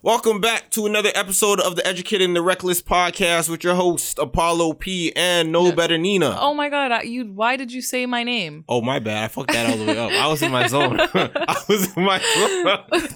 Welcome back to another episode of the Educated and the Reckless podcast with your host Apollo P and No Better Nina. Oh my god, I- you why did you say my name? Oh my bad, I fucked that all the way up. I was in my zone. I was in my zone.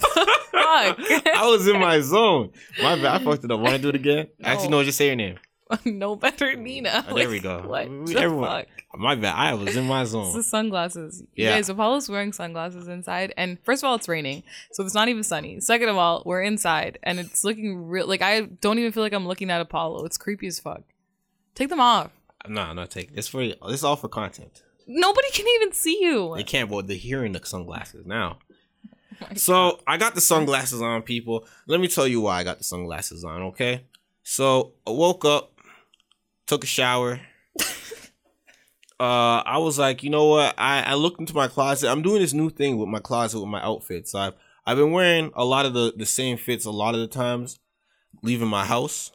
Fuck. I was in my zone. My bad, I fucked it up. Want to do it again? Actually, no, just say your name. no better Nina. Oh, there we go. What We- the everyone- fuck? My bad, I was in my zone. the sunglasses. You Yeah. guys, Apollo's wearing sunglasses inside, and first of all, it's raining, so it's not even sunny. Second of all, we're inside, and it's looking real. Like I don't even feel like I'm looking at Apollo. It's creepy as fuck. Take them off. No, no, take. This for this is all for content. Nobody can even see you. They can't, but they're hearing the sunglasses now. Oh So I got the sunglasses on, people. Let me tell you why I got the sunglasses on, okay? So I woke up, took a shower. uh, I was like, you know what? I, I looked into my closet. I'm doing this new thing with my closet with my outfits. I've I've been wearing a lot of the, the same fits a lot of the times, leaving my house,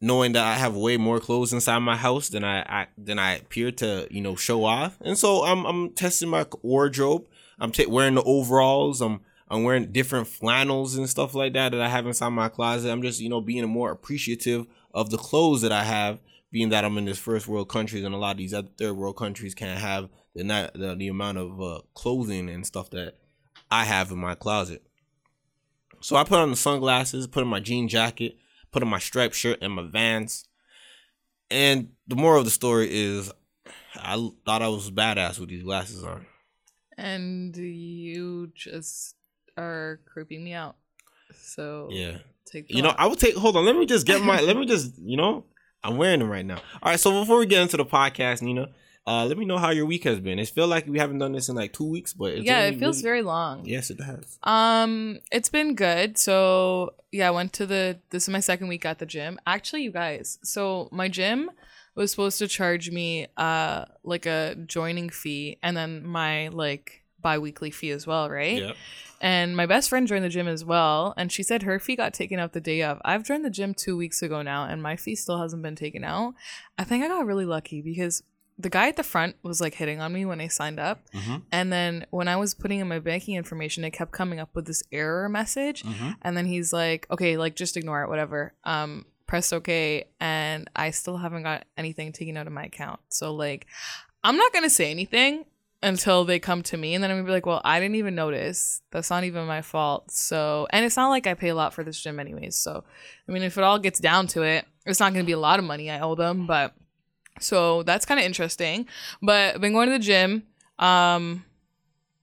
knowing that I have way more clothes inside my house than I, I than I appear to, you know, show off. And so I'm I'm testing my wardrobe. I'm ta wearing the overalls. I'm I'm wearing different flannels and stuff like that that I have inside my closet. I'm just, you know, being more appreciative of the clothes that I have, being that I'm in this first world countries and a lot of these other third world countries can't have the not the, the amount of uh, clothing and stuff that I have in my closet. So I put on the sunglasses, put on my jean jacket, put on my striped shirt and my Vans. And the moral of the story is I thought I was badass with these glasses on. And you just are creeping me out. So Yeah. take You know. I will take. Hold on. Let me just get my. let me just. You know, I'm wearing them right now. All right. So before we get into the podcast, Nina, uh, let me know how your week has been. It feels like we haven't done this in like two weeks, but it's yeah, it feels really- very long. Yes, it has. Um, it's been good. So yeah, I went to the. This is my second week at the gym. Actually, you guys. So my gym was supposed to charge me uh like a joining fee and then my like bi-weekly fee as well, right? Yep. And my best friend joined the gym as well, and she said her fee got taken out the day of. I've joined the gym two weeks ago now, and my fee still hasn't been taken out. I think I got really lucky because the guy at the front was like hitting on me when I signed up, Mhm. and then when I was putting in my banking information, it kept coming up with this error message, Mhm. and then he's like, "Okay, like just ignore it, whatever." Um, press OK, and I still haven't got anything taken out of my account. So like, I'm not gonna say anything until they come to me and then I'm gonna be like, well, I didn't even notice. That's not even my fault. So and it's not like I pay a lot for this gym anyways. So I mean if it all gets down to it, it's not gonna be a lot of money I owe them, but so that's kind of interesting. But I've been going to the gym, um,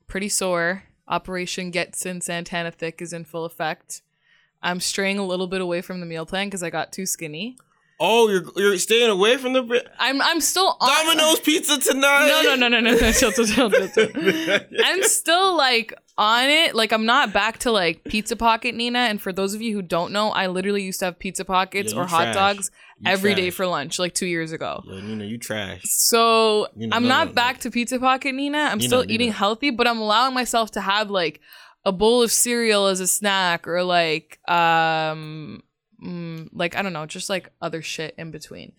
pretty sore. Operation Gets in Santana Thick is in full effect. I'm straying a little bit away from the meal plan because I got too skinny. Oh, you're you're staying away from the bri- I'm I'm still on Domino's pizza tonight. No, no, no, no, no, no. Chill, chill, chill, chill, chill. I'm still like on it. Like I'm not back to like pizza pocket Nina. And for those of you who don't know, I literally used to have pizza pockets you or hot trash. dogs You every day trash. for lunch, like two years ago. Yo, Nina, you trash. So Nina, I'm no, not no, back to pizza pocket Nina. I'm Nina, still Nina. eating healthy, but I'm allowing myself to have like a bowl of cereal as a snack or like um mm, like I don't know, just like other shit in between.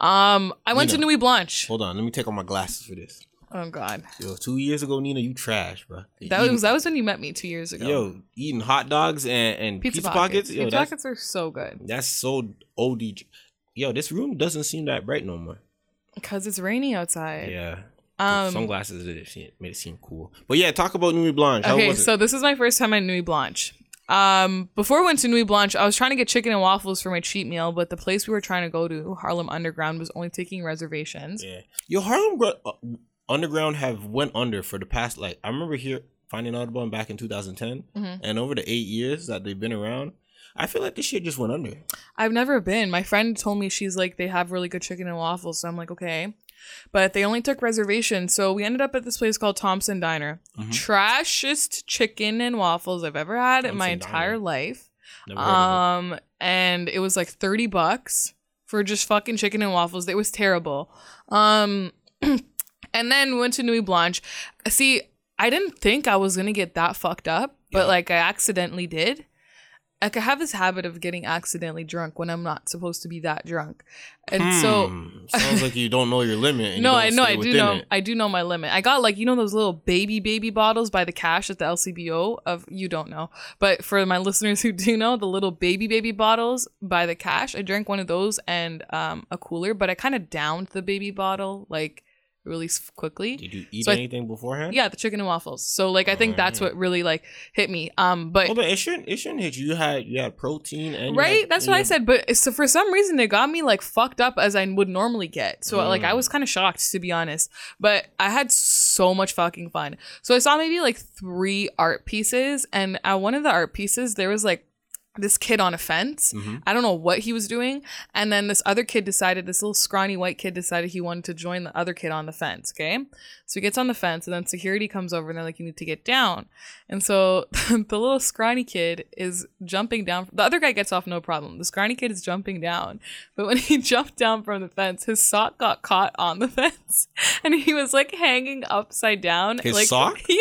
Um, I went to Nina. Nuit Blanche. Hold on, let me take off my glasses for this. Oh God, Yo, two years ago, Nina, you trash, bro. that was that was when you met me two years ago. Yo, eating hot dogs and, and pizza, pizza, pockets. pockets. Yo, pizza pockets are so good that's so OD. Yo, this room doesn't seem that bright no more. because it's rainy outside. Yeah. Um. sunglasses made it, seem, made it seem cool. But yeah, talk about Nuit Blanche. How Okay, was it? so this is my first time at Nuit Blanche. Um, before I went to Nuit Blanche, I was trying to get chicken and waffles for my cheat meal, but the place we were trying to go to, Harlem Underground, was only taking reservations. Yeah. Yo, Harlem Gr- uh, Underground have went under for the past like I remember here finding out about them back in 2010, Mhm. and over the eight years that they've been around, I feel like this shit just went under. I've never been. My friend told me she's like they have really good chicken and waffles, so I'm like okay, but they only took reservations, so we ended up at this place called Thompson Diner. Mhm. Trashest chicken and waffles I've ever had in my entire Diner. life. Never Um, and it was like 30 bucks for just fucking chicken and waffles. It was terrible. Um, and then we went to Nuit Blanche. See, I didn't think I was gonna get that fucked up, but Yeah. like I accidentally did. Like I have this habit of getting accidentally drunk when I'm not supposed to be that drunk, and so Hmm, sounds like you don't know your limit. And you no, I know, I do know, it. I do know my limit. I got like you know those little baby baby bottles by the cash at the LCBO of you don't know, but for my listeners who do know, the little baby baby bottles by the cash, I drank one of those and um a cooler, but I kind of downed the baby bottle like really s- quickly. Did you eat So I- anything beforehand? Yeah, the chicken and waffles. So like I think that's what really like hit me. Um, but Hold on, it shouldn't. It shouldn't hit you. You had you had protein and right had- that's what i said but so for some reason it got me like fucked up as i would normally get so like i Mm. was kind of shocked to be honest but i had so much fucking fun so i saw maybe like three art pieces and at one of the art pieces there was like this kid on a fence Mhm. i don't know what he was doing and then this other kid decided this little scrawny white kid decided he wanted to join the other kid on the fence okay so he gets on the fence and then security comes over and they're like you need to get down and so the little scrawny kid is jumping down. The other guy gets off no problem. The scrawny kid is jumping down. But when he jumped down from the fence, his sock got caught on the fence. And he was like hanging upside down. His like, sock? Yeah.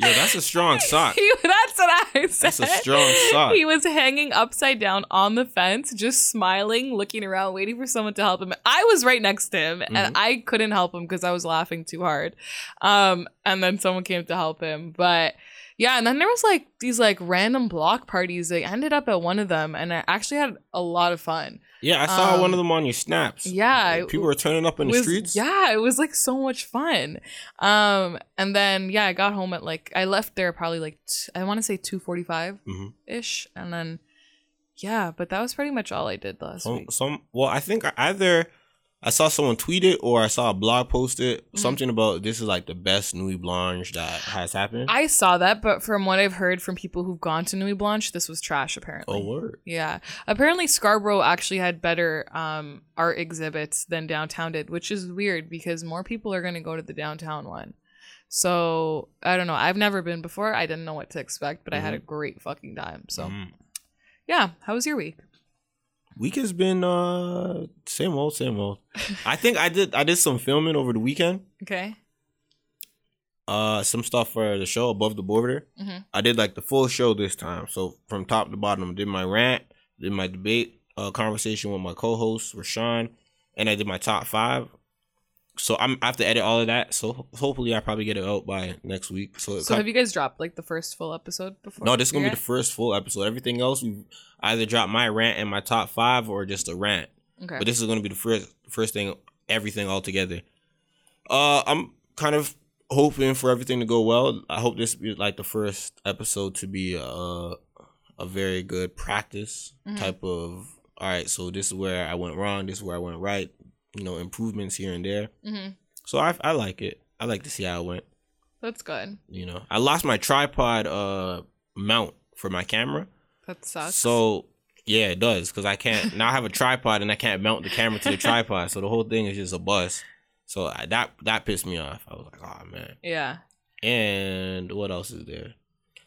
Yo, that's a strong sock. He, that's what I said. That's a strong sock. He was hanging upside down on the fence, just smiling, looking around, waiting for someone to help him. I was right next to him, Mm-hmm. and I couldn't help him because I was laughing too hard. Um, and then someone came to help him, but yeah. And then there was like these like random block parties. They ended up at one of them, and I actually had a lot of fun. Yeah, I saw Um, one of them on your snaps. yeah, Like, people were turning up in It the streets. Yeah, it was like so much fun. Um, and then yeah, I got home at like I left there probably like t- I want to say two forty five Mhm. ish, and then yeah, but that was pretty much all I did last Some, week. some. Well, I think either I saw someone tweet it or I saw a blog post it. Mm-hmm. Something about this is like the best Nuit Blanche that has happened. I saw that, but from what I've heard from people who've gone to Nuit Blanche, this was trash. Apparently, oh word. Yeah. Apparently Scarborough actually had better um art exhibits than downtown did, which is weird because more people are going to go to the downtown one. So, I don't know. I've never been before. I didn't know what to expect, but I had a great fucking time. So, Mhm. yeah, how was your week? Week has been uh same old, same old. I think I did I did some filming over the weekend. Okay. Uh, some stuff for the show above the border. Mhm. I did like the full show this time, so from top to bottom. Did my rant, did my debate uh, conversation with my co-host Rashawn, and I did my top five. So I'm I have to edit all of that. So hopefully I probably get it out by next week. So, So, have you guys dropped like the first full episode before? no, this is gonna be the first full episode. Everything else we either drop my rant and my top five or just a rant. Okay. But this is gonna be the first first thing, everything all together. Uh, I'm kind of hoping for everything to go well. I hope this be like the first episode to be a a very good practice Mhm. type of. All right, so this is where I went wrong. This is where I went right. You know, improvements here and there. hmm So I I like it. I like to see how it went. That's good. You know, I lost my tripod uh mount for my camera. That sucks. So yeah, it does because I can't now I have a tripod and I can't mount the camera to the tripod. So the whole thing is just a bust. So I, that that pissed me off. I was like, oh man. yeah. And what else is there?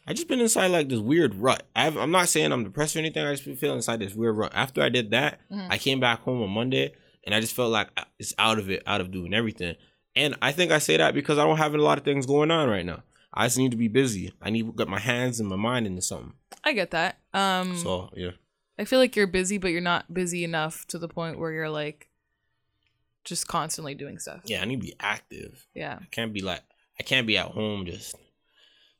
I just been inside like this weird rut. I've, I'm not saying I'm depressed or anything. I just been feeling inside this weird rut. After I did that, Mhm. I came back home on Monday and I just felt like it's out of it, out of doing everything. And I think I say that because I don't have a lot of things going on right now. I just need to be busy. I need to get my hands and my mind into something. I get that. Um So yeah. I feel like you're busy, but you're not busy enough to the point where you're like just constantly doing stuff. Yeah, I need to be active. Yeah. I can't be like I can't be at home just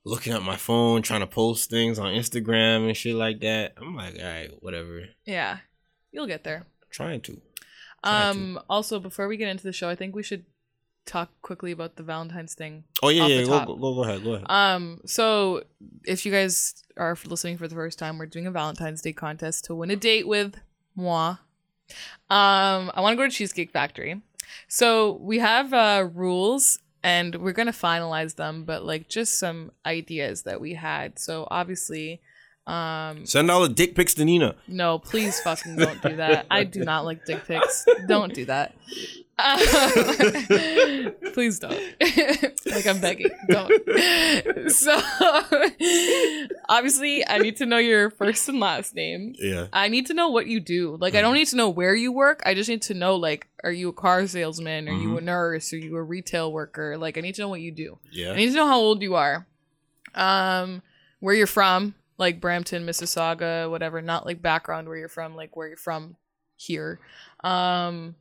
looking at my phone trying to post things on Instagram and shit like that. I'm like, all right, whatever. Yeah. You'll get there. trying to. Um also before we get into the show, I think we should talk quickly about the Valentine's thing. Oh yeah, yeah. Go, go go go ahead. Go ahead. Um so if you guys are listening for the first time, we're doing a Valentine's Day contest to win a date with moi. Um I want to go to Cheesecake Factory. So we have uh rules and we're going to finalize them, but like just some ideas that we had. So obviously um Send all the dick pics to Nina. no, please fucking don't do that. I do not like dick pics. Don't do that. Please don't. like I'm begging. Don't. So obviously I need to know your first and last name. Yeah. I need to know what you do. Like I don't need to know where you work. I just need to know like are you a car salesman? Are you a nurse? Are you a retail worker? Like I need to know what you do. Yeah. I need to know how old you are. Um where you're from. Like Brampton, Mississauga, whatever, not like background where you're from, like where you're from here. Um,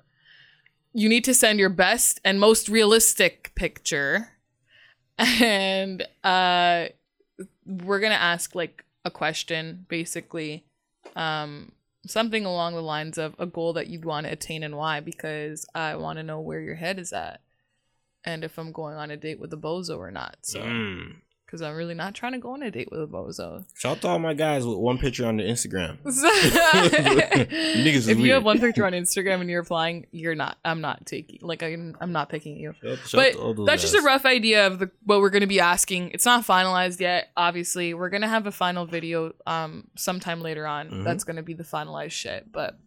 you need to send your best and most realistic picture. And uh, we're going to ask like a question, basically. Um, something along the lines of a goal that you'd want to attain and why, because I want to know where your head is at and if I'm going on a date with a bozo or not. So, Mm. Because I'm really not trying to go on a date with a bozo. Shout out to all my guys with one picture on the Instagram. Niggas if you have one picture on Instagram and you're applying, you're not. I'm not taking. Like I'm. I'm not picking you. Shout- shout But to that's just a rough idea of the what we're gonna be asking. It's not finalized yet. Obviously, we're gonna have a final video um sometime later on. Mhm. That's gonna be the finalized shit. But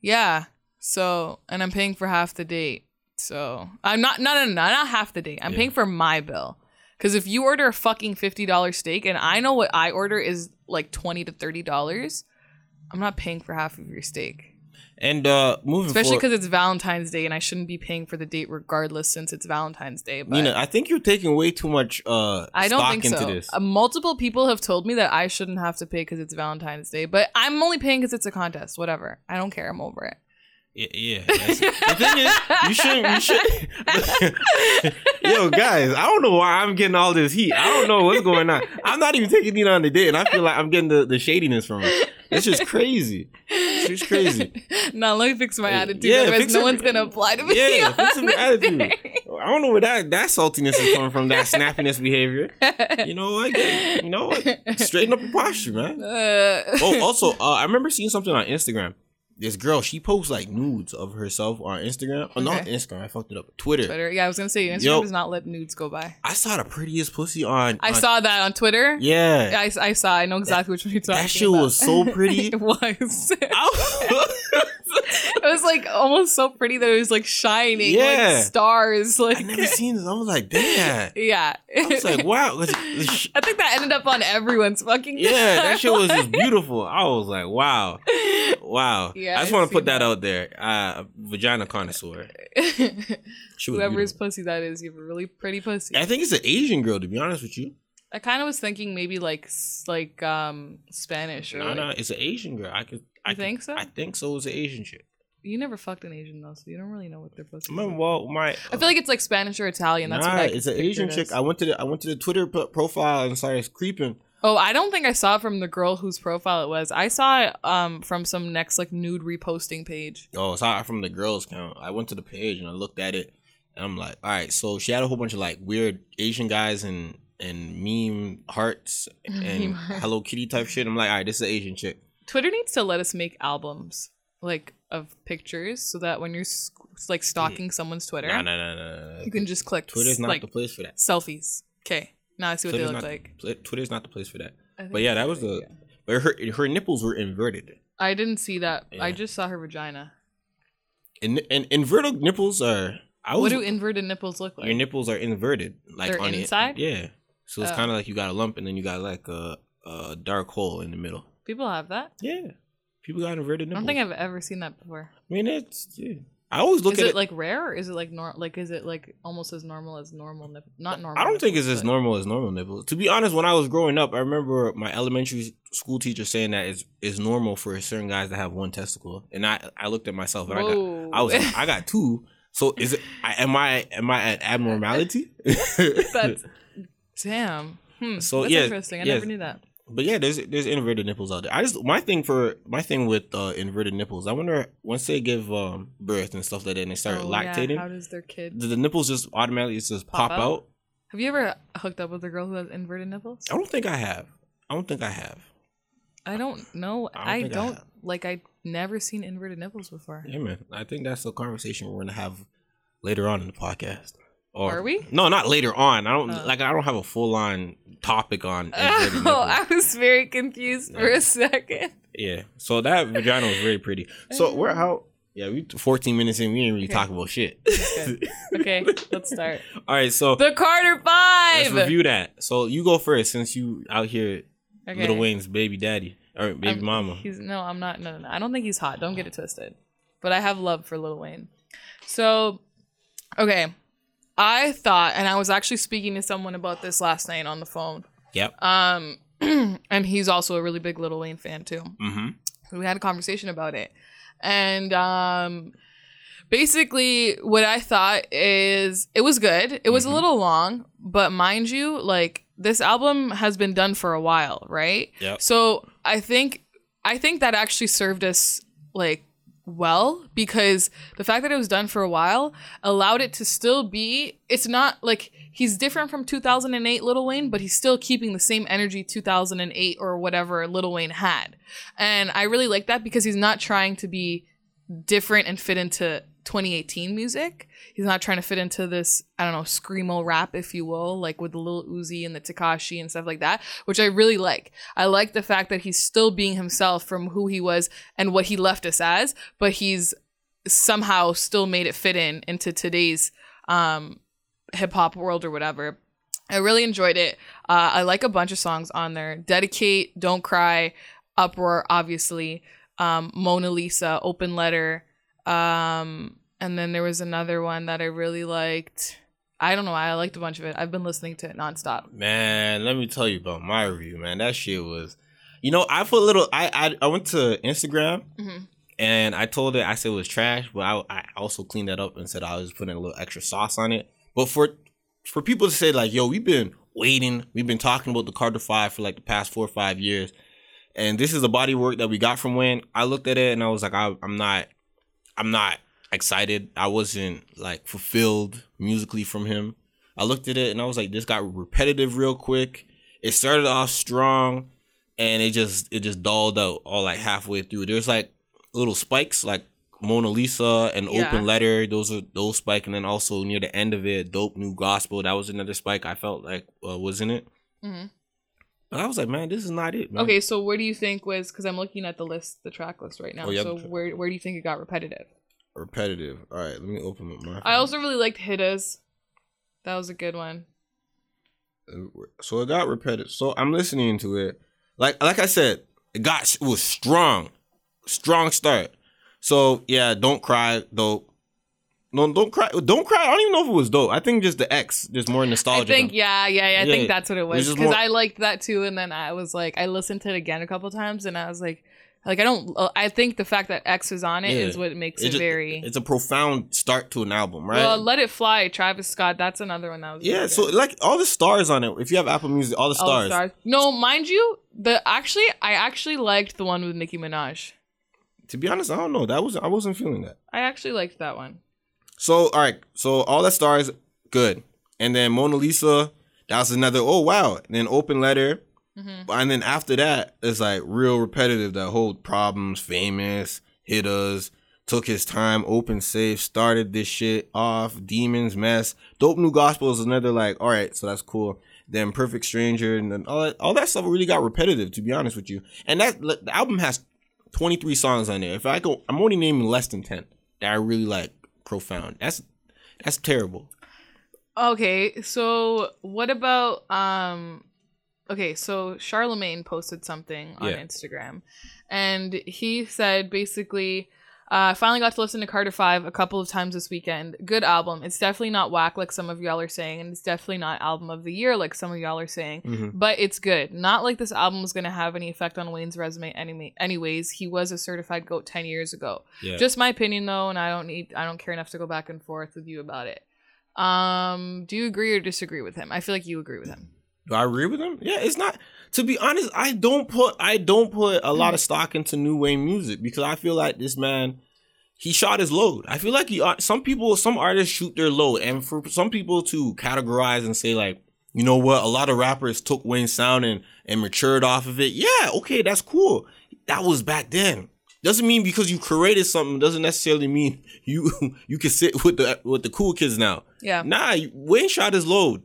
yeah. So and I'm paying for half the date. So I'm not. No, no, no, not half the date. I'm Yeah. paying for my bill. Because if you order a fucking fifty dollar steak and I know what I order is like twenty to thirty dollars, I'm not paying for half of your steak. And uh moving Especially because it's Valentine's Day and I shouldn't be paying for the date regardless since it's Valentine's Day. But Nina, I think you're taking way too much uh I don't think so. Uh, multiple people have told me that I shouldn't have to pay because it's Valentine's Day, but I'm only paying because it's a contest. Whatever. I don't care. I'm over it. Yeah, yeah. the thing is, you shouldn't. You should. Yo, guys, I don't know why I'm getting all this heat. I don't know what's going on. I'm not even taking Nina on the date, and I feel like I'm getting the, the shadiness from it. It's just crazy. It's just crazy. now let me fix my attitude. yeah, otherwise, no it. one's gonna apply to me. Yeah, fix the attitude. day. I don't know where that that saltiness is coming from. That snappiness behavior. You know what? You know what? Straighten up your posture, man. Uh, Oh, also, uh, I remember seeing something on Instagram. This girl, she posts like nudes of herself on Instagram. Oh, not Instagram. I fucked it up. Twitter. Twitter. Yeah, I was gonna say Instagram Yo. does not let nudes go by. I saw the prettiest pussy on. I on- saw that on Twitter. Yeah. I, I saw. I know exactly which one you're talking that shit about. was so pretty. it was. It was like almost so pretty that it was like shining, Yeah. like stars. Like I never seen this. I was like, damn. yeah. I was like, wow. Was it- sh- I think that ended up on everyone's fucking. yeah, that shit was just beautiful. I was like, wow, wow. Yeah, I just want to put that, that. out there. Uh, vagina connoisseur. Whoever's pussy that is, you have a really pretty pussy. I think it's an Asian girl, to be honest with you. I kind of was thinking maybe like like um Spanish or No, like, no, it's an Asian girl. I could. I could- think so? I think so. It's an Asian chick. you never fucked an Asian though, so you don't really know what their pussy. Remember, well, my. I feel like it's like Spanish or Italian. That's nah, what I it's an Asian chick. as. I went to the I went to the Twitter p- profile and started creeping. Oh, I don't think I saw it from the girl whose profile it was. I saw it um from some next like nude reposting page. Oh, it's not from the girls count. I went to the page and I looked at it, and I'm like, all right. So she had a whole bunch of like weird Asian guys and and meme hearts and Meme. Hello Kitty type shit. I'm like, all right, this is an Asian chick. Twitter needs to let us make albums like of pictures so that when you're like stalking someone's Twitter, Nah, nah, nah, nah, nah. you can just click Twitter's not like the place for that. selfies. Okay, now I see what Twitter's they look like. Twitter's not the place for that. But yeah, that was the. yeah. But her her nipples were inverted. I didn't see that. I just saw her vagina. And and inverted nipples are. I was, What do inverted nipples look like? your nipples are inverted, like They're on inside? It. Yeah. So it's Oh. kind of like you got a lump and then you got like a a dark hole in the middle. People have that. Yeah. People got inverted nipples. I don't think I've ever seen that before. I mean, it's. Yeah. I always look is at it, it. like rare or is it like normal? like is it like almost as normal as normal nip- not normal? I don't think it's nipples, as normal as normal nipples. To be honest, when I was growing up, I remember my elementary school teacher saying that it's, it's normal for certain guys to have one testicle, and I I looked at myself and I got I was I got two. So is it? I, am I am I at abnormality? That's damn. Hmm. So, That's yeah, interesting. I yes. never knew that. But yeah, there's there's inverted nipples out there. I just my thing for my thing with uh, inverted nipples. I wonder once they give um, birth and stuff like that, and they start Oh, yeah, lactating, How does their kid do the nipples just automatically just Pop pop, out? out? Have you ever hooked up with a girl who has inverted nipples? I don't think I have. I don't think I have. I don't know. I don't I I don't have. like. I never seen inverted nipples before. Yeah, man. I think that's a conversation we're gonna have later on in the podcast. Or Are we? No, not later on. I don't Oh. like. I don't have a full on topic on. Oh. I was very confused for a second. yeah. So that vagina was very pretty. So we're out. Yeah, we 14 minutes in. We didn't really Okay. talk about shit. Okay, let's start. All right. So The Carter Five. let's review that. So you go first since you out here, Okay. Little Wayne's baby daddy or baby I'm- mama. He's no, I'm not. No, no, no. I don't think he's hot. Don't get it twisted. But I have love for Little Wayne. So, okay, I thought, and I was actually speaking to someone about this last night on the phone. Yep. Um, and he's also a really big Little Wayne fan too. Mm-hmm. We had a conversation about it, and um, basically, what I thought is it was good. It was Mhm. a little long, but mind you, like this album has been done for a while, right? Yep. So I think I think that actually served us like well because the fact that it was done for a while allowed it to still be it's not like he's different from 2008 Little Wayne but he's still keeping the same energy 2008 or whatever Little Wayne had. And I really like that because he's not trying to be different and fit into 2018 music. He's not trying to fit into this, I don't know, screamo rap, if you will, like with the little Uzi and the Tekashi and stuff like that, which I really like. I like the fact that he's still being himself from who he was and what he left us as, but he's somehow still made it fit in into today's um, hip hop world or whatever. I really enjoyed it. Uh, I like a bunch of songs on there. Dedicate, Don't Cry, Uproar, obviously, um, Mona Lisa, Open Letter, um, and then there was another one that I really liked. I don't know why I liked a bunch of it. I've been listening to it nonstop. Man, let me tell you about my review, man. That shit was, you know, I put a little. I I, I went to Instagram Mhm. and I told it I said it was trash, but I I also cleaned that up and said I was putting a little extra sauce on it. But for for people to say like, yo, we've been waiting, we've been talking about the Carter Five for like the past four or five years, and this is the body work that we got from Wayne. I looked at it and I was like, I, I'm not, I'm not excited. I wasn't like fulfilled musically from him. I looked at it and I was like, this got repetitive real quick. It started off strong and it just it just dulled out all like halfway through. There's like little spikes like Mona Lisa and Yeah. Open Letter. Those are those spike, and then also near the end of it, Dope New Gospel. That was another spike. I felt like uh, was in it. Mhm. But I was like, man, this is not it. Man. Okay, so where do you think was? Because I'm looking at the list, the track list right now. Oh, yeah, so tra- where where do you think it got repetitive? repetitive. All right, let me open up my. I also really liked Hittas. That was a good one. Uh, so it got repetitive. So I'm listening to it. Like like I said, it got it was strong, strong start. So yeah, don't cry, dope. No, don't cry, don't cry. I don't even know if it was dope. I think just the X, just more nostalgia. I think yeah, yeah, yeah. I Yeah, think that's what it was because more- I liked that too, and then I was like, I listened to it again a couple times, and I was like, like I don't. uh, I think the fact that X is on it is Yeah. what makes It it, just- very. It's a profound start to an album, right? Well, Let It Fly, Travis Scott. That's another one that was. yeah. So good. like all the stars on it. If you have Apple Music, all the All stars. the stars. No, mind you, the actually, I actually liked the one with Nicki Minaj. To be honest, I don't know. That was I wasn't feeling that. I actually liked that one. So all right, so all the stars, good. And then Mona Lisa, that was another. Oh wow. And then Open Letter, Mhm. and then after that, it's like real repetitive. That whole problems, famous, Hittas, took his time, open safe, started this shit off, demons, mess, dope new gospel is another like. All right, so that's cool. Then perfect stranger, and then all that, all that stuff really got repetitive. To be honest with you, and that the album has twenty three songs on there. If I go, I'm only naming less than ten that I really like profound. That's that's terrible. Okay, so what about um okay, so Charlemagne posted something on Yeah. Instagram and he said basically uh, I finally got to listen to Carter 5 a couple of times this weekend. Good album. It's definitely not whack like some of y'all are saying, and it's definitely not album of the year like some of y'all are saying. Mhm. But it's good. Not like this album is going to have any effect on Wayne's resume anyway. Anyways, he was a certified goat 10 years ago. Yeah. Just my opinion though, and I don't need I don't care enough to go back and forth with you about it. Um, do you agree or disagree with him? I feel like you agree with him. Do I agree with him? Yeah, it's not. To be honest, I don't put I don't put a lot of stock into new Wayne music because I feel like this man, he shot his load. I feel like he uh, some people some artists shoot their load, and for some people to categorize and say like, you know what, a lot of rappers took Wayne's sound and and matured off of it. Yeah, okay, that's cool. That was back then. Doesn't mean because you created something doesn't necessarily mean you you can sit with the with the cool kids now. Yeah. Nah, Wayne shot his load.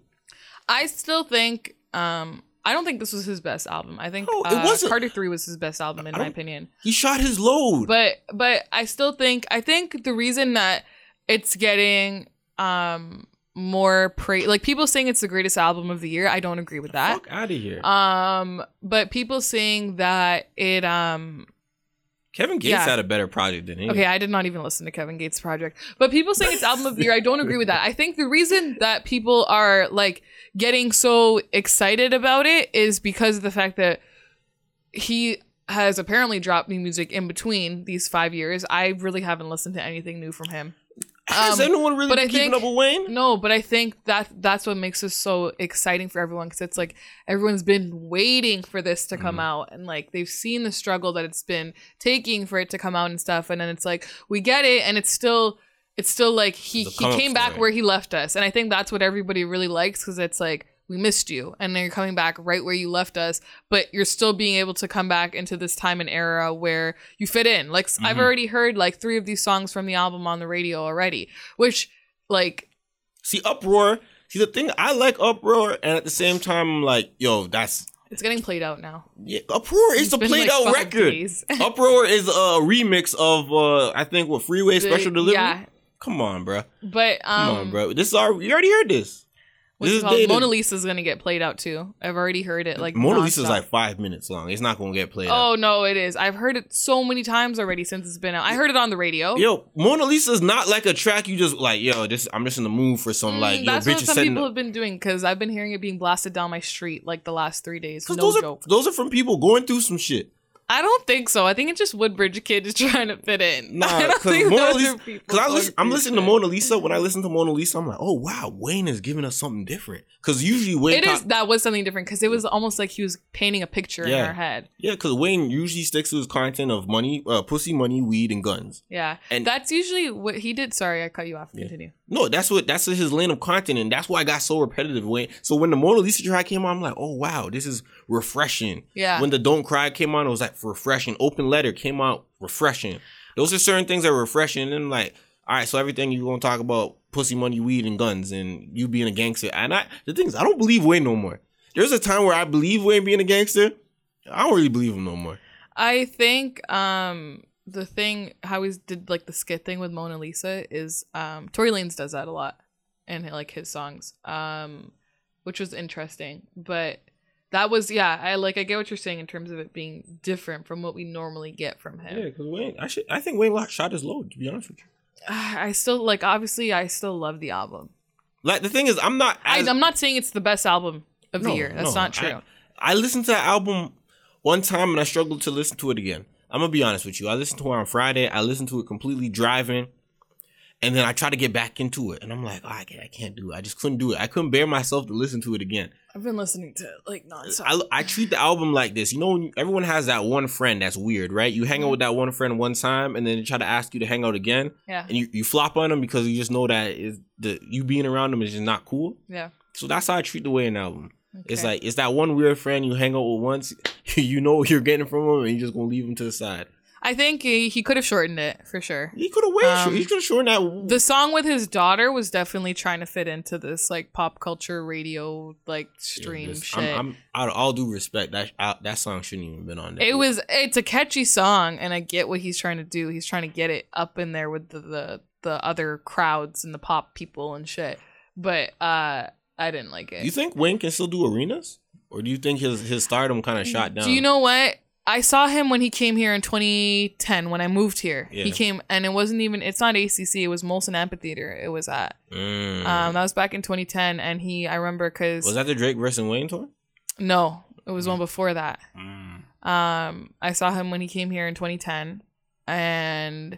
I still think um I don't think this was his best album. I think No, it uh, wasn't. Carter 3 was his best album in my opinion. He shot his load. But but I still think I think the reason that it's getting um more praise like people saying it's the greatest album of the year, I don't agree with that. Fuck out of here. Um, but people saying that it um Kevin Gates Yeah. had a better project than him. Okay, I did not even listen to Kevin Gates' project. But people saying it's album of the year, I don't agree with that. I think the reason that people are like getting so excited about it is because of the fact that he has apparently dropped new music in between these five years. I really haven't listened to anything new from him. Has Um, anyone really but been I keeping think- up with Wayne? No, but I think that that's what makes this so exciting for everyone because it's like everyone's been waiting for this to Mm-hmm. come out and like they've seen the struggle that it's been taking for it to come out and stuff and then it's like we get it and it's still it's still like he he came back where he left us and I think that's what everybody really likes because it's like we missed you and then you're coming back right where you left us but you're still being able to come back into this time and era where you fit in like I've Mhm. already heard like three of these songs from the album on the radio already which like See, Uproar. See, the thing I like Uproar, and at the same time, I'm like, yo, that's It's getting played out now. yeah, Uproar is It's a played like, out record. Uproar is a remix of uh I think what Freeway Special Delivery. Yeah, Come on, bro. but um, Come on, bro. This is our. You already heard this. What's This called? Mona Lisa's gonna get played out too. I've already heard it. Like Mona Lisa's nonstop. like five minutes long. It's not gonna get played. out. Oh no, it is. I've heard it so many times already since it's been out. I heard it on the radio. Yo, Mona Lisa's not like a track you just like. Yo, this I'm just in the mood for some Mm, like yo that's what some people up. have been doing because I've been hearing it being blasted down my street like the last three days. No those joke. are those are from people going through some shit. I don't think so. I think it's just Woodbridge kid is trying to fit in. Nah, because Mona Lisa. Because I listen, I'm listening to. Mona Lisa. When I listen to Mona Lisa, I'm like, oh wow, Wayne is giving us something different. Because usually Wayne, It is that was something different because it was almost like he was painting a picture in Yeah. our head. yeah, because Wayne usually sticks to his content of money, uh, pussy, money, weed, and guns. Yeah, And- that's usually what he did. Sorry, I cut you off. Yeah. No, that's what that's his lane of content, and that's why I got so repetitive. Wayne. So when the Mona Lisa track came on, I'm like, oh wow, this is refreshing. Yeah. When the Don't Cry came on, it was like refreshing. Open Letter came out refreshing. Those are certain things that are refreshing. And then I'm like, all right, so everything you gonna talk about pussy, money, weed, and guns, and you being a gangster. And I, the thing is, I don't believe Wayne no more. There's a time where I believe Wayne being a gangster. I don't really believe him no more. I think um the thing how he did like the skit thing with Mona Lisa is um Tory Lanez does that a lot in like his songs. Um which was interesting. But that was yeah, I like I get what you're saying in terms of it being different from what we normally get from him. Yeah, because Wayne, I should, I think Wayne lo- shot his load. To be honest with you, I still like obviously I still love the album. like the thing is, I'm not. I, As, I'm not saying it's the best album of the year. That's no, not true. I listened to that album one time and I struggled to listen to it again. I'm gonna be honest with you. I listened to it on Friday. I listened to it completely driving, and then I tried to get back into it, and I'm like, oh, I can't, I can't do it. I just couldn't do it. I couldn't bear myself to listen to it again. I've been listening to it like nonstop. I, I treat the album like this. You know, when you- everyone has that one friend that's weird, right? You hang out with that one friend one time, and then they try to ask you to hang out again, yeah. and you, you flop on them because you just know that is the you being around them is just not cool. Yeah. So that's how I treat the way Wayne album. It's like it's that one weird friend you hang out with once, you know what you're getting from him, and you're just gonna leave him to the side. I think he, he could have shortened it for sure. He could have waited. Um, he could have shortened that. The song with his daughter was definitely trying to fit into this like pop culture radio like stream This- shit. I'm, I'm out of all due respect. That I, that song shouldn't even been on there. it was it's a catchy song and I get what he's trying to do. He's trying to get it up in there with the the, the other crowds and the pop people and shit. But uh I didn't like it. You think Wayne can still do arenas, or do you think his his stardom kind of shot down? Do you know what? I saw him when he came here in 2010 when I moved here. Yeah. He came and it wasn't even it's not ACC, it was Molson Amphitheater. It was at. Mm. Um that was back in 2010 and he I remember cuz was that the Drake versus Wayne tour? no, it was one before that. Mm. Um, I saw him when he came here in 2010, and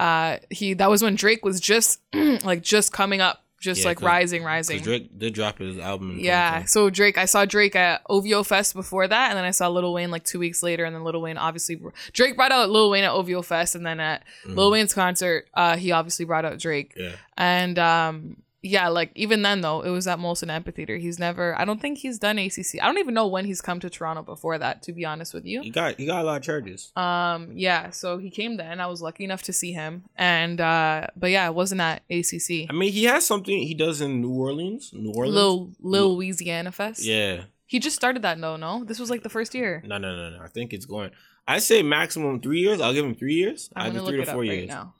uh, he that was when Drake was just like just coming up, just Yeah, like rising, rising. Drake did drop his album. Yeah, 2010. so Drake, I saw Drake at OVO Fest before that, and then I saw Lil Wayne like two weeks later, and then Lil Wayne obviously Drake brought out Lil Wayne at OVO Fest, and then at Lil Mhm. Wayne's concert, uh, he obviously brought out Drake, Yeah. and um, yeah, like even then though, it was at Molson Amphitheater. He's never, I don't think he's done ACC. I don't even know when he's come to Toronto before that, to be honest with you. He got he got a lot of charges. Um, yeah, so he came then. I was lucky enough to see him, and uh, but yeah, it wasn't at ACC. I mean, he has something he does in New Orleans. New Orleans. Lil Lil Weezyana Fest. Yeah. he just started that. No, no, this was like the first year. No, no, no, no. I think it's going. I say maximum three years. I'll give him three years. I'm I'll give three to four right years. now.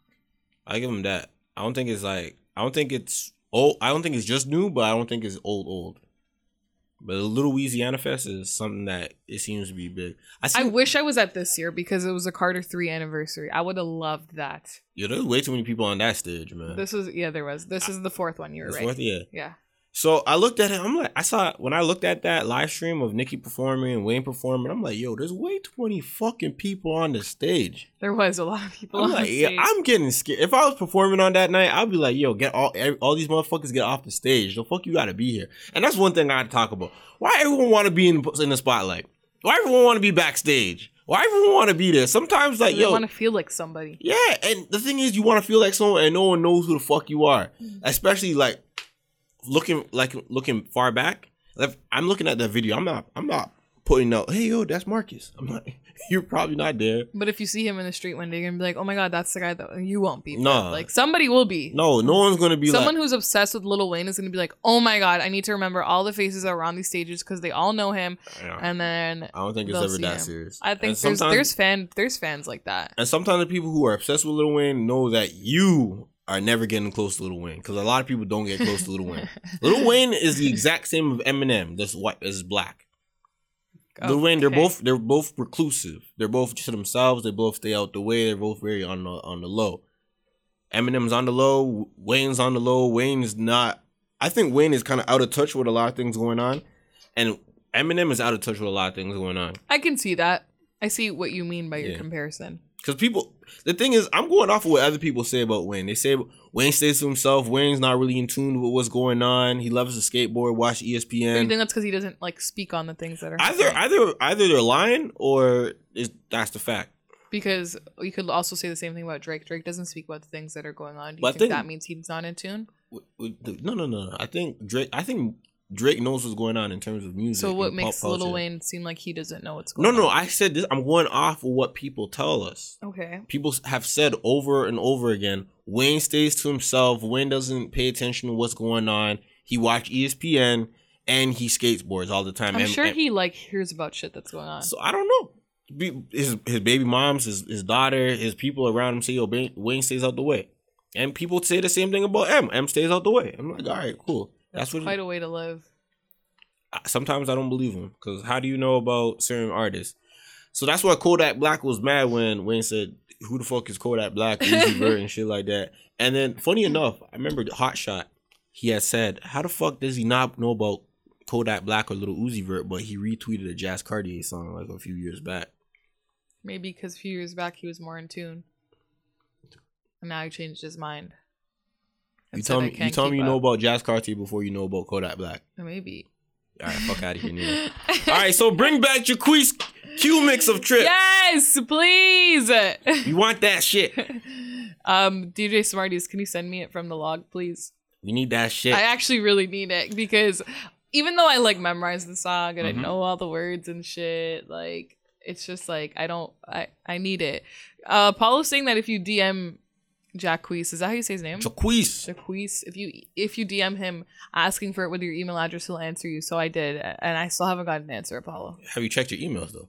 I give him that. I don't think it's like. I don't think it's old. I don't think it's just new, but I don't think it's old old. But the Little Weezyana Fest is something that it seems to be big. I see. I wish I was at this year because it was a Carter three anniversary. I would have loved that. yeah, there's way too many people on that stage, man. This was yeah, there was. This is the fourth one. You were right. worth- yeah. Yeah, So I looked at it. I'm like, I saw when I looked at that live stream of Nicki performing and Wayne performing. I'm like, yo, there's way too many fucking people on the stage. there was a lot of people. I'm on like, stage. yeah, I'm getting scared. If I was performing on that night, I'd be like, yo, get all every, all these motherfuckers get off the stage. The fuck you got to be here. And that's one thing I had to talk about. Why everyone want to be in in the spotlight? Why everyone want to be backstage? Why everyone want to be there? Sometimes like, yo, want to feel like somebody. yeah, and the thing is, you want to feel like someone, and no one knows who the fuck you are. Mm. Especially like looking, like looking far back. Like, I'm looking at that video. I'm not. I'm not putting out. Hey, yo, that's Marcus. I'm like, you're probably not there. But if you see him in the street one day, you're gonna be like, "Oh my god, that's the guy that you won't be." No. like somebody will be. No, no one's gonna be Someone like. who's obsessed with Little Wayne is gonna be like, "Oh my god, I need to remember all the faces on these stages because they all know him." Yeah. And then I don't think it's ever that him. serious. I think And there's there's fan there's fans like that. And sometimes the people who are obsessed with Little Wayne know that you are never getting close to Lil Wayne because a lot of people don't get close to Lil Wayne. Lil Wayne is the exact same of Eminem, just white as black. Oh, Lil Wayne, they're both they're both reclusive. They're both to themselves. They both stay out the way. They're both very on the on the low. Eminem's on the low. Wayne's on the low. Wayne is not. I think Wayne is kind of out of touch with a lot of things going on, and Eminem is out of touch with a lot of things going on. I can see that. I see what you mean by your Yeah. comparison. Because people, the thing is, I'm going off of what other people say about Wayne. They say Wayne stays to himself. Wayne's not really in tune with what's going on. He loves to skateboard, watch ESPN. But you think that's because he doesn't like speak on the things that are Either, happening? either, either they're lying or is that's the fact. because you could also say the same thing about Drake. Drake doesn't speak about the things that are going on. Do you But think, think- that means he's not in tune? W- w- No, no, no. no. I think Drake. I think Drake knows what's going on in terms of music. So what makes Lil. Wayne seem like he doesn't know what's No, going no. no, I said this. I'm going off of what people tell us. Okay. people have said over and over again Wayne stays to himself. Wayne doesn't pay attention to what's going on. He watch ESPN and he skateboards all the time. I'm and, sure and- he like hears about shit that's going on. So I don't know. His his baby moms, his his daughter, his people around him say, "Yo, Wayne stays out the way," and people say the same thing about Em. Em stays out the way. I'm like, all right, cool. That's what. quite a way to live. sometimes I don't believe him because how do you know about certain artists? So that's why Kodak Black was mad when Wayne said, "Who the fuck is Kodak Black?" Uzi Vert and shit like that. And then, funny enough, I remember Hot Shot. He had said, "How the fuck does he not know about Kodak Black or Little Uzi Vert?" But he retweeted a Jazz Cartier song like a few years back. Maybe because a few years back he was more in tune, and now he changed his mind. You tell me, you tell me you know about Jazz Cartier before you know about Kodak Black. Maybe. All right, fuck out of here, Nina. All right, so bring back Jacquees Q mix of Trip. Yes, please. You want that shit? um, DJ Smarties, can you send me it from the log, please? We need that shit. I actually really need it because even though I like memorize the song and Mhm. I know all the words and shit, like it's just like I don't I I need it. Uh Paulo's saying that if you DM Jacquees, is that how you say his name? Jaquees. Jacquees, if you if you DM him asking for it with your email address, he'll answer you. So I did, and I still haven't gotten an answer, Apollo. Have you checked your emails though?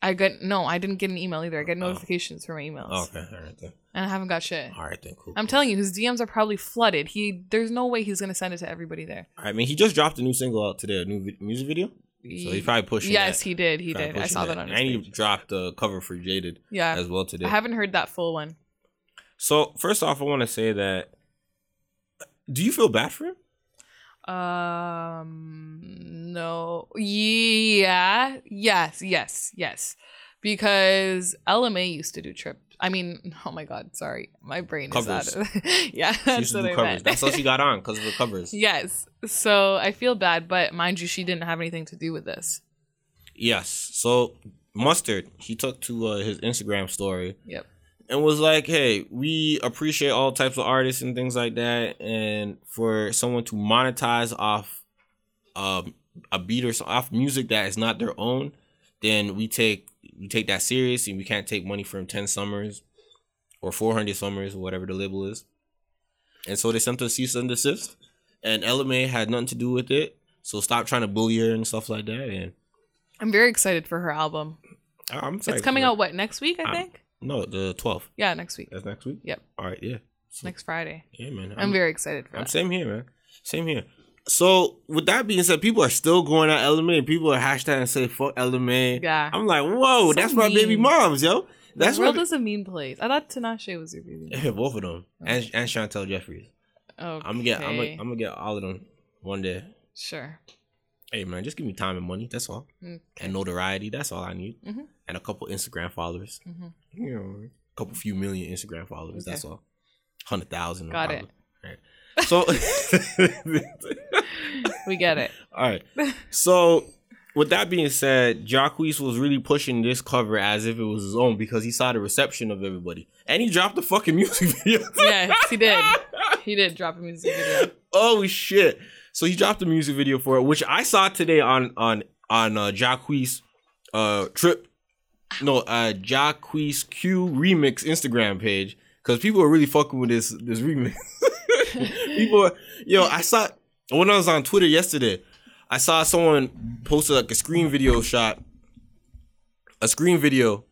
I got no, I didn't get an email either. I get oh. notifications for my emails, Oh, okay, all right then. and I haven't got shit. All right then, cool. I'm telling you, his DMs are probably flooded. He there's no way he's gonna send it to everybody there. I mean, he just dropped a new single out today, a new vi- music video. So he probably pushing. Yes, that. he did. He Probably did. I saw that on his And he dropped the cover for Jaded Yeah, as well today. I haven't heard that full one. So first off, I want to say that. Do you feel bad for him? Um, no. Yeah. Yes. Yes. Yes. Because Ella Mai used to do trip. I mean, oh my God, sorry, my brain Covers. is out. Of, yeah, She that's what I covers. meant. That's how she got on because of the covers. yes. So I feel bad, but mind you, she didn't have anything to do with this. Yes. So mustard, he took to uh, his Instagram story Yep. And was like, "Hey, we appreciate all types of artists and things like that, and for someone to monetize off um, a beat or so, off music that is not their own, then we take we take that serious, and we can't take money from Ten Summers or Four Hundred Summers or whatever the label is." And so they sent us cease and desist, and Ella Mai had nothing to do with it. So stop trying to bully her and stuff like that. And I'm very excited for her album. I'm It's coming out what next week? I I'm- think. No, the twelfth. Yeah, next week. That's next week. Yep. All right. Yeah. So- Next Friday. Yeah, man. I'm very excited for I'm that. same here, man. Same here. So with that being said, people are still going at Ella Mai. People are hashtagging say fuck Ella Mai. Yeah. I'm like, whoa, So that's my baby moms, yo. That's the my world is a mean place. I thought Tinashe was your baby. Yeah, both of them, and and Chantel Jeffries. Okay. I'm gonna get, I'm gonna, I'm gonna get all of them one day. sure. Hey man, just give me time and money. That's all, Okay. and notoriety. That's all I need, Mhm. and a couple Instagram followers. Mhm. You know, a couple few million Instagram followers. That's all. Hundred thousand. Got it. Right. So, We get it. all right. So, with that being said, Jacquees was really pushing this cover as if it was his own because he saw the reception of everybody, and he dropped the fucking music video. Yes, he did. He did drop a music video. oh shit! So he dropped a music video for it, which I saw today on on on uh, Jacquees uh trip. No, uh Jacquees Q remix Instagram page because people are really fucking with this this remix. people, are, yo, I saw when I was on Twitter yesterday. I saw someone posted like a screen video shot, a screen video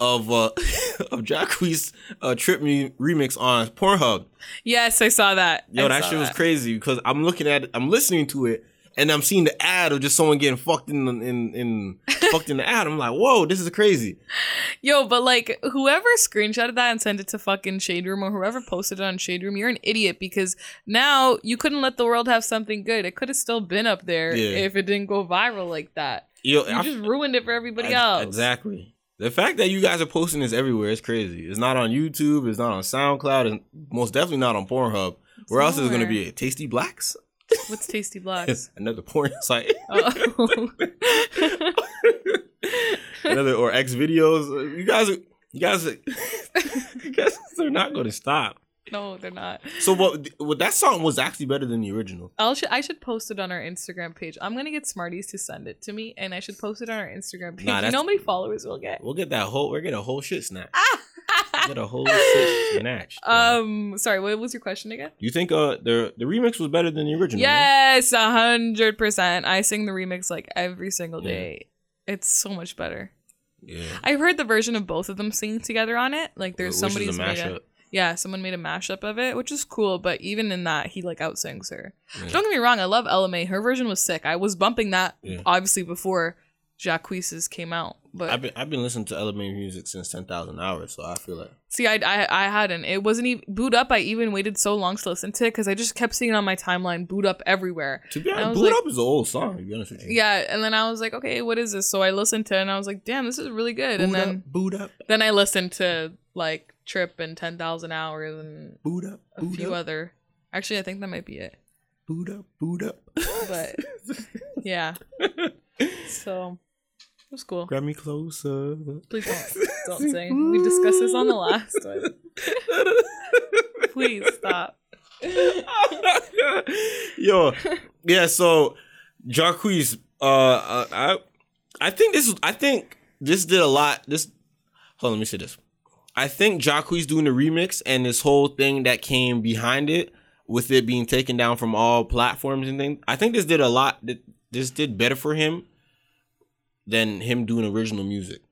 of uh of Jacquees uh trip me remix on Pornhub. Yes, I saw that. Yo, I that shit was crazy because I'm looking at it, I'm listening to it, and I'm seeing the ad of just someone getting fucked in in in fucked in the ad. I'm like, whoa, this is crazy. Yo, but like whoever screenshotted that and sent it to fucking Shade Room or whoever posted it on Shade Room, you're an idiot because now you couldn't let the world have something good. It could have still been up there Yeah. if it didn't go viral like that. Yo, You I- just ruined it for everybody I- else. Exactly. The fact that you guys are posting this everywhere is crazy. It's not on YouTube. It's not on SoundCloud. And most definitely not on Pornhub. Where else is it going to be? Tasty Blacks? What's Tasty Blacks? Another porn site. oh. Another or X videos. You guys. You guys are. you guys are not going to stop. No, they're not. So what? What that song was actually better than the original. I'll sh- I should post it on our Instagram page. I'm gonna get Smarties to send it to me, and I should post it on our Instagram page. Nah, you know how many followers we'll get? We'll get that whole. We'll get a whole shit snatch. Get a whole shit snatch. um, sorry, what was your question again? you think uh the the remix was better than the original? Yes, a hundred percent. I sing the remix like every single Yeah. day. It's so much better. Yeah. I've heard the version of both of them singing together on it. Like there's Which is somebody's made a mashup. Yeah, someone made a mashup of it, which is cool. But even in that, he like outsings her. Yeah. Don't get me wrong, I love Ella Mai. Her version was sick. I was bumping that Yeah. obviously before Jacquees's came out. But I've been I've been listening to Ella Mai music since ten thousand hours, so I feel like see, I, I I hadn't. It wasn't even boot up. I even waited so long to listen to it because I just kept seeing it on my timeline boot up everywhere. to be honest, Boot like- Up is an old song. To be honest with you, Yeah, and then I was like, okay, what is this? So I listened to it and I was like, damn, this is really good. Boot and then up, boot up, then I listened to like Trip and Ten Thousand Hours and boot up, a boot few up, other. Actually, I think that might be it. boot up, boot up. But yeah, so it was cool. Grab me closer. Please don't don't sing. We discussed this on the last one. Please stop. Yo, yeah. So, Jacquees, uh, uh, I, I think this. I think this did a lot. This. Hold on, let me say this. I think Jacquees doing the remix and this whole thing that came behind it, with it being taken down from all platforms and things. I think this did a lot. This did better for him than him doing original music.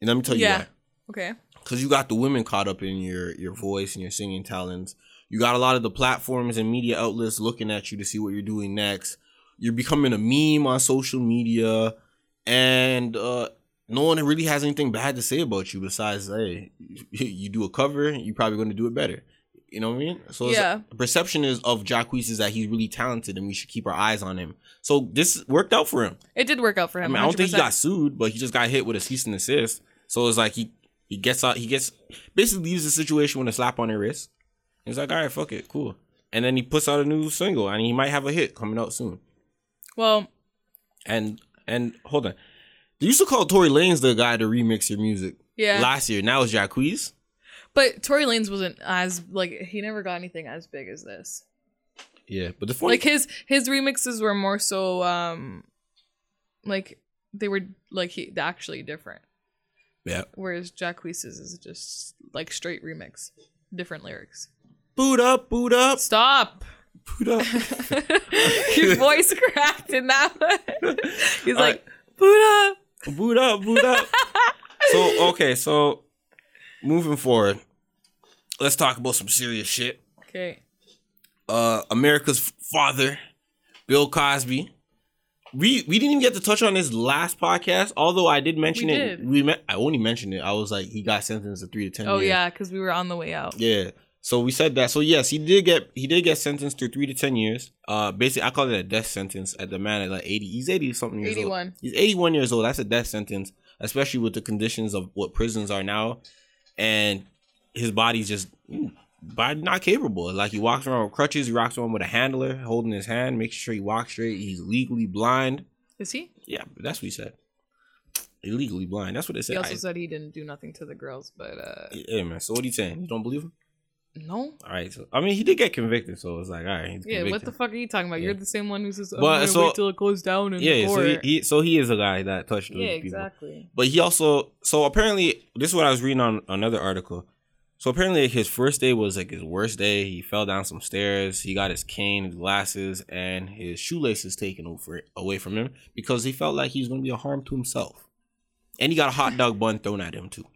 And let me tell you Yeah. why Okay. because you got the women caught up in your your voice and your singing talents. You got a lot of the platforms and media outlets looking at you to see what you're doing next. You're becoming a meme on social media, and uh, no one really has anything bad to say about you besides, hey, you do a cover, you're probably going to do it better. You know what I mean? So Yeah. the perception is of Jacquees is that he's really talented and we should keep our eyes on him. So this worked out for him. It did work out for I him. mean, I don't think he got sued, but he just got hit with a cease and desist. So it's like he he gets out, he gets basically leaves the situation with a slap on the wrist. He's like, all right, fuck it, cool. And then he puts out a new single, and he might have a hit coming out soon. Well, And and hold on, they used to call Tory Lanez the guy to remix your music yeah. last year. Now it's Jacquees. But Tory Lanez wasn't as like he never got anything as big as this. Yeah, but the funny, Like his his remixes were more so um like they were like he actually different. yeah, Whereas Jacquees's is just like straight remix, different lyrics. boot up, boot up, Stop. boot up. Your voice cracked in that one. He's All like, boot up. Boot up, boot up. so okay, so moving forward, let's talk about some serious shit. Okay. uh America's father, Bill Cosby. We we didn't even get to touch on this last podcast, although I did mention We it. did. We met. I only mentioned it. I was like, he got sentenced to three to ten. Oh years. yeah, because we were on the way out. Yeah. So we said that. So yes, he did get he did get sentenced to three to ten years. Uh, basically, I call it a death sentence at the man at like eighty. He's eighty something years old. Eighty-one. He's eighty one years old. That's a death sentence, especially with the conditions of what prisons are now, and his body's just mm, body not capable. Like he walks around with crutches. He walks around with a handler holding his hand, making sure he walks straight. He's legally blind. Is he? Yeah, that's what he said. Illegally blind. That's what they said. He also I- said he didn't do nothing to the girls, but uh yeah, man. So what are you saying? You don't believe him? No. All right. So I mean, he did get convicted, so it's like, all right. He's Yeah, what the fuck are you talking about? You're the same one who says, "I'm But, gonna so- wait till it goes down in Yeah. So court." he, he so he is a guy that touched yeah, people. exactly. But he also so apparently this is what I was reading on another article. So apparently his first day was like his worst day. He fell down some stairs. He got his cane, his glasses, and his shoelaces taken over away from him because he felt like he was gonna be a harm to himself. And he got a hot dog bun thrown at him too.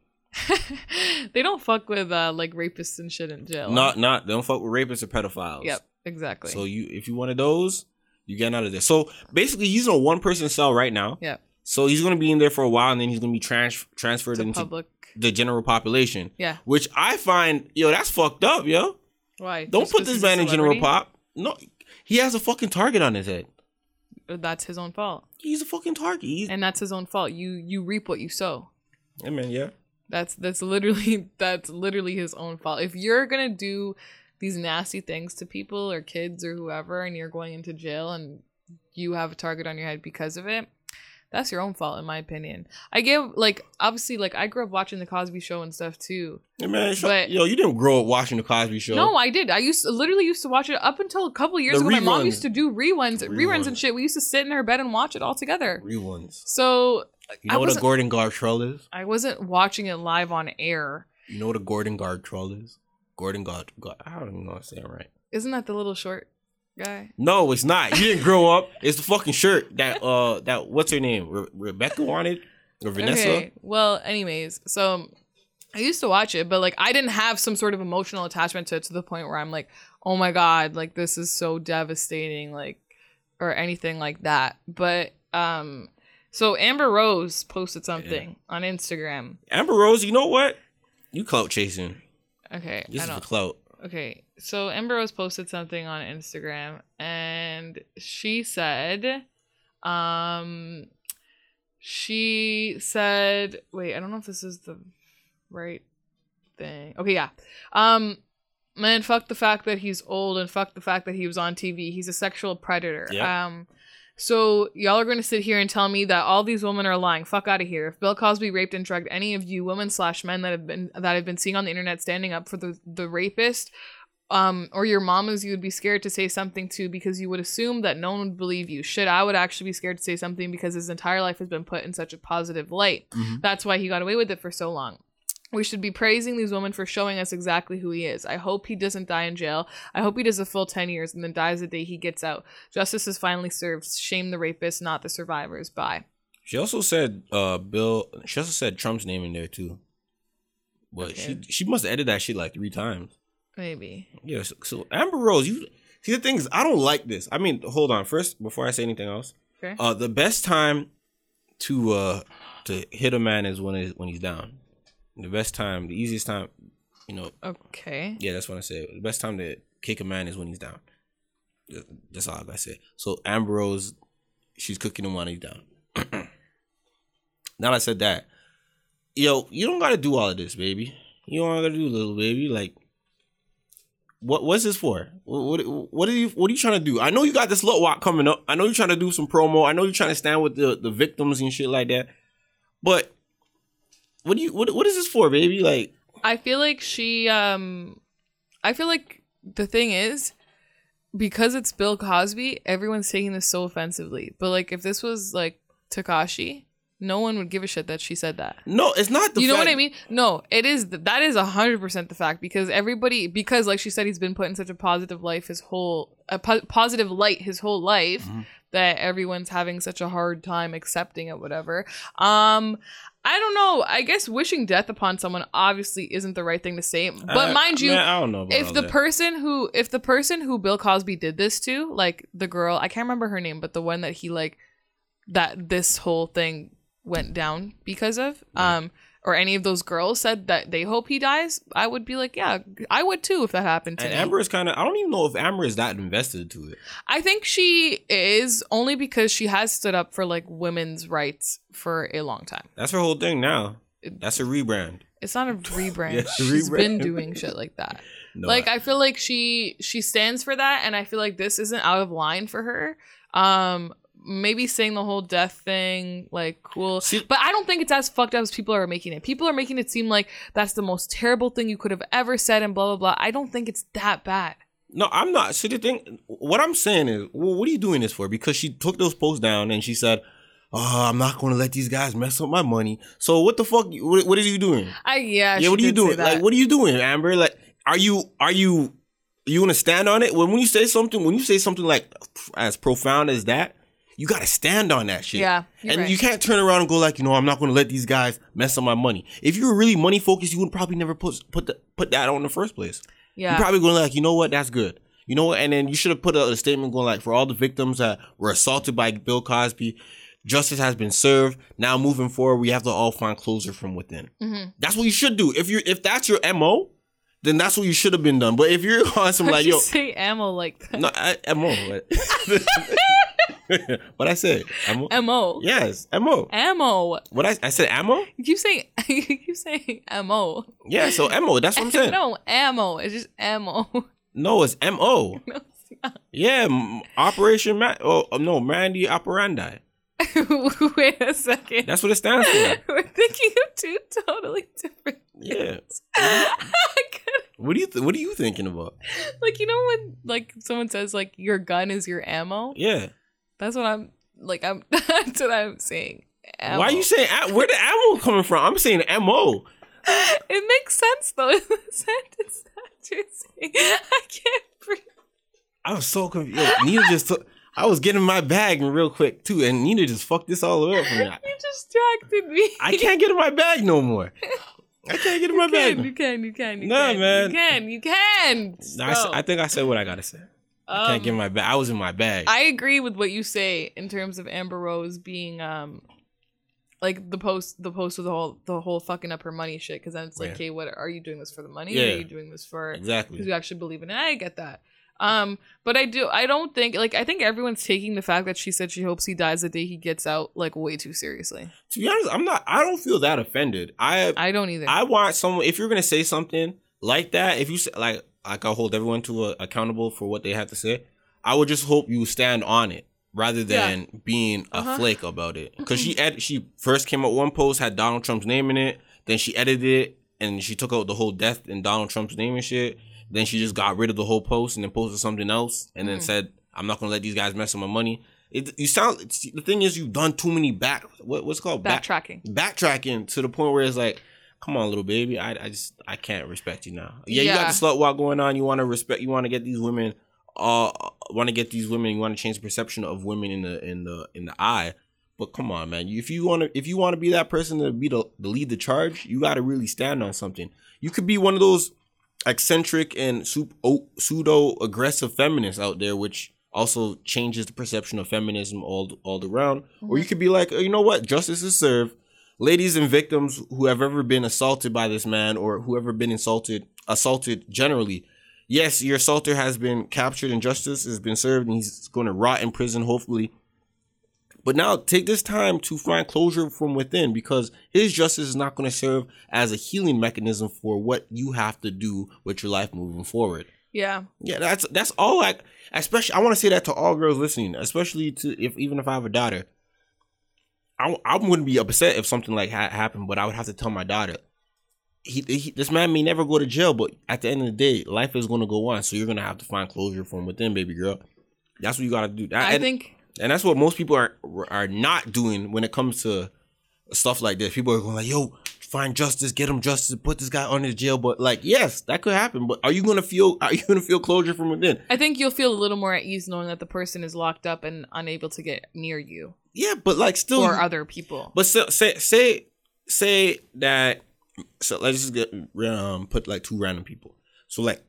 they don't fuck with uh like rapists and shit in jail. Not not they don't fuck with rapists or pedophiles. Yep, exactly. So you if you one of those, you getting out of there. So basically he's in a one person cell right now. Yep. So he's gonna be in there for a while and then he's gonna be trans- transferred to into public. the general population. Yeah. Which I find, yo, that's fucked up, yo. Why? Don't Just put this man in general pop. No, he has a fucking target on his head. That's his own fault, He's a fucking target. He's, and that's his own fault. You you reap what you sow. yeah, man, yeah. That's that's literally that's literally his own fault. If you're gonna do these nasty things to people or kids or whoever, and you're going into jail and you have a target on your head because of it, that's your own fault, in my opinion. I give like obviously like I grew up watching the Cosby Show and stuff too. Yeah, man, But- yo, you didn't grow up watching the Cosby Show. No, I did. I used to, literally used to watch it up until a couple years The ago. My mom used to do reruns, reruns, Reruns. and shit. We used to sit in her bed and watch it all together. reruns. So You know what a Gordon Gartrell is? I wasn't watching it live on air. You know what a Gordon Gartrell is? Gordon Gard, Gar- I don't even know if I'm saying right. Isn't that the little short guy? No, it's not. You didn't grow up. It's the fucking shirt that uh that what's her name? Re- Rebecca wanted or Vanessa. Okay. Well, anyways, so I used to watch it, but like I didn't have some sort of emotional attachment to it to the point where I'm like, oh my god, like this is so devastating, like or anything like that. But um, so Amber Rose posted something on Instagram. Amber Rose, you know what? You clout chasing. Okay, This I is clout. Okay, so Amber Rose posted something on Instagram and she said, um, she said, wait, I don't know if this is the right thing. Okay, yeah. Um, man, fuck the fact that he's old and fuck the fact that he was on TV. He's a sexual predator. Yeah. Um, so y'all are going to sit here and tell me that all these women are lying. Fuck out of here. If Bill Cosby raped and drugged any of you women slash men that have been that have been seeing on the internet standing up for the the rapist, um, or your mamas, you would be scared to say something to because you would assume that no one would believe you. Shit, I would actually be scared to say something because his entire life has been put in such a positive light. Mhm. That's why he got away with it for so long. We should be praising these women for showing us exactly who he is. I hope he doesn't die in jail. I hope he does a full 10 years and then dies the day he gets out. Justice is finally served. Shame the rapists, not the survivors. Bye. She also said uh Bill she also said Trump's name in there too. But Okay. she she must have edited that shit like three times. Maybe. Yeah, so, so Amber Rose, you see the thing is I don't like this. I mean, hold on. First, before I say anything else, Okay. uh the best time to uh to hit a man is when it, when he's down. The best time, the easiest time, you know, Okay. yeah, that's what I say. The best time to kick a man is when he's down. That's all I gotta say. So Amber Rose, she's cooking him when he's down. now that I said that, yo, you don't gotta do all of this, baby. You don't gotta do little baby. Like, what what's this for? What what, what are you what are you trying to do? I know you got this little walk coming up. I know you're trying to do some promo. I know you're trying to stand with the the victims and shit like that. But what do you what what is this for, baby? Like, I feel like she um I feel like the thing is because it's Bill Cosby, everyone's taking this so offensively. But like if this was like Tekashi, no one would give a shit that she said that. no, it's not the you know what I mean? No, it is that is a hundred percent the fact because everybody because like she said he's been put in such a positive life his whole a po- positive light his whole life Mhm. That everyone's having such a hard time accepting it, whatever. Um, I don't know. I guess wishing death upon someone obviously isn't the right thing to say. But Uh, mind you, man, I don't know. About if the that. person who if the person who Bill Cosby did this to, like the girl, I can't remember her name, but the one that he like that this whole thing went down because of, Yeah. um, or any of those girls said that they hope he dies, I would be like, yeah, I would too if that happened to and me. Amber is kind of. I don't even know if Amber is that invested to it. I think she is only because she has stood up for like women's rights for a long time. That's her whole thing now. That's a rebrand. It's not a rebrand. Yeah, She's been doing shit like that. No, like I- I feel like she she stands for that and I feel like this isn't out of line for her. Um maybe saying the whole death thing like cool. See- but I don't think it's as fucked up as people are making it. People are making it seem like that's the most terrible thing you could have ever said and blah blah blah. I don't think it's that bad. No, I'm not. See, the thing, what I'm saying is, well, what are you doing this for? Because she took those posts down and she said, "Oh, I'm not going to let these guys mess up my money." So what the fuck? What, what are you doing? I yeah. yeah, she what are you doing? Like, what are you doing, Amber? Like, are you are you you gonna stand on it? When when you say something, when you say something like as profound as that, you gotta stand on that shit. Yeah, and right. you can't turn around and go like, you know, I'm not gonna let these guys mess up my money. If you were really money focused, you would probably never put put the, put that on in the first place. yeah. You're probably going like, you know what, that's good. You know what, and then you should have put a, a statement going like, for all the victims that were assaulted by Bill Cosby, justice has been served. Now moving forward, we have to all find closure from within. mm-hmm. That's what you should do. If you if that's your mo, then that's what you should have been done. But if you're on some like you yo, say ammo like that? no I, mo, what, what I said, mo, Mo. yes, mo. Ammo. What I I said, ammo. You keep saying you keep saying ammo. Yeah, so mo. That's what I'm saying. no, ammo. It's just ammo. No, it's mo. no, it's not. Yeah, Operation Ma- oh, oh no, Mandy Operandi. Wait a second. That's what it stands for. We're thinking of two totally different. Yeah. What do you th- What are you thinking about? like you know when like someone says like your gun is your ammo. Yeah. That's what I'm like. I'm that's what I'm saying. Ammo. Why are you saying where the ammo coming from? I'm saying mo. It makes sense though in the sentence that you're saying. I can't breathe. I was so confused. Nina just took. I was getting my bag real quick too, and Nina just fucked this all up for me. You distracted me. I can't get in my bag no more. I can't get in my bag. You can, bag. you can, you can, you Nah, can. man. You can, you can. No, I. I think I said what I gotta say. I can't get my bag. I was in my bag. Um, I agree with what you say in terms of Amber Rose being um like the post the post with the whole the whole fucking up her money shit because then it's like Yeah. okay what are you doing this for the money Yeah. are you doing this for exactly because you actually believe in it I get that um but I do I don't think like I think everyone's taking the fact that she said she hopes he dies the day he gets out like way too seriously To be honest, I'm not. I don't feel that offended. I I don't either I want someone. If you're gonna say something like that, if you say like like I hold everyone to a, accountable for what they have to say, I would just hope you stand on it rather than being a Uh-huh. flake about it. Because she ed- she first came up one post had Donald Trump's name in it, then she edited it and she took out the whole death and Donald Trump's name and shit. Then she just got rid of the whole post and then posted something else and then Mhm. said, "I'm not gonna let these guys mess with my money." It, you sound. The thing is, you've done too many back. What, what's it called back backtracking backtracking to the point where it's like, come on, little baby, I, I just I can't respect you now. Yeah, you got the slut walk going on. You want to respect. You want to get these women. Uh, want to get these women. You want to change the perception of women in the in the in the eye. But come on, man. If you want to, if you want to be that person to be the, the lead the charge, you got to really stand on something. You could be one of those eccentric and pseudo aggressive feminists out there, which also changes the perception of feminism all all around. Or you could be like, "Oh, you know what, justice is served. Ladies and victims who have ever been assaulted by this man or whoever been insulted, assaulted generally. Yes, your assaulter has been captured and justice has been served and he's going to rot in prison, hopefully. But now take this time to find closure from within because his justice is not going to serve as a healing mechanism for what you have to do with your life moving forward. yeah Yeah, that's that's all. Like, especially, I want to say that to all girls listening, especially to if even if I have a daughter, I I wouldn't be upset if something like ha- happened, but I would have to tell my daughter, he, he this man may never go to jail, but at the end of the day, life is going to go on. So you're going to have to find closure from within, baby girl. That's what you got to do. I and, think and that's what most people are are not doing when it comes to stuff like this. People are going like, "Yo, find justice, get him justice, put this guy on his jail. But like, yes, that could happen. But are you gonna feel? Are you gonna feel closure from within? I think you'll feel a little more at ease knowing that the person is locked up and unable to get near you Yeah, but like still, for other people. But so, say say say that. So let's just get um put like two random people. So like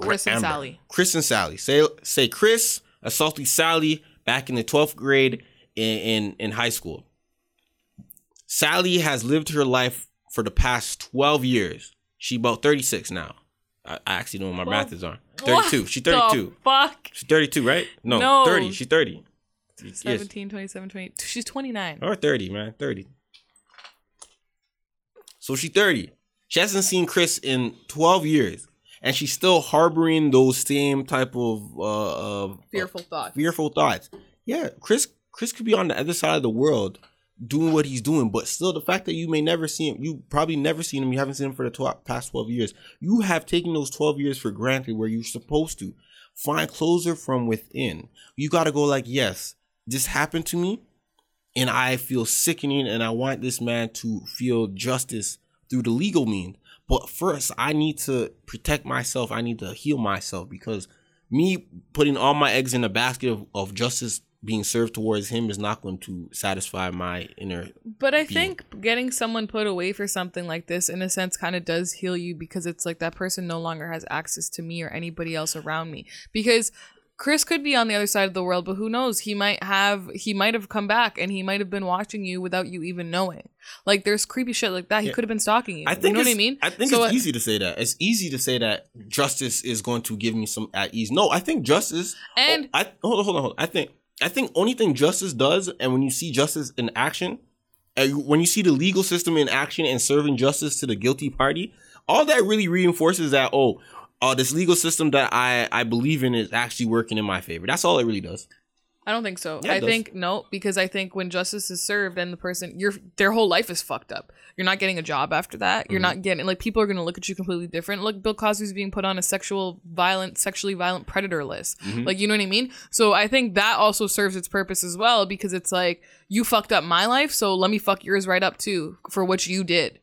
Chris and Sally. Chris and Sally. Say say Chris assaulted Sally back in the twelfth grade in, in in high school. Sally has lived her life for the past twelve years. She about thirty six now. I, I actually don't know what my math is on. Thirty two. She's thirty two. Fuck. She's thirty two, right? No, No. thirty. She's thirty. Yes. 27, 20. She's 29. Or 30, man. 30. So she's 30. She hasn't seen Chris in 12 years. And she's still harboring those same type of uh, uh Fearful thoughts. fearful thoughts. Yeah, Chris Chris could be on the other side of the world doing what he's doing, but still the fact that you may never see him, you probably never seen him, you haven't seen him for the past 12 years. You have taken those 12 years for granted where you're supposed to find closure from within. You got to go like, yes, this happened to me and I feel sickening and I want this man to feel justice through the legal means. But first, I need to protect myself. I need to heal myself because me putting all my eggs in a basket of, of justice being served towards him is not going to satisfy my inner. But I being. think getting someone put away for something like this, in a sense, kind of does heal you because it's like that person no longer has access to me or anybody else around me. Because Chris could be on the other side of the world, but who knows? He might have, he might have come back and he might have been watching you without you even knowing. Like there's creepy shit like that. He Yeah. could have been stalking you. I think you know what I mean? I think So, it's easy to say that. It's easy to say that justice is going to give me some at ease. No, I think justice oh, And- oh, I hold on, hold on, hold on. I think I think only thing justice does, and when you see justice in action, and when you see the legal system in action and serving justice to the guilty party, all that really reinforces that oh, uh, this legal system that I I believe in is actually working in my favor. That's all it really does. I don't think so. Yeah, I does. think no, because I think when justice is served and the person your their whole life is fucked up. You're not getting a job after that. You're Mm-hmm. not getting like people are gonna look at you completely different. Look, Bill Cosby's being put on a sexual violent, sexually violent predator list. Mm-hmm. Like you know what I mean? So I think that also serves its purpose as well because it's like you fucked up my life, so let me fuck yours right up too for what you did.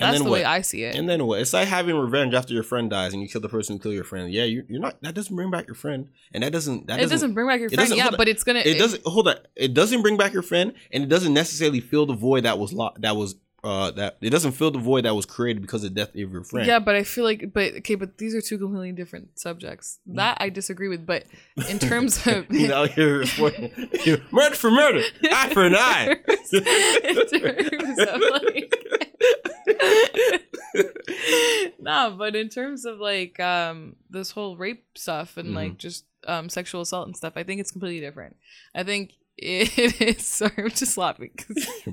And That's then the way? I see it. And then what? It's like having revenge after your friend dies and you kill the person who killed your friend. Yeah, you, you're not. That doesn't bring back your friend, and that doesn't. That it doesn't bring back your it friend, doesn't- yeah, but it's gonna. it doesn't hold on it doesn't bring back your friend and it doesn't necessarily fill the void that was lo- that was uh that it doesn't fill the void that was created because of the death of your friend Yeah, but I feel like, but okay, but these are two completely different subjects. That I disagree with. But in terms of, you know here murder for murder eye for an eye in terms of like, nah, but in terms of like um this whole rape stuff and like just um sexual assault and stuff, I think it's completely different. I think it is. Sorry, I'm just laughing.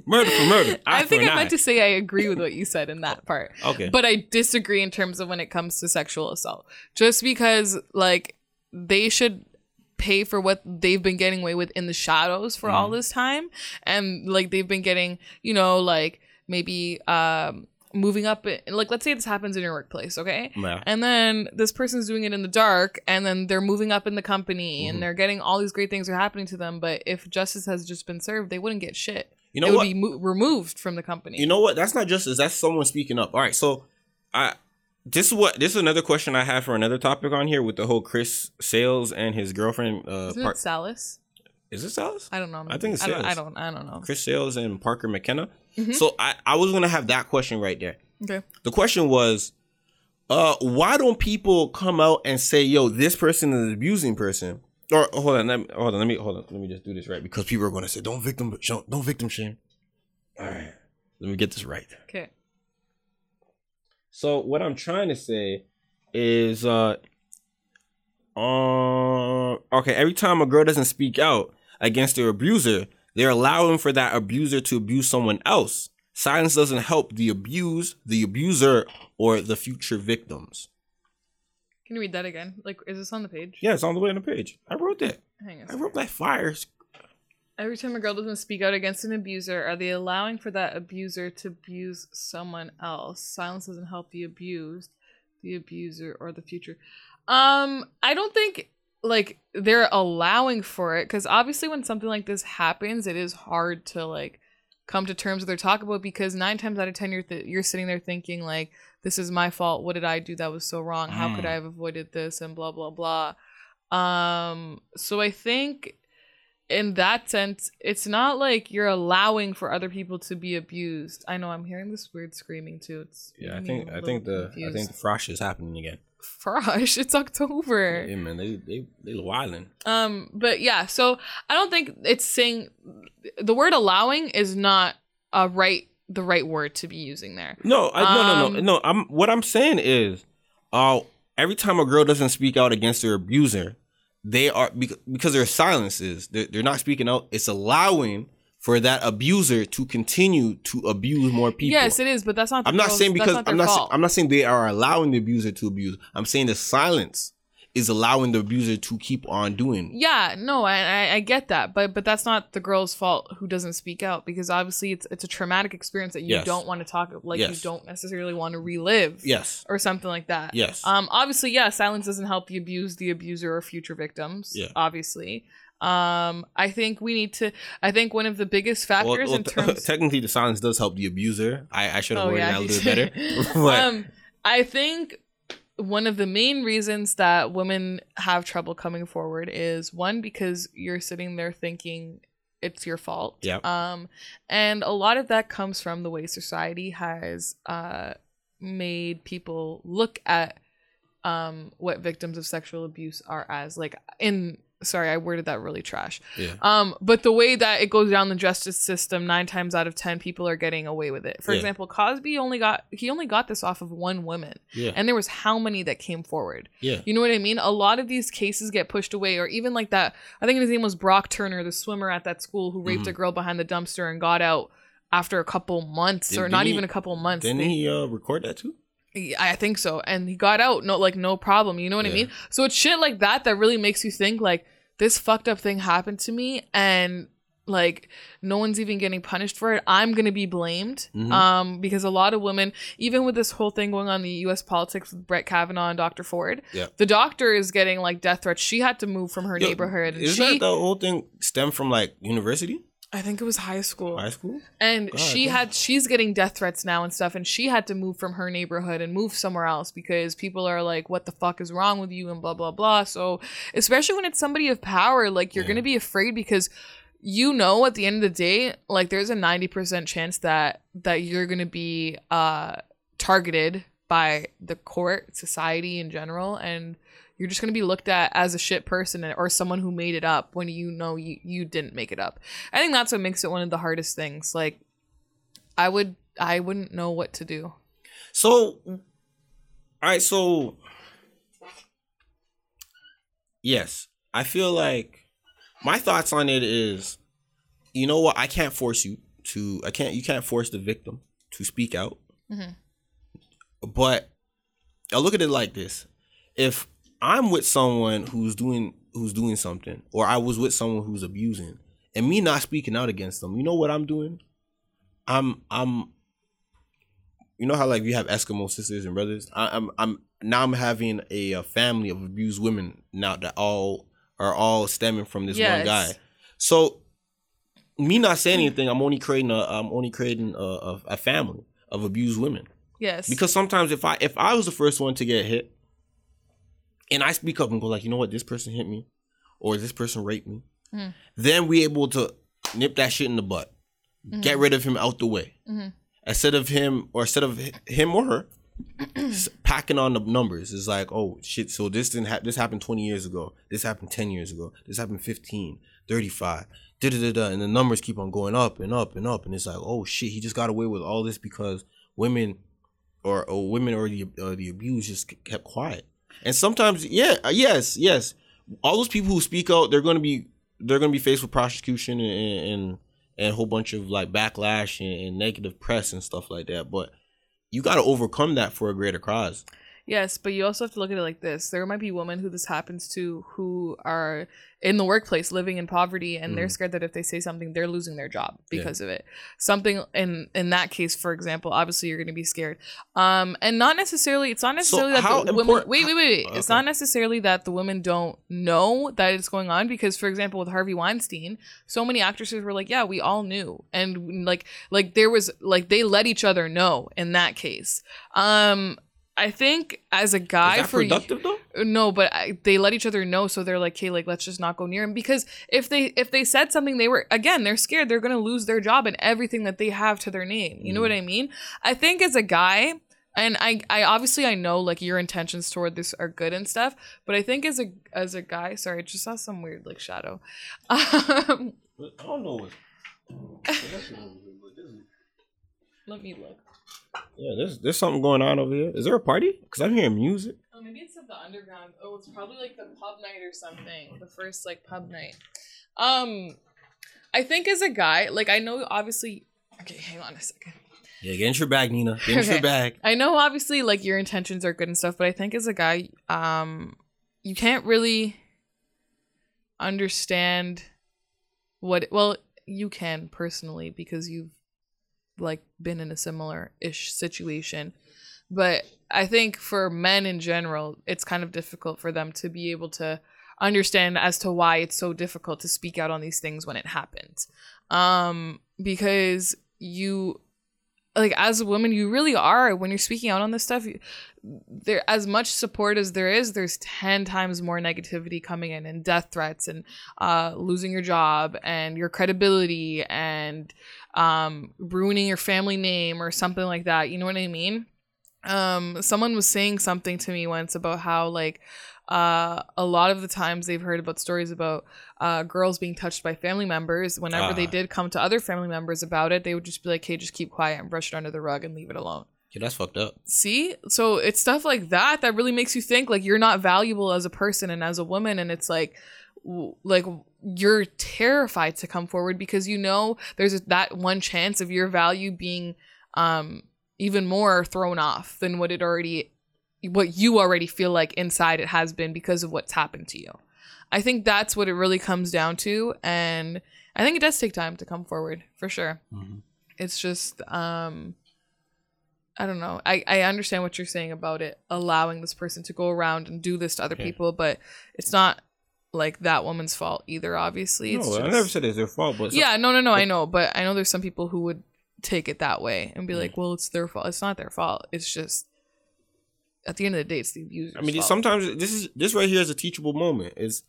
murder for murder I think I eye meant to say I agree with what you said in that part. okay But I disagree in terms of when it comes to sexual assault. Just because like they should pay for what they've been getting away with in the shadows for Mm-hmm. all this time and like they've been getting, you know, like maybe um moving up in, like let's say this happens in your workplace, okay? Yeah. And then this person's doing it in the dark and then they're moving up in the company Mm-hmm. and they're getting all these great things are happening to them, but if justice has just been served, they wouldn't get shit. you know it would be mo- removed from the company. you know what that's not justice that's someone speaking up all right so i this is what this is another question i have for another topic on here with the whole Chris Sails and his girlfriend uh Isn't part it Salas? Is this Salas? I don't know. I think it's I don't, I don't. I don't know. Chris Sails and parker mckenna Mm-hmm. so i i was gonna have that question right there Okay. the question was uh why don't people come out and say yo this person is an abusing person or hold on let me hold on let me hold on let me just do this right because people are going to say don't victim don't victim shame all right let me get this right Okay. so what i'm trying to say is uh uh, okay every time a girl doesn't speak out against their abuser they're allowing for that abuser to abuse someone else silence doesn't help the abused the abuser or the future victims Can you read that again? Like, is this on the page? yeah it's on the way on the page i wrote that Hang on. i wrote that fires Every time a girl doesn't speak out against an abuser, are they allowing for that abuser to abuse someone else? Silence doesn't help the abused, the abuser, or the future. Um, I don't think like they're allowing for it because obviously when something like this happens, it is hard to like come to terms with or talk about because nine times out of ten you're th- you're sitting there thinking like this is my fault. What did i do that was so wrong? How could Mm. i have avoided this? and blah blah blah. Um so i think in that sense it's not like you're allowing for other people to be abused. I know i'm hearing this weird screaming too. It's Yeah, I think I think the I think the frosh is happening again. Frosh it's october Yeah, man, they they they wilding. Um, but yeah, so I don't think it's saying the word allowing is not a right the right word to be using there. No, I, no, no, no, Um, no. I'm what I'm saying is, uh, every time a girl doesn't speak out against their abuser, they are bec- because their silence is they're, they're not speaking out. It's allowing for that abuser to continue to abuse more people. Yes, it is, but that's not. The I'm not girl's- saying because not I'm not. I'm not saying they are allowing the abuser to abuse. I'm saying the silence is allowing the abuser to keep on doing. yeah, no, I, I get that, but but that's not the girl's fault who doesn't speak out because obviously it's it's a traumatic experience that you Yes. don't want to talk like you don't necessarily want to relive. Yes. Or something like that. Yes. Um. Obviously, yeah. Silence doesn't help the abused, the abuser, or future victims. Yeah. Obviously. Um. I think we need to. I think one of the biggest factors well, in t- terms. technically, the silence does help the abuser. I, I should have Oh, worded yeah, that a little bit did. better. but, um, I think one of the main reasons that women have trouble coming forward is one because you're sitting there thinking it's your fault. Yeah. Um, and a lot of that comes from the way society has uh made people look at um what victims of sexual abuse are as like in sorry i worded that really trash yeah. um, but the way that it goes down the justice system, nine times out of ten, people are getting away with it. For Yeah. example, Cosby only got he only got this off of one woman, Yeah. and there was how many that came forward. Yeah. You know what I mean? A lot of these cases get pushed away, or even like that. I think his name was Brock Turner, the swimmer at that school who raped a Mm-hmm. girl behind the dumpster and got out after a couple months, Did- or not didn't even a couple months. Didn't They- he uh, record that too? yeah, I think so. And he got out, no, like no problem. You know what I mean? So it's shit like that that really makes you think like this fucked up thing happened to me, and like no one's even getting punished for it. I'm gonna be blamed. Mhm. Um, because a lot of women, even with this whole thing going on in the U.S. politics with Brett Kavanaugh and Dr. Ford, Yeah. the doctor is getting like death threats. She had to move from her Yo, neighborhood, and Isn't she, that the whole thing stem from like university, I think it was high school. high school? And God, she had she's getting death threats now and stuff, and she had to move from her neighborhood and move somewhere else because people are like, "What the fuck is wrong with you?" and blah blah blah. So, especially when it's somebody of power, like you're Yeah. gonna be afraid because you know at the end of the day, like there's a ninety percent chance that that you're gonna be uh targeted by the court, society in general, and you're just going to be looked at as a shit person or someone who made it up when you know you, you didn't make it up. I think that's what makes it one of the hardest things. Like I would I wouldn't know what to do. So, all right. So, yes, I feel like my thoughts on it is, you know what? I can't force you to. I can't. You can't force the victim to speak out. Mhm. But I look at it like this: if I'm with someone who's doing who's doing something, or I was with someone who's abusing, and me not speaking out against them, you know what I'm doing? I'm I'm you know how like we have Eskimo sisters and brothers. I, I'm I'm now I'm having a, a family of abused women now that all are all stemming from this Yes. one guy. So me not saying anything, I'm only creating a I'm only creating a, a, a family of abused women. Yes. Because sometimes if I if I was the first one to get hit, and I speak up and go like, you know what, this person hit me, or this person raped me, Mhm. then we able to nip that shit in the butt, get rid of him out the way, Mhm. instead of him or instead of him or her packing on the numbers. It's like, oh shit, so this didn't happen. This happened twenty years ago. This happened ten years ago. This happened 15, 35, da da da da, and the numbers keep on going up and up and up, and it's like, oh shit, he just got away with all this because women or, or women or the uh, the abused just kept quiet. And sometimes, yeah, uh, yes, yes, all those people who speak out, they're going to be they're going to be faced with prosecution and, and and a whole bunch of like backlash and, and negative press and stuff like that. But you got to overcome that for a greater cause. Yes, but you also have to look at it like this. There might be women who this happens to who are in the workplace living in poverty and they're Mhm. scared that if they say something they're losing their job because of it. Something in in that case for example, obviously you're going to be scared. Um and not necessarily it's not necessarily that how the women Wait, wait, wait, wait. It's not necessarily that the women don't know that it's going on because for example with Harvey Weinstein, so many actresses were like, "Yeah, we all knew." And like like there was like they let each other know in that case. Um I think as a guy Is that for productive though? no, but I, they let each other know, so they're like, "Okay, like let's just not go near him." Because if they if they said something, they were again, they're scared they're gonna lose their job and everything that they have to their name. You know what I mean? I think as a guy, and I I obviously I know like your intentions toward this are good and stuff, but I think as a as a guy, sorry, I just saw some weird like shadow. Um, I don't know what. let me look. Yeah, there's there's something going on over here. Is there a party? Cause I'm hearing music. Oh, maybe it's at the underground. Oh, it's probably like the pub night or something. The first like pub night. Um, I think as a guy, like I know obviously. Okay, hang on a second. Yeah, get into your bag, Nina. Get into Okay. your bag. I know obviously like your intentions are good and stuff, but I think as a guy, um, you can't really understand what. Well, you can personally because you've like been in a similar ish situation, but I think for men in general, it's kind of difficult for them to be able to understand as to why it's so difficult to speak out on these things when it happens. Um, because you like as a woman you really are when you're speaking out on this stuff you- there as much support as there is there's 10 times more negativity coming in and death threats and uh, losing your job and your credibility and um, ruining your family name or something like that you know what i mean? Um, someone was saying something to me once about how like uh, a lot of the times they've heard about stories about uh, girls being touched by family members. Whenever they Ah. did come to other family members about it, they would just be like, "Hey, just keep quiet and brush it under the rug and leave it alone." Yeah, that's fucked up. See, so it's stuff like that that really makes you think like you're not valuable as a person and as a woman, and it's like, like you're terrified to come forward because you know there's that one chance of your value being um even more thrown off than what it already what you already feel like inside it has been because of what's happened to you. I think that's what it really comes down to and I think it does take time to come forward for sure. Mhm. It's just um I don't know. I, I understand what you're saying about it allowing this person to go around and do this to other Yeah. people, but it's not like that woman's fault either, obviously. It's No, I never said it's their fault, but yeah, no, no, no. I know, but I know there's some people who would take it that way and be like, "Well, it's their fault." It's not their fault. It's just at the end of the day, it's the abuser's I mean, fault. sometimes this is this right here is a teachable moment. It's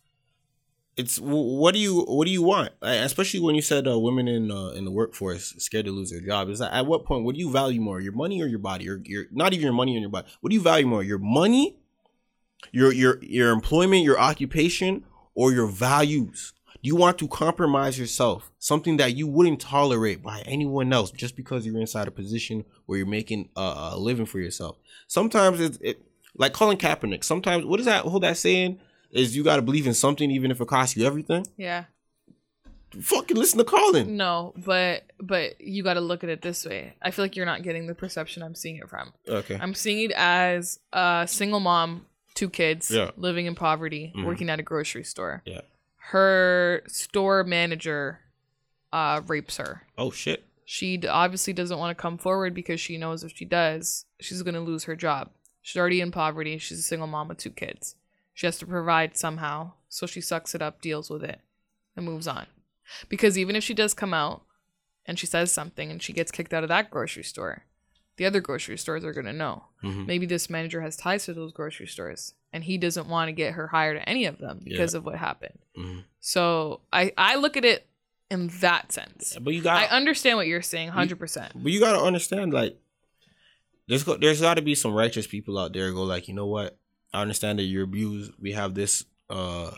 it's what do you what do you want? Especially when you said uh, women in uh, in the workforce scared to lose their job. Is that at what point? What do you value more, your money or your body, or your not even your money or your body? What do you value more, your money, your your your employment, your occupation, or your values? You want to compromise yourself, something that you wouldn't tolerate by anyone else, just because you're inside a position where you're making a, a living for yourself? Sometimes it's it, like Colin Kaepernick. Sometimes what is that? Hold that saying is you got to believe in something even if it costs you everything. yeah. Fucking listen to Colin. No, but but you got to look at it this way. I feel like you're not getting the perception I'm seeing it from. Okay. I'm seeing it as a single mom, two kids, Yeah. living in poverty, Mhm. working at a grocery store. Yeah. Her store manager uh, rapes her. Oh shit. She obviously doesn't want to come forward because she knows if she does, she's going to lose her job. She's already in poverty. She's a single mom with two kids. She has to provide somehow. So she sucks it up, deals with it, and moves on. Because even if she does come out and she says something and she gets kicked out of that grocery store, the other grocery stores are going to know. Mhm. Maybe this manager has ties to those grocery stores and he doesn't want to get her hired at any of them because of what happened. Mhm. So I, I look at it in that sense. But you got I understand what you're saying, hundred percent. But you got to understand, like, there's go, there's got to be some righteous people out there go like, you know what? I understand that you're abused. We have this uh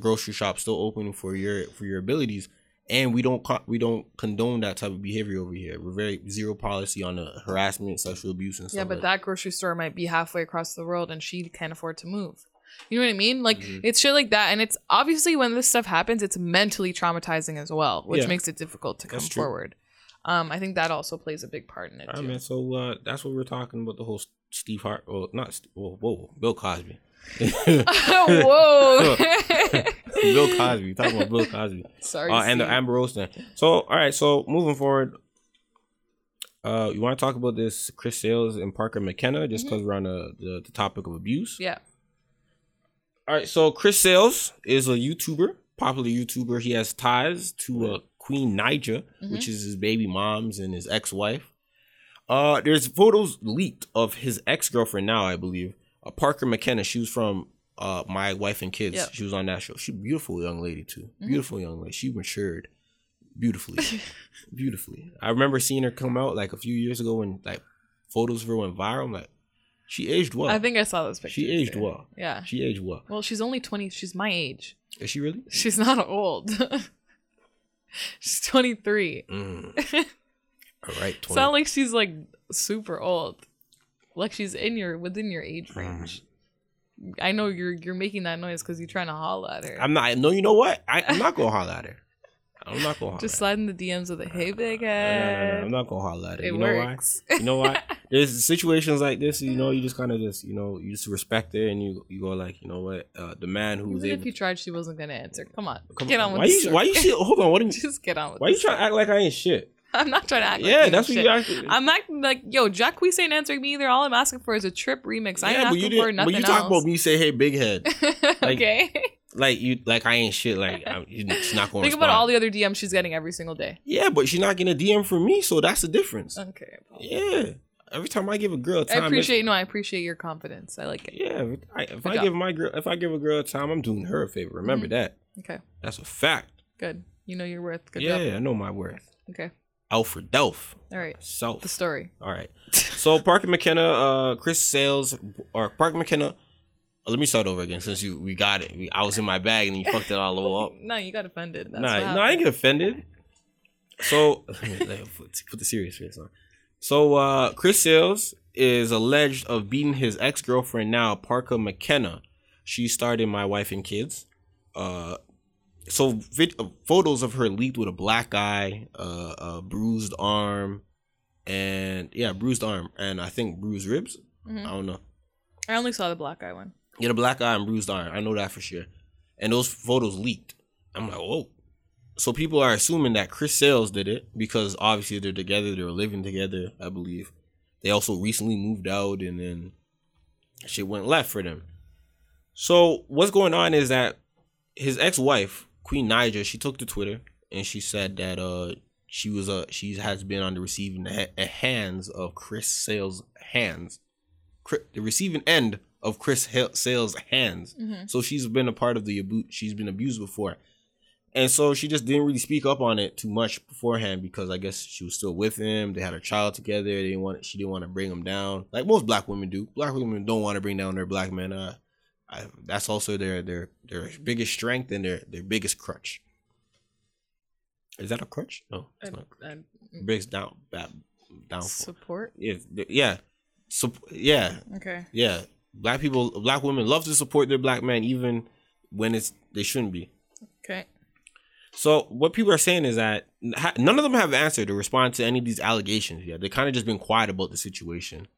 grocery shop still open for your for your abilities, and we don't co- we don't condone that type of behavior over here. We're very zero policy on the harassment, sexual abuse, and stuff. Yeah, but like that grocery store might be halfway across the world, and she can't afford to move. You know what I mean? Like Mhm. it's shit like that, and it's obviously when this stuff happens, it's mentally traumatizing as well, which Yeah. makes it difficult to come forward. Um, I think that also plays a big part in it I mean, so uh, that's what we're talking about the whole Steve Hart. Well, not St- whoa, whoa, Bill Cosby. Whoa. Bill Cosby. Talking about Bill Cosby. Sorry. Uh, and the Amber Rose thing. So, all right. So, moving forward, uh, you want to talk about this Chris Sails and Parker McKenna, just because we're on the, the the topic of abuse. yeah. All right. So, Chris Sails is a YouTuber, popular YouTuber. He has ties to uh, Queen Naija, which is his baby mom's and his ex wife. Uh, there's photos leaked of his ex girlfriend now, I believe. Uh, Parker McKenna. She was from uh My Wife and Kids. Yep. She was on that show. She beautiful young lady too. Beautiful young lady. She matured beautifully, beautifully. I remember seeing her come out like a few years ago when like photos of her went viral. I'm like, she aged well. I think I saw those pictures. she aged well. Yeah. She aged well. Well, she's only 20. She's my age. Is she really? She's not old. she's 23. Mm. All right. It's not like she's like super old. Like she's in your within your age Mm. range. I know you're you're making that noise because you're trying to holla at her. I'm not. No, you know what? I, I'm not gonna holler at her. I'm not gonna holler. Just slide in the DMs with a hey big her. No, no, head. no, I'm not gonna holler at her. It you know works. why? You know why? There's situations like this. You know, you just kind of just you know you just respect it and you you go like you know what uh, the man who's Even if you tried, she wasn't gonna answer. Come on, Come get on with why you story. why you shit? Hold on. What? Are you, Just get on with. why you trying to act like I ain't shit? I'm not trying to act. Yeah, like that's what shit. you acting. I'm acting like yo. Jack Jacquees ain't answering me either. All I'm asking for is a trip remix. I ain't yeah, but asking you for nothing But you talk else. about me. Say hey, big head. okay. like you like I ain't shit. Like I'm, she's not going. To think about all the other DMs she's getting every single day. Yeah, but she's not getting a DM from me, so that's the difference. Okay. Yeah. Every time I give a girl I time, appreciate no, I appreciate your confidence. I like it. Yeah, if I, if Good I job. give my girl, if I give a girl time, I'm doing her a favor. Remember that. Okay. That's a fact. Good. You know your worth. Mm-hmm. Good yeah, job. I know my worth. Okay. Alfred Delph. All right. So the story. All right. So Parker McKenna, uh, Chris Sails, or Parker McKenna. uh, let me start over again since you we got it. We, I was in my bag and you fucked it all up. No, you got offended. That's nah, no, I ain't get offended. So let me- let me put, put the serious face on. So uh, Chris Sails is alleged of beating his ex girlfriend now, Parker McKenna. She starred in My Wife and Kids. Uh, so vid- uh, photos of her leaked with a black eye, uh, a bruised arm, and yeah, bruised arm, and I think bruised ribs. Mhm. I don't know. I only saw the black eye one. Get a black eye and bruised arm. I know that for sure. And those photos leaked. I'm like, whoa. So people are assuming that Chris Sails did it because obviously they're together, they're living together, I believe. They also recently moved out and then shit went left for them. So what's going on is that his ex-wife, Queen Naija, she took to Twitter and she said that uh she was uh she has been on the receiving ha- hands of Chris Sails hands, Chri- the receiving end of Chris Sails hands. Mhm. So she's been a part of the abuse. She's been abused before, and so she just didn't really speak up on it too much beforehand because I guess she was still with him. They had a child together. They didn't want. She didn't want to bring him down, like most black women do. Black women don't want to bring down their black men. Uh, I, that's also their their their biggest strength and their their biggest crutch. Is that a crutch? No, it's I- not. I- mm. Biggest down, downfall. support. Yeah, yeah, so, yeah, Okay. yeah. Black people, black women love to support their black men even when it's they shouldn't be. Okay. So what people are saying is that ha- none of them have answered to respond to any of these allegations yet. They kind of just been quiet about the situation.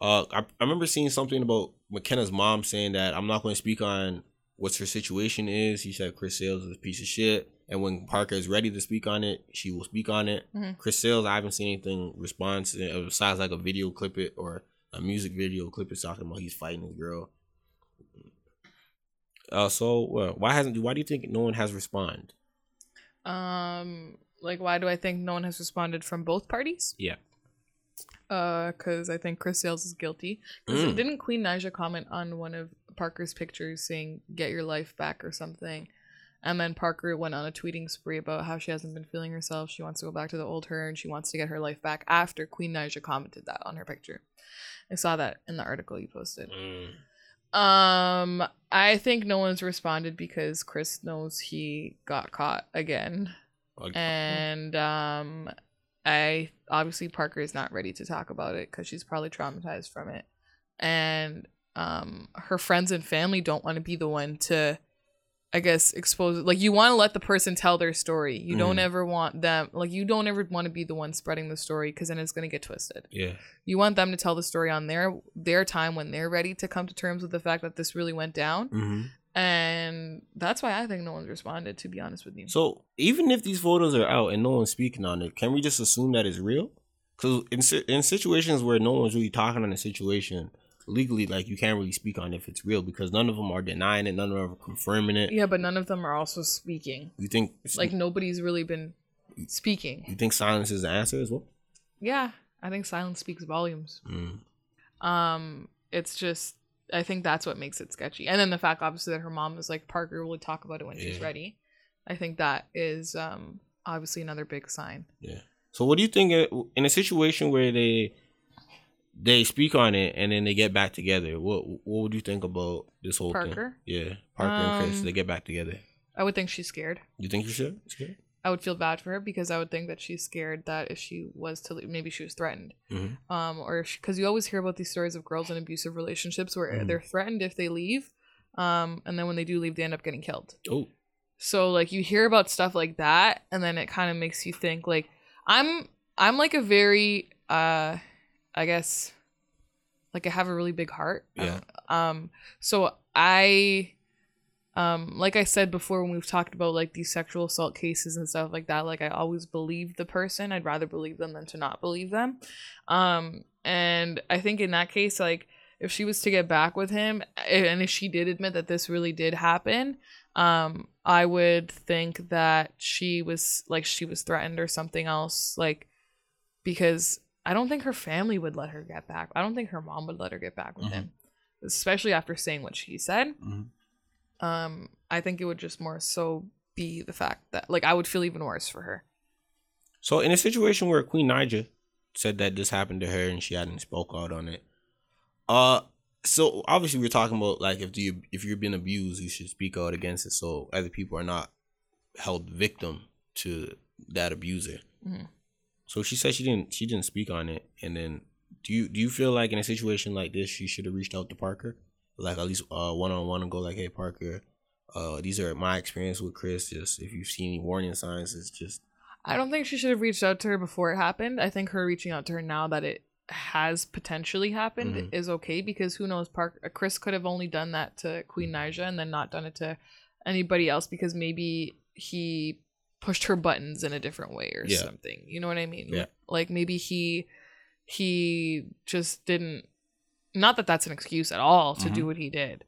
Uh, I, I remember seeing something about McKenna's mom saying that I'm not going to speak on what her situation is. He said Chris Sails is a piece of shit, and when Parker is ready to speak on it, she will speak on it. Mhm. Chris Sails, I haven't seen anything response uh, besides like a video clip it or a music video clip it talking about he's fighting his girl. Uh, so uh, why hasn't why do you think no one has responded? Um, like, why do I think no one has responded from both parties? Yeah. Uh, because I think Chris Sails is guilty. Mm. Didn't Queen Naija comment on one of Parker's pictures saying "Get your life back" or something? And then Parker went on a tweeting spree about how she hasn't been feeling herself. She wants to go back to the old her and she wants to get her life back after Queen Naija commented that on her picture. I saw that in the article you posted. Um, I think no one's responded because Chris knows he got caught again. Like, And um I obviously Parker is not ready to talk about it cuz she's probably traumatized from it. And um her friends and family don't want to be the one to I guess expose like you want to let the person tell their story. You don't Mhm. ever want them like you don't ever want to be the one spreading the story because then it's gonna get twisted. Yeah. You want them to tell the story on their their time when they're ready to come to terms with the fact that this really went down. Mm-hmm. And that's why I think no one's responded, to be honest with you. So even if these photos are out and no one's speaking on it, can we just assume that it's real? Because in si- in situations where no one's really talking on the situation legally, like you can't really speak on if it's real because none of them are denying it, none of them are confirming it. yeah, but none of them are also speaking. You think Like nobody's really been speaking. you think silence is the answer as well? Yeah, I think silence speaks volumes. Mm. Um, it's just I think that's what makes it sketchy. And then the fact obviously that her mom is like Parker will talk about it when she's Yeah. ready. I think that is um obviously another big sign. Yeah. So what do you think uh, in a situation where they they speak on it and then they get back together? What what would you think about this whole thing? Parker? Yeah, Parker and Chris. Um, They get back together. I would think she's scared. You think you should? Scared? I would feel bad for her because I would think that she's scared that if she was to leave, maybe she was threatened. Mhm. Um, or because you always hear about these stories of girls in abusive relationships where Mhm. they're threatened if they leave, um, and then when they do leave, they end up getting killed. Oh. So like you hear about stuff like that, and then it kind of makes you think like I'm I'm like a very uh, I guess like I have a really big heart. Yeah. Um. So I. Um, like I said before, when we've talked about like these sexual assault cases and stuff like that, like I always believe the person. I'd rather believe them than to not believe them. Um, and I think in that case, like if she was to get back with him, and if she did admit that this really did happen, um, I would think that she was like she was threatened or something else, like because I don't think her family would let her get back. I don't think her mom would let her get back with Mhm. him, especially after saying what she said. Mhm. Um, I think it would just more so be the fact that like I would feel even worse for her. So in a situation where Queen Naija said that this happened to her and she hadn't spoke out on it, uh, so obviously we're talking about like if you if you're being abused, you should speak out against it so other people are not held victim to that abuser. Mhm. So she said she didn't she didn't speak on it, and then do you do you feel like in a situation like this she should have reached out to Parker, like at least uh one on one and go like, hey Parker, uh these are my experience with Chris. Just if you see any warning signs, it's just I don't think she should have reached out to her before it happened. I think her reaching out to her now that it has potentially happened Mhm. is okay because who knows Park uh, Chris could have only done that to Queen Naija and then not done it to anybody else because maybe he pushed her buttons in a different way or Yeah. something. You know what I mean? Yeah. Like maybe he he just didn't not that that's an excuse at all to do Mhm. what he did.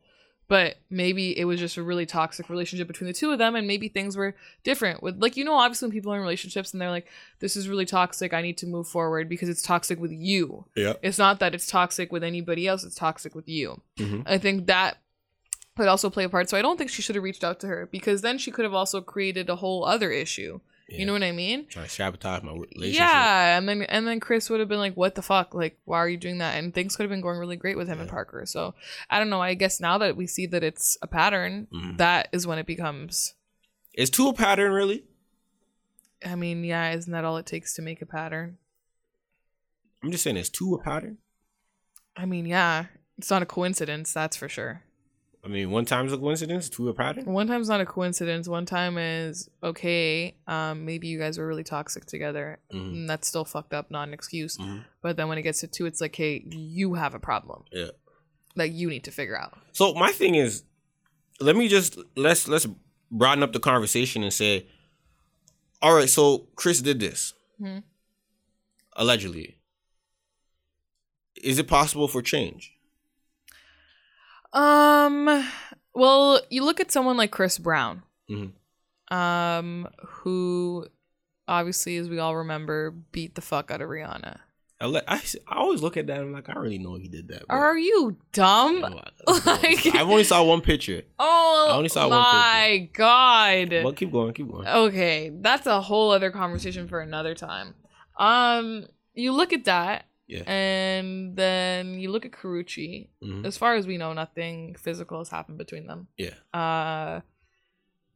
But maybe it was just a really toxic relationship between the two of them, and maybe things were different. With like you know, obviously when people are in relationships and they're like, "This is really toxic. I need to move forward because it's toxic with you." yeah. It's not that it's toxic with anybody else. It's toxic with you. Mhm. I think that could also play a part. So I don't think she should have reached out to her because then she could have also created a whole other issue. You know what I mean? trying to sabotage my relationship. Yeah, and then and then Chris would have been like, "What the fuck? Like, why are you doing that?" And things could have been going really great with him and Parker. So I don't know. I guess now that we see that it's a pattern, Mhm. that is when it becomes. Is two a pattern really? I mean, yeah, isn't that all it takes to make a pattern? I'm just saying, is two a pattern? I mean, yeah, it's not a coincidence, that's for sure. I mean, one time's a coincidence, two a pattern. One time's not a coincidence. One time is okay. Um, maybe you guys were really toxic together, Mhm. and that's still fucked up, not an excuse. Mhm. But then when it gets to two, it's like, hey, you have a problem Yeah. that you need to figure out. So my thing is, let me just let's let's broaden up the conversation and say, all right, so Chris did this Mhm. allegedly. Is it possible for change? Um, well, you look at someone like Chris Brown, Mhm. um, who obviously, as we all remember, beat the fuck out of Rihanna. I, le- I, I always look at that and I'm like, I really know he did that. Are you dumb? I- Like- I've only saw one picture. Oh I only saw one my god. But keep going, keep going. Okay, that's a whole other conversation for another time. Um, you look at that, Yeah. and then you look at Karrueche. Mhm. As far as we know, nothing physical has happened between them. Yeah. Uh,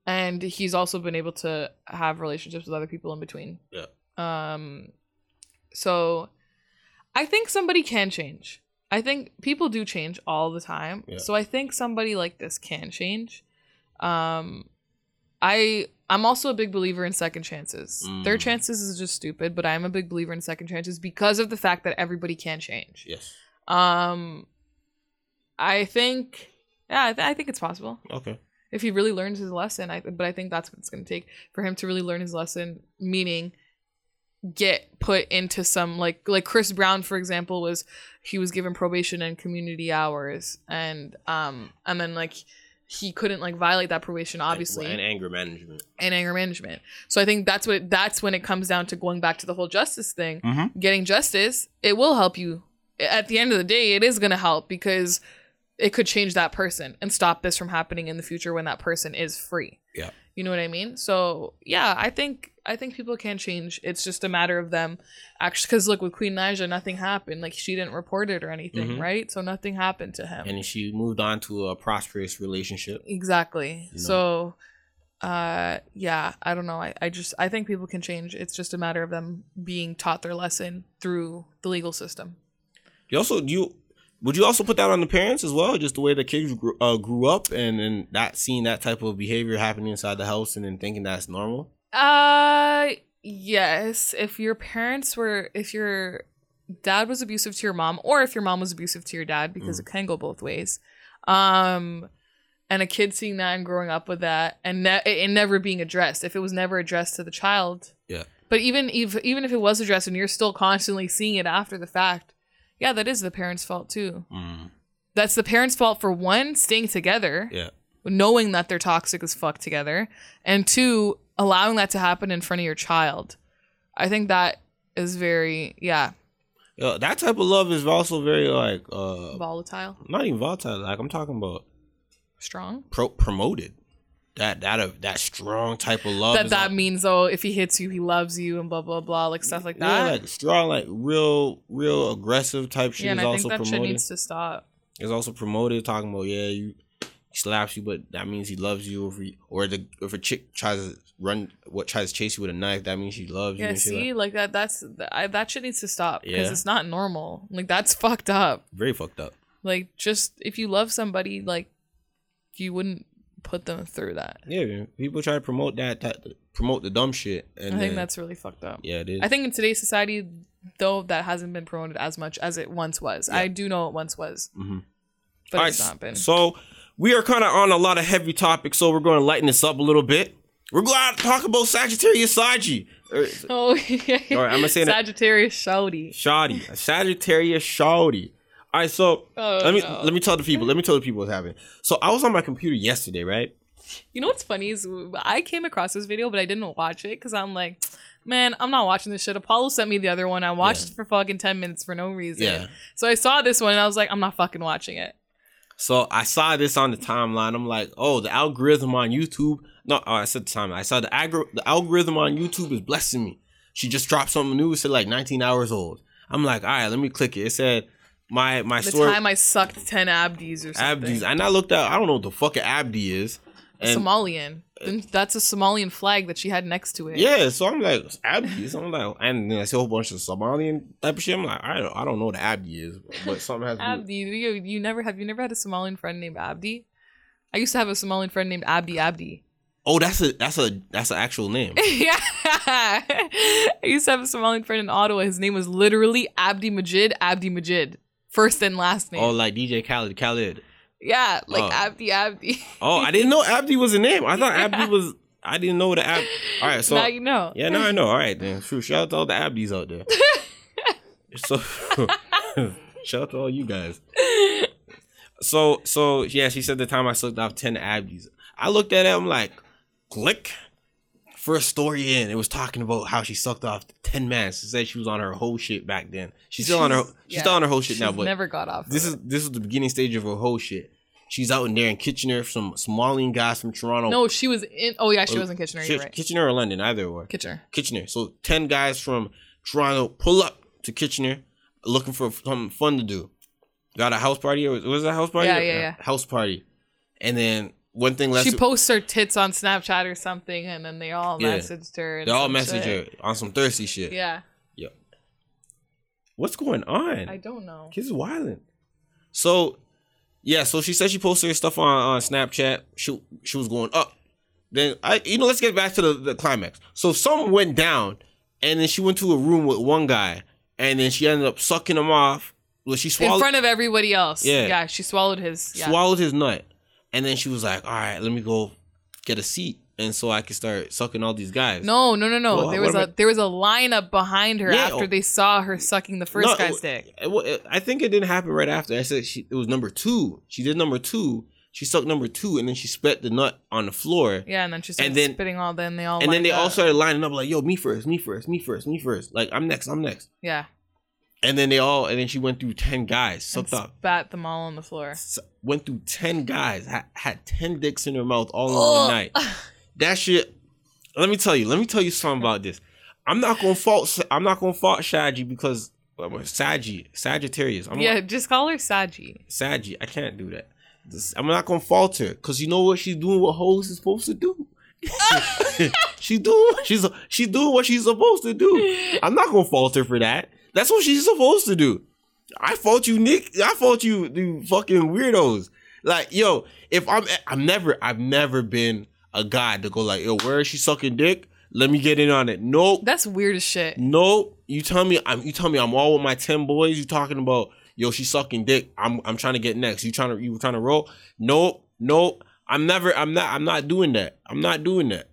and he's also been able to have relationships with other people in between. Yeah. Um, so I think somebody can change. I think people do change all the time. Yeah. So I think somebody like this can change. Um, I I'm also a big believer in second chances. Third Mm. chances is just stupid, but I'm a big believer in second chances because of the fact that everybody can change. Yes. Um, I think, yeah, I, th- I think it's possible Okay. if he really learns his lesson. I but I think that's what it's going to take for him to really learn his lesson. Meaning, get put into some like like Chris Brown, for example, was he was given probation and community hours, and um and then like he couldn't like violate that probation, obviously And anger management. and anger management. So I think that's what that's when it comes down to going back to the whole justice thing. Mm-hmm. Getting justice, it will help you. At the end of the day, it is going to help because it could change that person and stop this from happening in the future when that person is free. Yeah. You know what I mean? So, yeah, I think I think people can change. It's just a matter of them actually cuz look with Queen Naija nothing happened. Like she didn't report it or anything, Mhm. right? So nothing happened to him. And she moved on to a prosperous relationship. Exactly. You know? So uh yeah, I don't know. I, I just I think people can change. It's just a matter of them being taught their lesson through the legal system. You also do you would you also put that on the parents as well? Just the way the kids grew, uh, grew up and and not seeing that type of behavior happening inside the house and then thinking that's normal. Uh yes, if your parents were if your dad was abusive to your mom or if your mom was abusive to your dad because it can go both ways. Um and a kid seeing that and growing up with that and ne- and never being addressed. If it was never addressed to the child, Yeah. But even if even if it was addressed and you're still constantly seeing it after the fact, yeah, that is the parents' fault too. Mm, That's the parents' fault for one, staying together, yeah. knowing that they're toxic as fuck together, and two, allowing that to happen in front of your child. I think that is very yeah Yeah, that type of love is also very like uh volatile, not even volatile. Like I'm talking about strong. pro- promoted. That that uh, that strong type of love. that that like- means oh, if he hits you, he loves you, and blah blah blah, like stuff like that yeah, like strong, like real, real aggressive type shit yeah, and is I also think that shit promoted. needs to stop. It's also promoted talking about yeah, you he slaps you, but that means he loves you. If he, or the if a chick tries to run, what tries to chase you with a knife, that means she loves you. Yeah, shit like- see, like that. That's I, that shit needs to stop because Yeah. it's not normal. Like that's fucked up. very fucked up. Like just if you love somebody, like you wouldn't put them through that. Yeah, people try to promote that, that promote the dumb shit, and I think then- that's really fucked up. yeah, it is. I think in today's society, though, that hasn't been promoted as much as it once was. I do know it once was, Mhm. but All it's right, not been. So we are kind of on a lot of heavy topics, so we're going to lighten this up a little bit. We're going to talk about Sagittarius Saji. Oh, yeah. All right, I'ma say Sagittarius Shouty. Shoddy, Sagittarius Shawty. All right, so Oh, let me no. let me tell the people. Let me tell the people what's happening. So I was on my computer yesterday, right? You know what's funny is I came across this video, but I didn't watch it because I'm like, man, I'm not watching this shit. Apollo sent me the other one. I watched Yeah. it for fucking 10 minutes for no reason. Yeah. So I saw this one and I was like, I'm not fucking watching it. So I saw this on the timeline. I'm like, oh, the algorithm on YouTube. No, oh, I said the timeline. I saw the agro- the algorithm on YouTube is blessing me. She just dropped something new. It said like 19 hours old. I'm like, all right, let me click it. It said my my The story time I sucked 10 abdis or something. Abdi's. And I looked out. I don't know what the fuck an Abdi is. And Somalian. Then That's a Somalian flag that she had next to it. yeah, so I'm like Abdi. So I'm like, and then I see a whole bunch of Somalian type of shit. I'm like, I don't, I don't know what an Abdi is, but something has. Abdi. You, you never have you never had a Somalian friend named Abdi? I used to have a Somalian friend named Abdi Abdi. Oh, that's a that's a that's an actual name. yeah. I used to have a Somalian friend in Ottawa. His name was literally Abdi Majid, Abdi Majid. First and last name. Oh, like DJ Khaled, Khaled. yeah, like Oh. Abdi Abdi. Oh, I didn't know Abdi was a name. I thought Abdi was. I didn't know the Ab. All right, so now you know. yeah, now I know. All right, then. True. Shout out to all the Abdis out there. so, shout out to all you guys. So, so yeah, she said the time I sucked off ten Abdis. I looked at it. I'm like, click. First story in, it was talking about how she sucked off ten men. She said she was on her whole shit back then. She's still on her. She's yeah, still on her whole shit now, but never got off. this is this is the beginning stage of her whole shit. She's out in there in Kitchener, some Somalian guys from Toronto. no. She was in. Oh yeah, she Oh, was in Kitchener. Right. Kitchener or London, either or. Kitchener. Kitchener. So ten guys from Toronto pull up to Kitchener, looking for something fun to do. Got a house party or was it a house party? Yeah, yeah, yeah. House party, and then one thing left. She posts her tits on Snapchat or something, and then they all Yeah. messaged her. and they all messaged shit. her on some thirsty shit. Yeah, Yep. What's going on? I don't know. Kids is wilding. So Yeah, so she said she posted her stuff on, on Snapchat. She she was going up. Then I you know, let's get back to the, the climax. So something went down and then she went to a room with one guy and then she ended up sucking him off. Well, she swallowed In front of everybody else. Yeah. Yeah, she swallowed his. Yeah. swallowed his nut. And then she was like, All right, let me go get a seat and so I can start sucking all these guys. No, no, no, no. Well, there was a there was a lineup behind her Yeah, after oh. they saw her sucking the first No, guy's it- dick. it- well, it- I think it didn't happen right after. I said she, it was number two. She did number two. She sucked number two, and then she spat the nut on the floor. Yeah, and then she started And then- spitting all. Then they all and then they all started lining up like, "Yo, me first, me first, me first, me first. Like I'm next, I'm next." Yeah, And then they all, and then she went through ten guys, and sucked up, spat them all on the floor. went through ten guys, had, had ten dicks in her mouth all in one night. That shit. Let me tell you. Let me tell you something about this. I'm not gonna fault. I'm not gonna fault Shaji because Saji Sagittarius. I'm yeah, just call her Saji. Saji, I can't do that. This- I'm not gonna fault her because you know what she's doing. What hoes is supposed to do. she's doing. She's she's doing what she's supposed to do. I'm not gonna fault her for that. That's what she's supposed to do. I fault you, Nick. I fault you, you fucking weirdos. Like, yo, if I'm, I'm never, I've never been a guy to go like, yo, where is she sucking dick? Let me get in on it. Nope. That's weird as shit. Nope. you tell me I'm you tell me I'm all with my 10 boys. You talking about yo, she sucking dick. I'm I'm trying to get next. You trying to you trying to roll? Nope, nope. I'm never I'm not I'm not doing that. I'm not doing that.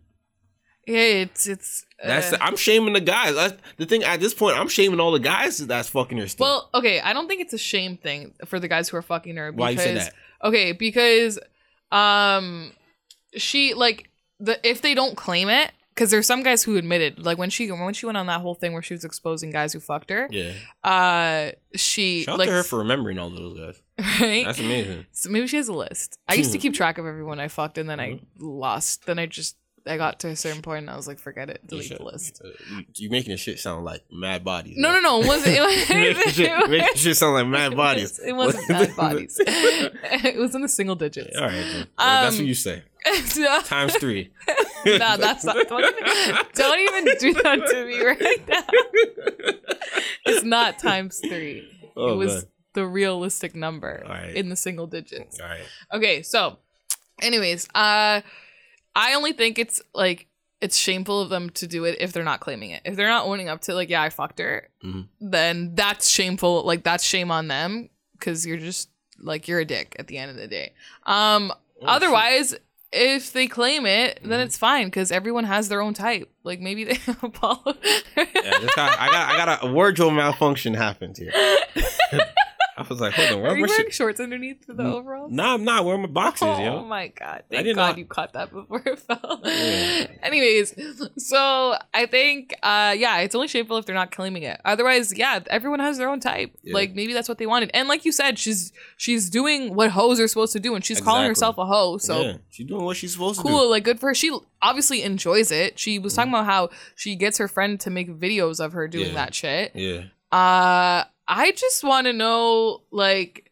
Yeah, it's it's. That's uh, I'm shaming the guys. That's the thing at this point, I'm shaming all the guys that's fucking her still. well, okay. I don't think it's a shame thing for the guys who are fucking her. Because, Why you say that? Okay, because um, she like the if they don't claim it. Because there's some guys who admitted, like when she when she went on that whole thing where she was exposing guys who fucked her, Yeah. uh, she Shout like to her for remembering all those guys. right. That's amazing. So maybe she has a list. I used to keep track of everyone I fucked, and then I lost. Then I just I got to a certain point, and I was like, forget it, delete the list. uh, you, you making the shit sound like mad bodies. No, no, no. It wasn't. It, was, making making shit sound like mad bodies. It wasn't bad bodies. it was in the single digits. All right, then. that's what Um, you say. no, Times three. that's not. Don't even, don't even do that to me right now. It's not times three. Oh, it was man. the realistic number Alright. in the single digits. All right. Okay, so anyways, uh I only think it's like it's shameful of them to do it if they're not claiming it. If they're not owning up to like, yeah, I fucked her, Mhm. then that's shameful. Like that's shame on them because you're just like you're a dick at the end of the day. Um Oh, otherwise if they claim it, then Mhm. it's fine because everyone has their own type. Like maybe they follow. Yeah, I got I got a wardrobe malfunction happened here. I was like, hold on, Are you wearing shit? shorts underneath the Mm, overalls? Nah, I'm not wearing my boxes, oh yo. my god! I Thank did God not- you caught that before it fell. Yeah. Anyways, so I think, uh, yeah, it's only shameful if they're not claiming it. Otherwise, yeah, everyone has their own type. Yeah. Like maybe that's what they wanted. And like you said, she's she's doing what hoes are supposed to do, and she's calling herself a hoe. So yeah, she's doing what she's supposed to do. cool, like good for her. She obviously enjoys it. She was talking about how she gets her friend to make videos of her doing that shit. Yeah, Uh I just want to know like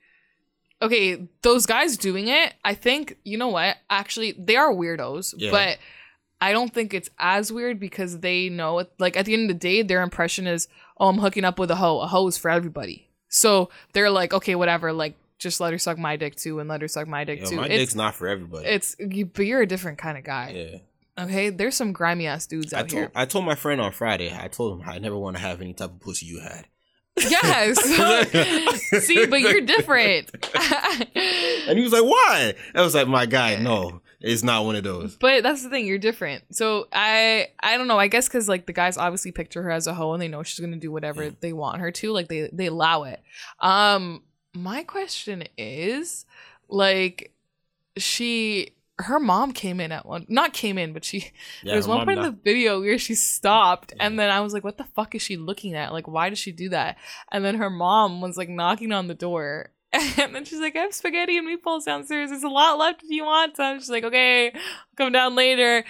okay, those guys doing it, I think, you know what? Actually, they are weirdos, Yeah. but I don't think it's as weird because they know it like at the end of the day their impression is, "Oh, I'm hooking up with a hoe. A hoe is for everybody." So, they're like, "Okay, whatever, like just let her suck my dick too and let her suck my dick Yo, too." my it's dick's not for everybody. it's you, but you're a different kind of guy. yeah, Okay? There's some grimy ass dudes I out told here. I told my friend on Friday. I told him I never want to have any type of pussy you had. Yes. See, but you're different. And he was like, "Why?" I was like, "My guy, no, it's not one of those." But that's the thing, you're different. So I I don't know. I guess because like the guys obviously picture her as a hoe and they know she's gonna do whatever Yeah. they want her to. Like they they allow it. Um, my question is, like, she her mom came in at one not came in, but she Yeah, there was one point in the video where she stopped Yeah. and then I was like, what the fuck is she looking at? Like, why does she do that? And then her mom was like knocking on the door. And then she's like, I have spaghetti and meatballs downstairs. There's a lot left if you want some. She's like, okay, I'll come down later.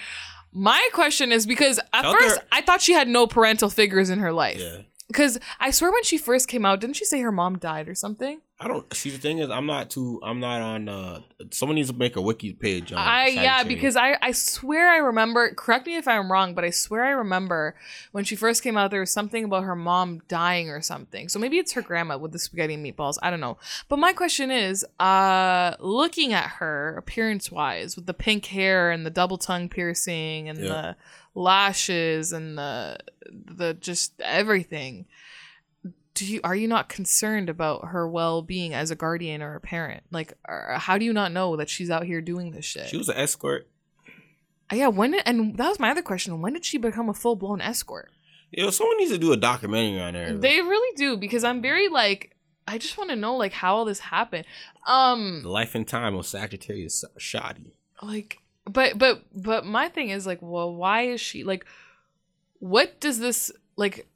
My question is because at Tell first her- I thought she had no parental figures in her life. Yeah, Because I swear when she first came out, didn't she say her mom died or something? I don't. See, the thing is, I'm not too. I'm not on. uh Someone needs to make a wiki page. On I yeah, Chain. because I I swear I remember. Correct me if I'm wrong, but I swear I remember when she first came out, there was something about her mom dying or something. So maybe it's her grandma with the spaghetti and meatballs. I don't know. But my question is, uh, looking at her appearance wise, with the pink hair and the double tongue piercing and Yeah. the lashes and the the just everything. Do you are you not concerned about her well being as a guardian or a parent? Like, how do you not know that she's out here doing this shit? she was an escort. Uh, yeah, when did, and that was my other question. When did she become a full blown escort? Yo, someone needs to do a documentary on her. They really do because I'm very like I just want to know like how all this happened. Um, the life and time of Sagittarius Shoddy. like, but but but my thing is like, well, why is she like? What does this like?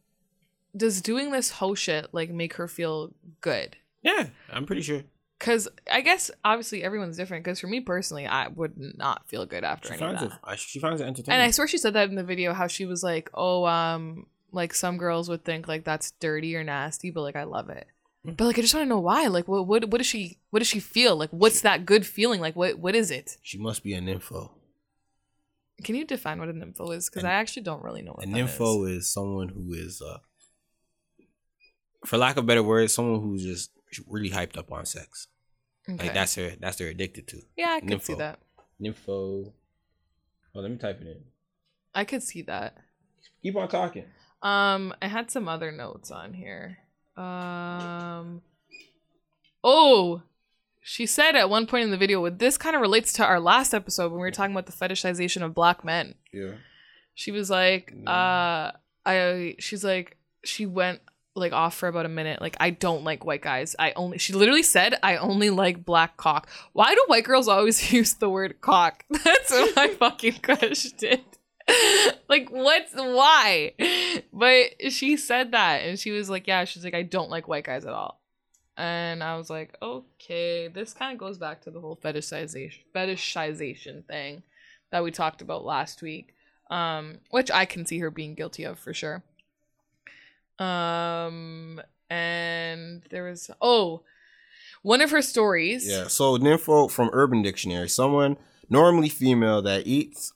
Does doing this whole shit like make her feel good? Yeah, I'm pretty sure. Because I guess obviously everyone's different. Because for me personally, I would not feel good after She any of finds that. it. She finds it entertaining. And I swear she said that in the video how she was like, "Oh, um, like some girls would think like that's dirty or nasty, but like I love it." Mm. But like I just want to know why. Like what what what does she what does she feel? Like what's that good feeling? Like what what is it? she must be a nympho. Can you define what a nympho is? Because I actually don't really know what A nympho is. someone who is, uh, for lack of better words, someone who's just really hyped up on sex. Okay. Like that's her. That's they're addicted to. yeah, I could see that. Nympho. Oh, let me type it in. I could see that. Keep on talking. Um, I had some other notes on here. Um, oh, she said at one point in the video, "With this kind of relates to our last episode when we were talking about the fetishization of black men." Yeah. She was like, Mm. uh, I, she's like, she went like off for about a minute. Like, I don't like white guys. I only, she literally said, I only like black cock. Why do white girls always use the word cock? That's my fucking question. like, what's, why? But she said that and she was like, yeah, she's like, I don't like white guys at all. And I was like, okay, this kind of goes back to the whole fetishization, fetishization thing that we talked about last week um which i can see her being guilty of for sure um and there was oh one of her stories Yeah. So nympho from Urban Dictionary, someone normally female that eats,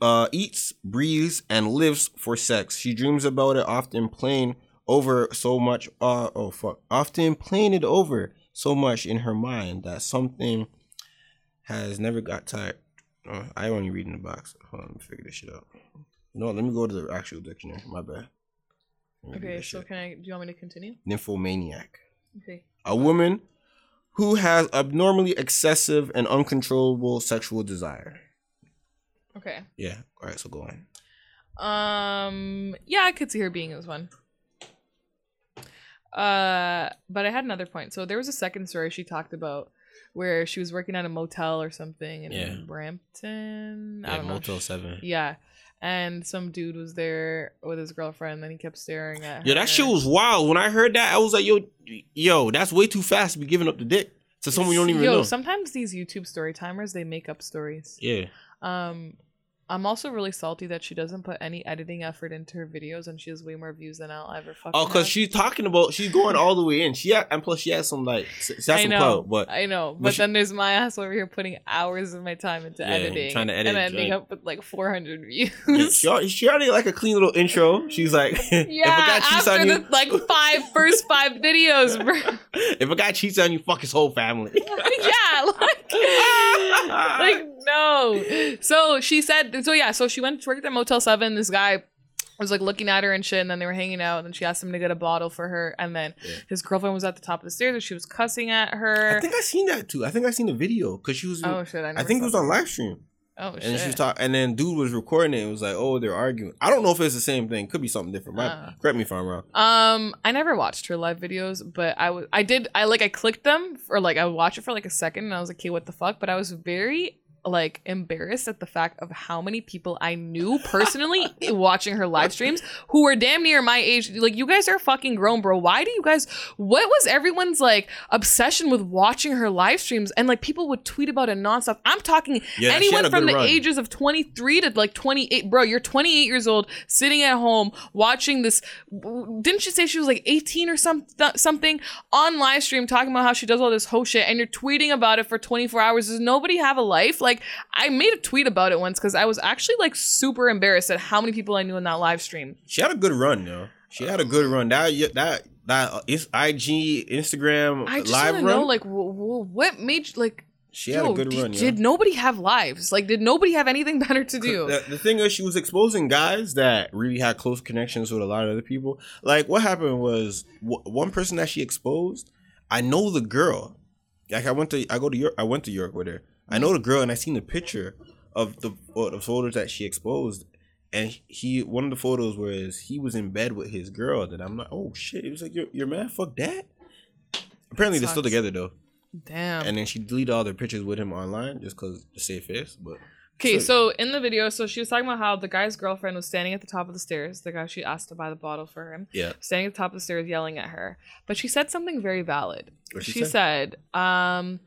uh, eats, breathes, and lives for sex. She dreams about it, often playing over so much. Uh, oh fuck, often playing it over so much in her mind that something has never got tired. Uh, I only read in the box. Hold on, let me figure this shit out. No, let me go to the actual dictionary. My bad. Let me read okay so shit. can i do you want me to continue nymphomaniac okay a woman who has abnormally excessive and uncontrollable sexual desire. okay Yeah. All right. So go on. um yeah i could see her being this one uh but i had another point so there was a second story she talked about where she was working at a motel or something in Yeah. brampton i Yeah, Motel Seven. Yeah. And some dude was there with his girlfriend, and then he kept staring at her. Yeah, that shit was wild. When I heard that, I was like, "Yo, yo, that's way too fast to be giving up the dick to someone you don't even Yo, know." sometimes these YouTube story timers they make up stories. yeah. Um, I'm also really salty that she doesn't put any editing effort into her videos, and she has way more views than I'll ever fucking. Oh, cause she's talking about she's going all the way in. She had, and plus she has some like s- she has I some know, clout, but I know, but but she- then there's my ass over here putting hours of my time into Yeah, editing, trying to edit, and ending trying- up with like 400 views. yeah, she, already, she already like a clean little intro. She's like, if a Yeah, guy cheats after on you, like five first five videos, bro. if a guy cheats on you, fuck his whole family. yeah, like, like no. So she said, so yeah, so she went to work at the Motel Seven. This guy was like looking at her and shit, and then they were hanging out. And then she asked him to get a bottle for her, and then Yeah. his girlfriend was at the top of the stairs, and she was cussing at her. I think I seen that too. I think I seen the video because she was. oh shit! I, I think it was that. on live stream, Oh and shit! then she was talking, and then dude was recording it. It was like, oh, they're arguing. I don't know if it's the same thing. Could be something different. Right? Uh. Correct me if I'm wrong. Um, I never watched her live videos, but I was, I did, I like, I clicked them or like I watched it for like a second, and I was like, okay, what the fuck? But I was very like embarrassed at the fact of how many people I knew personally watching her live streams who were damn near my age. Like you guys are fucking grown, bro. Why do you guys what was everyone's like obsession with watching her live streams and like people would tweet about it nonstop. I'm talking Yeah, anyone from the run. ages of 23 to like 28. Bro, you're 28 years old sitting at home watching this didn't she say she was like 18 or some, th- something on live stream talking about how she does all this whole shit and you're tweeting about it for 24 hours does nobody have a life like i made a tweet about it once because i was actually like super embarrassed at how many people i knew in that live stream She had a good run, yo. She had a good run. That that that uh, IG Instagram i just live run. know like w- w- what made you like she had a good d- run. yo. did nobody have lives like did nobody have anything better to do The, the thing is, she was exposing guys that really had close connections with a lot of other people. Like what happened was w- one person that she exposed. I know the girl. Like I went to I go to York. I went to York with her. I know the girl, and I seen the picture of the uh, the photos that she exposed. And he one of the photos was he was in bed with his girl. That I'm like, oh shit. It was like your your man fuck that. Apparently they're still together though. damn And then she deleted all their pictures with him online just cause to save face. But Okay, So- so in the video, so she was talking about how the guy's girlfriend was standing at the top of the stairs. The guy she asked to buy the bottle for him, yeah, standing at the top of the stairs, yelling at her. But she said something very valid. What'd she she say? said, um,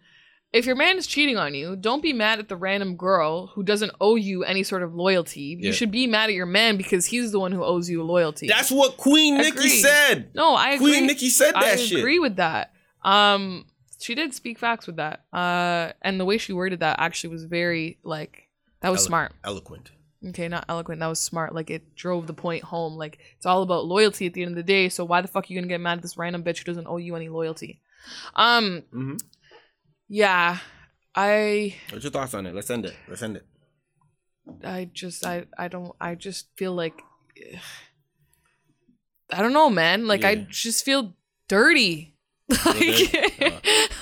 "If your man is cheating on you, don't be mad at the random girl who doesn't owe you any sort of loyalty. Yeah. You should be mad at your man because he's the one who owes you loyalty." that's what Queen Nikki Agreed. said. no, I agree. Queen Nikki said that I shit. agree with that. Um, she did speak facts with that. Uh, and the way she worded that actually was very like that was Elo- smart. Eloquent. Okay, not eloquent. That was smart. Like it drove the point home. Like it's all about loyalty at the end of the day. So why the fuck are you gonna get mad at this random bitch who doesn't owe you any loyalty? Um, Mm-hmm. Yeah, I, What's your thoughts on it? Let's end it. Let's end it. I just, I, I don't, I just feel like, I don't know, man. Like I just feel dirty. Like, Uh,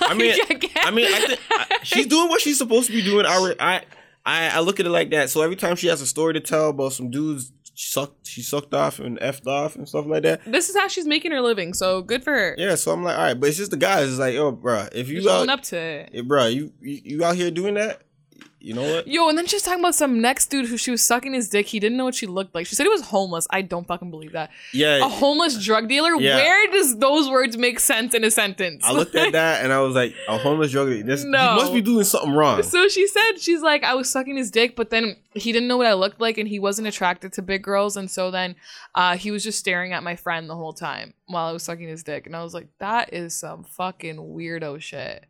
I mean- I mean, I think I, she's doing what she's supposed to be doing. I, re- I, I, look at it like that. So every time she has a story to tell about some dudes sucked, she sucked off and effed off and stuff like that. this is how she's making her living. So good for her. Yeah. So I'm like, all right, but it's just the guys. It's like, yo, bro, if you out, up to it. eh, bro, you, you you out here doing that, you know what? Yo, and then she's talking about some next dude who she was sucking his dick. He didn't know what she looked like. She said he was homeless. I don't fucking believe that. Yeah. A homeless drug dealer? Yeah. Where does those words make sense in a sentence? I looked at that and I was like, a homeless drug. Dealer. This he No. must be doing something wrong. So she said she's like I was sucking his dick, but then he didn't know what I looked like, and he wasn't attracted to big girls, and so then uh, he was just staring at my friend the whole time while I was sucking his dick, and I was like, that is some fucking weirdo shit.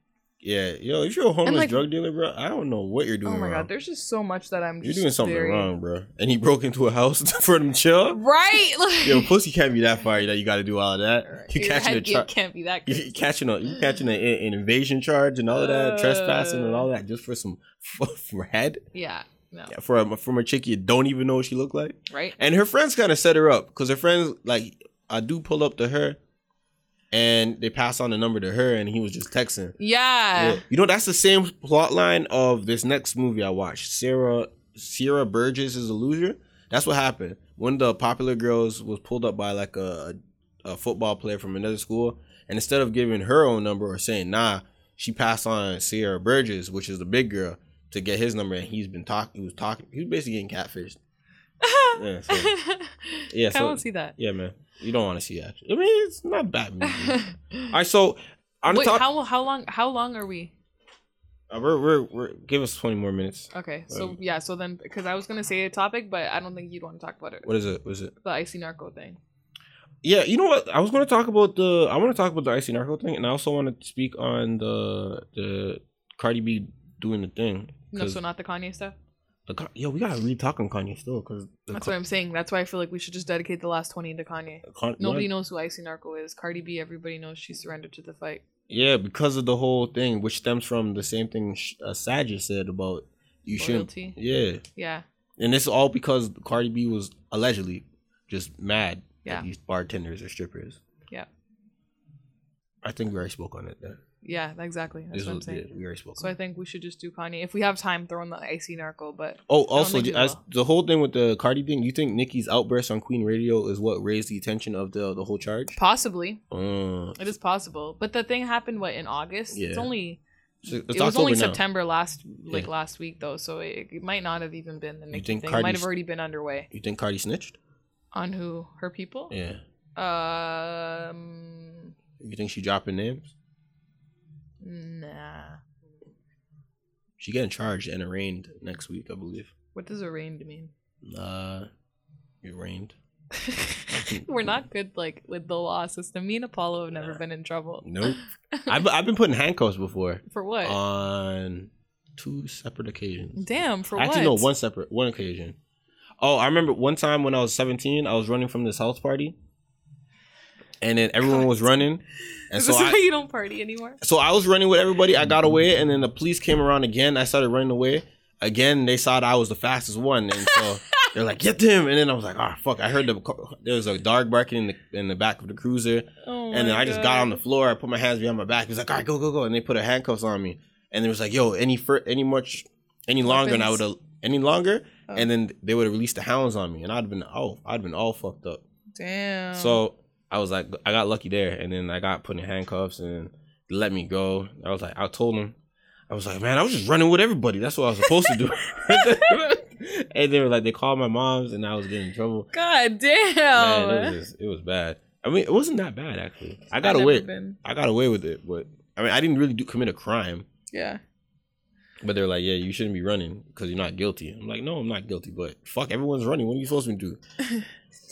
Yeah, yo, if you're a homeless like- drug dealer, bro, I don't know what you're doing. Oh my wrong. god, there's just so much that I'm. You're just doing something very- wrong, bro. And he broke into a house for them to chill. right? Like, Yo, pussy can't be that far that you got to do all of that. You catching a char- can't be that. you catching a you catching a, an invasion charge and all of that, Uh. trespassing and all that, just for some for head Yeah, no, Yeah, for a, from a chick you don't even know what she look like. right? And her friends kind of set her up because her friends like I do pull up to her, and they pass on the number to her, and he was just texting. Yeah. Yeah. You know, that's the same plot line of this next movie I watched. Sarah Sierra Burgess is a loser. That's what happened. One of the popular girls was pulled up by like a, a football player from another school, and instead of giving her own number or saying nah, she passed on Sierra Burgess, which is the big girl, to get his number, and he's been talking. He was talking. He was basically getting catfished. Yeah, so, yeah, I so to see that. yeah, man. You don't want to see that. I mean, it's not bad movie. All right, so on Wait, top, how how long how long are we? uh, we're, we're we're give us twenty more minutes. Okay, so Um, yeah, so then because I was gonna say a topic, but I don't think you'd want to talk about it. What is it? What is it? The icy narco thing. Yeah, you know what? I was going to talk about the. I want to talk about the icy narco thing, and I also want to speak on the the Cardi B doing the thing. No, so not the Kanye stuff. The, yo, we gotta re-talk on Kanye still because That's what I'm saying. That's why I feel like we should just dedicate the last twenty to Kanye. Nobody knows who Icy Narco is. Cardi B, everybody knows she surrendered to the fight. Yeah, because of the whole thing, which stems from the same thing Sh- uh, Saja said about you shouldn't. Yeah, Yeah. and this is all because Cardi B was allegedly just mad Yeah. at these bartenders or strippers. Yeah. I think we already spoke on it. Then. Yeah, exactly. That's This what I'm was- saying. yeah, we already spoke. So I think we should just do Kanye. If we have time, throw in the icy narco, but Oh, also, as the whole thing with the Cardi thing, you think Nicki's outburst on Queen Radio is what raised the attention of the the whole charge? possibly. Uh, It is possible. But the thing happened what in August? It's Yeah. only It's, it's it was only now. September last like Yeah. last week though, so it, it might not have even been the Nicki thing. It might have already been underway. You think Cardi snitched? On who? Her people? Yeah. Um You think she dropping names? Nah. She getting charged and arraigned next week, I believe. What does arraigned mean? Uh, arraigned. We're not good like with the law system. Me and Apollo have never been in trouble. Nope. I've I've been put in handcuffs before For what? on two separate occasions. Damn, for what? Actually, what? no, one separate one occasion. Oh, I remember one time when I was seventeen, I was running from this house party, and then everyone was running, and Is so this why I you don't party anymore? so I was running with everybody. I got away, and then the police came around again. I started running away again. They saw that I was the fastest one, and so they're like, "Get him!" And then I was like, "Oh fuck!" I heard the there was a dog barking in the in the back of the cruiser. Oh And then I just got on the floor. I put my hands behind my back. He was like, "All right, go, go, go!" And they put a handcuffs on me. And they was like, "Yo, any fur, any much, any longer?" And I would have any longer. Oh. And then they would have released the hounds on me, and I'd have been oh, I'd been all fucked up. Damn. So I was like, I got lucky there, and then I got put in handcuffs and let me go. I was like, I told them, I was like, man, I was just running with everybody. That's what I was supposed to do. and they were like, they called my mom's, and I was getting in trouble. God damn. Man, it was just, it was bad. I mean, it wasn't that bad actually. I got I've away. I got away with it, but I mean, I didn't really do, commit a crime. Yeah. But they're like, yeah, you shouldn't be running because you're not guilty. I'm like, no, I'm not guilty. But fuck, everyone's running. What are you supposed to do?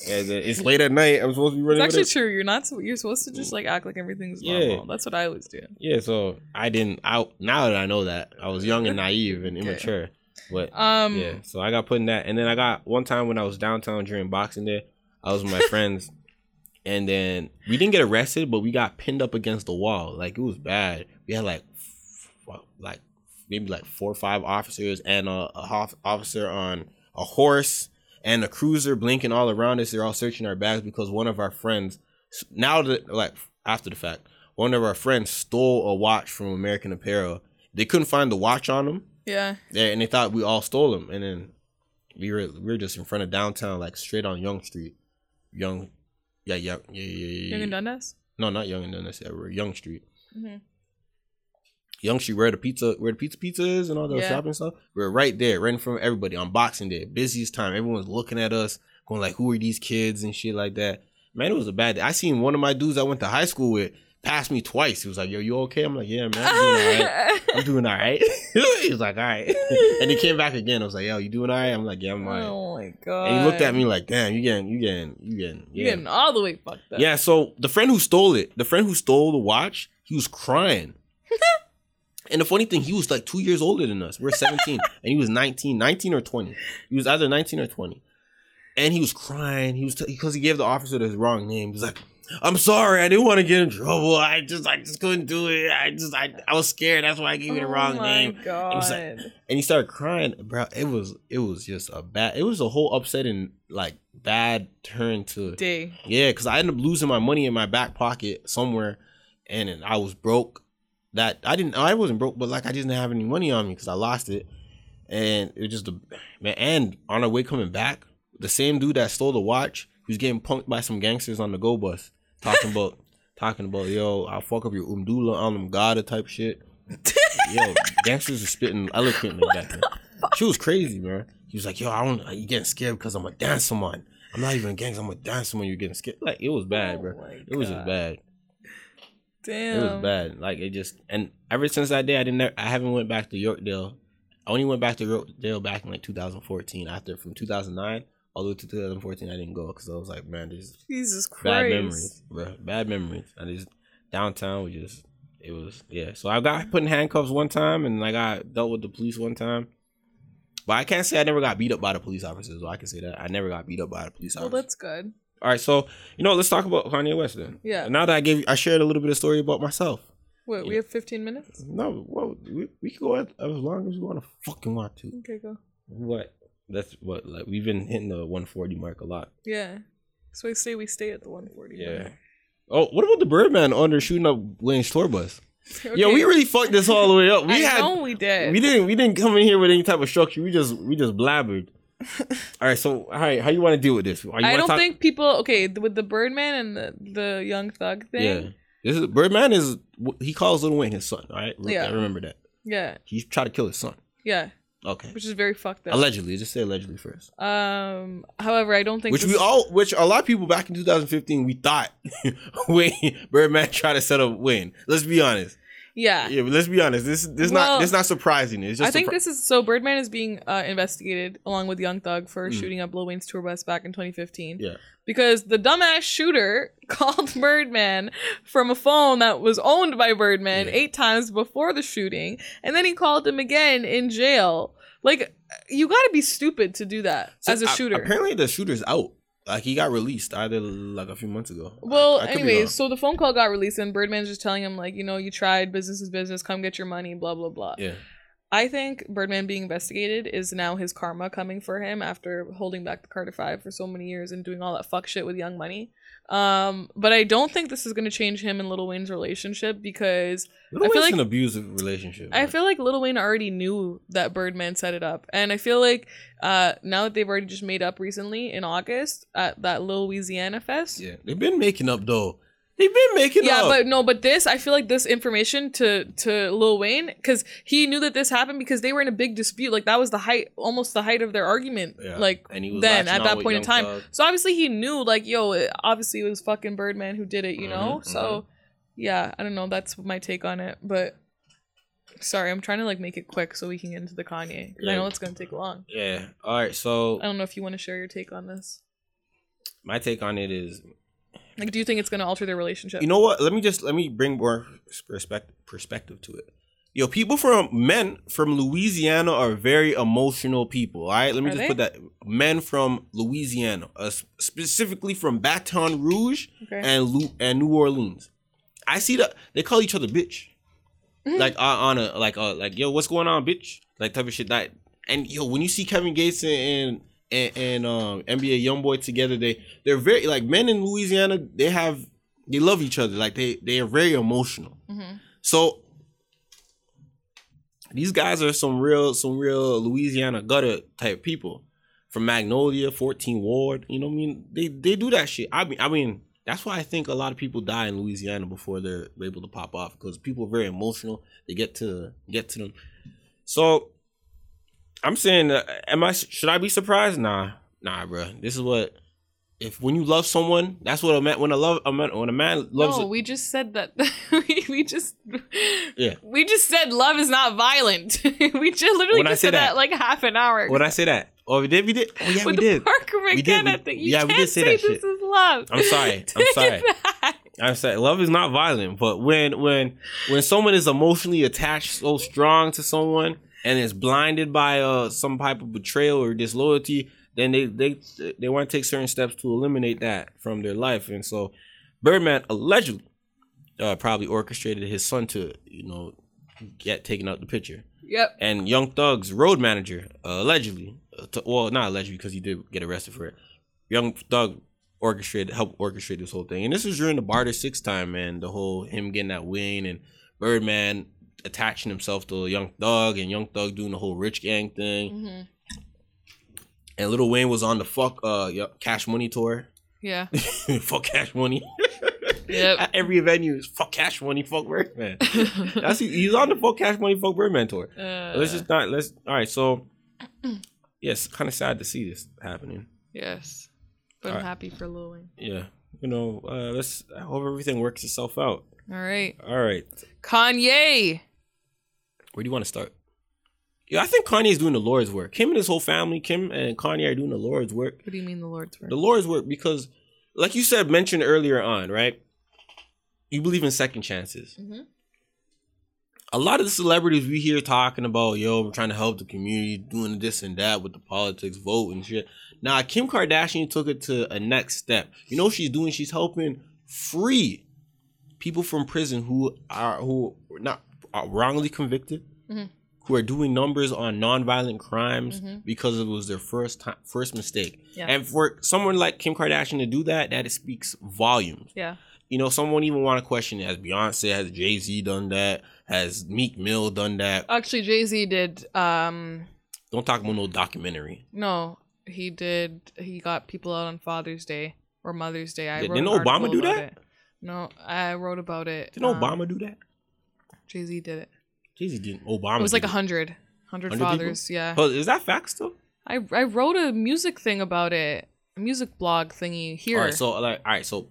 it's late at night. I'm supposed to be It's running. with actually true. You're not. You're supposed to just like act like everything's Yeah. normal. That's what I always do. Yeah, so I didn't. I now that I know that I was young and naive and immature, but Um. yeah. So I got put in that, and then I got one time when I was downtown during Boxing Day. I was with my friends, and then we didn't get arrested, but we got pinned up against the wall. Like it was bad. We had like, f- like maybe like four or five officers and a, a hof- officer on a horse and a cruiser blinking all around us. They're all searching our bags because one of our friends, now that like after the fact, one of our friends stole a watch from American Apparel. They couldn't find the watch on them. Yeah. Yeah, and they thought we all stole them. And then we were we were just in front of downtown, like straight on Yonge Street. Yonge, yeah, yeah, yeah, yeah. yeah, Yonge and. Dundas. No, not Yonge and Dundas. Yeah, we're Yonge Street. Mhm. Yonge Street, where the pizza, where the pizza pizza is, and all the Yeah. shopping stuff. We're right there, right in front of everybody on Boxing Day, busiest time. Everyone's looking at us, going like, "Who are these kids?" and shit like that. Man, it was a bad day. I seen one of my dudes I went to high school with pass me twice. He was like, "Yo, you okay?" I'm like, "Yeah, man, I'm doing all right." I'm doing all right. he was like, all right. and he came back again. I was like, yo, you doing all right? I'm like, yeah, I'm all right. Oh my god. And he looked at me like, damn, you getting, you getting, you getting, You're yeah. getting all the way fucked up. Yeah, so the friend who stole it, the friend who stole the watch, he was crying. And the funny thing, he was like two years older than us. We're 17, and he was 19, 19 or 20. He was either 19 or 20. And he was crying. He was because he gave the officer the wrong name. He's like, "I'm sorry, I didn't want to get in trouble. I just, I just couldn't do it. I just, I, I was scared. That's why I gave you the wrong oh my name." God. was like- And he started crying, bro. It was, it was just a bad. It was a whole upsetting, like bad turn to Day. yeah, because I ended up losing my money in my back pocket somewhere, and then I was broke. That I didn't, I wasn't broke, but like I didn't have any money on me because I lost it, and it was just a man. And on our way coming back, the same dude that stole the watch, he was getting punked by some gangsters on the go bus, talking about, talking about, yo, I'll fuck up your umdula on them God type shit. yo, gangsters are spitting eloquently back then. She was crazy, man. He was like, yo, I don't, you getting scared because I'm a dancer man. I'm not even a gangster. I'm a dancer when you're getting scared. Like it was bad, Oh bro. It was just bad. Damn. It was bad. Like it just and ever since that day, I didn't. I haven't went back to Yorkdale. I only went back to Yorkdale back in like 2014. After from 2009 all the way to 2014, I didn't go because I was like, man, there's Jesus Christ. bad memories, bro. Bad memories. And just downtown was just it was yeah. So I got put in handcuffs one time, and I got dealt with the police one time. But I can't say I never got beat up by the police officers. So I can say that I never got beat up by the police officers. Well, that's good. All right, so you know, let's talk about Kanye West then. Yeah. Now that I gave, I shared a little bit of story about myself. Wait, we have 15 minutes? No, well, we, we can go as, as long as we want to fucking want to. Okay, go. What? That's what like we've been hitting the 140 mark a lot. Yeah. So I say we stay at the 140. Yeah. Oh, what about the Birdman under shooting up Wayne's tour bus? Okay. Yo, we really fucked this all the way up. We I had know we did. we didn't we didn't come in here with any type of structure. We just we just blabbered. all right, so all right, how you want to deal with this? You I don't talk- think people okay with the Birdman and the the Young Thug thing. Yeah. This is Birdman is he calls Lil Wayne his son. All right, Yeah. I remember that. Yeah, He tried to kill his son. yeah, Okay, which is very fucked up. allegedly. Just say allegedly first. Um, however, I don't think Which we all, which a lot of people back in 2015, we thought Wayne Birdman tried to set up Wayne. Let's be honest. Yeah, Yeah, but let's be honest. This this Well, not this not surprising. It's just I think surpri- this is so. Birdman is being uh, investigated along with Young Thug for Mm. shooting up Lil Wayne's tour bus back in 2015. Yeah. because the dumbass shooter called Birdman from a phone that was owned by Birdman Yeah. eight times before the shooting, and then he called him again in jail. Like, you got to be stupid to do that So, as a a- shooter. apparently, the shooter's out. Like he got released either like a few months ago. Well, I- I could be wrong. anyways, so the phone call got released, and Birdman's just telling him like, you know, you tried, business is business, come get your money, blah blah blah. yeah, I think Birdman being investigated is now his karma coming for him after holding back the Carter Five for so many years and doing all that fuck shit with Young Money. Um, but I don't think this is going to change him and Lil Wayne's relationship because Lil I feel Wayne's like- an abusive relationship. I man. feel like Lil Wayne already knew that Birdman set it up, and I feel like uh, now that they've already just made up recently in August at that Lil Weezyana Fest. yeah, they've been making up though. They've been making Yeah, up. Yeah, but no, but this I feel like this information to to Lil Wayne because he knew that this happened because they were in a big dispute. Like that was the height, almost the height of their argument. Yeah, Like and he was then at that point in time. Thug. So obviously he knew like yo, it, obviously it was fucking Birdman who did it. You know. Mhm, So yeah, I don't know. That's my take on it. But sorry, I'm trying to like make it quick so we can get into the Kanye. 'cause I know it's gonna take long. Yeah. All right. So I don't know if you want to share your take on this. my take on it is, Like, do you think it's gonna alter their relationship? you know what? Let me just let me bring more perspective perspective to it. Yo, people from men from Louisiana are very emotional people. All right, let me Are just they? put that men from Louisiana, uh, specifically from Baton Rouge okay. and Lu- and New Orleans. I see that they call each other bitch, Mhm. like uh, on a like uh like yo, what's going on, bitch? Like type of shit. That and yo, when you see Kevin Gates and and, and um NBA YoungBoy together, they they're very like men in Louisiana. They have they love each other. Like they they are very emotional. Mhm. So these guys are some real some real Louisiana gutter type people from Magnolia, 14 Ward. You know what I mean? They they do that shit. I mean I mean that's why I think a lot of people die in Louisiana before they're able to pop off because people are very emotional. They get to get to them. So I'm saying, uh, am I should I be surprised? Nah, nah, bro. This is what if when you love someone, that's what a man when a love a man when a man loves no, it. we just said that. we, we just Yeah. We just said love is not violent. we just literally When just said that, that- like half an hour. Ago. When I say that, oh, we did, we did. Oh yeah, with we did. Parker We did, we- thing. You yeah, we did say say that this shit. is love. I'm sorry. I'm sorry. I'm saying love is not violent, but when when when someone is emotionally attached so strong to someone and is blinded by uh some type of betrayal or disloyalty, then they they they want to take certain steps to eliminate that from their life. And so, Birdman allegedly uh, probably orchestrated his son to you know get taken out the picture. Yep. And Young Thug's road manager uh, allegedly, uh, to, well, not allegedly because he did get arrested for it. Young Thug orchestrated, helped orchestrate this whole thing, and this was during the Barter Six time, man. The whole him getting that win and Birdman attaching himself to Young Thug and Young Thug doing the whole rich gang thing, hmm and Little Wayne was on the fuck uh Cash Money tour. Yeah. fuck Cash Money. Yep. At every venue is fuck Cash Money, fuck Birdman. That's he's on the fuck Cash Money, fuck Birdman tour. Uh, let's just not let's all right so yes kind of sad to see this happening yes. But I'm Alright. happy for Lil Wayne. yeah you know uh let's I hope everything works itself out All right. all right Kanye. Where do you want to start yeah i think kanye is doing the lord's work kim and his whole family kim and kanye are doing the lord's work What do you mean the Lord's work? the lord's work because like you said mentioned earlier on right you believe in second chances Mhm. a lot of the celebrities we hear talking about, yo, we're trying to help the community, doing this and that with the politics, vote and shit. Now, Kim Kardashian took it to a next step. You know what she's doing? She's helping free people from prison who are who not wrongly convicted, Mhm. who are doing numbers on nonviolent crimes Mhm. because it was their first time, first mistake. Yeah. And for someone like Kim Kardashian to do that, that speaks volumes yeah. you know, someone even want to question has Beyonce, has Jay Z done that? Has Meek Mill done that? Actually, Jay Z did. Um, Don't talk about no documentary. no, he did. He got people out on Father's Day or Mother's Day. I didn't Obama do that? it. No, I wrote about it. Didn't Obama do that? Jay Z did it. Jay Z didn't. Obama. It was like a hundred. Hundred 100 people? fathers, yeah. Oh, is that fact still? I I wrote a music thing about it, a music blog thingy here. All right, so like, all right, so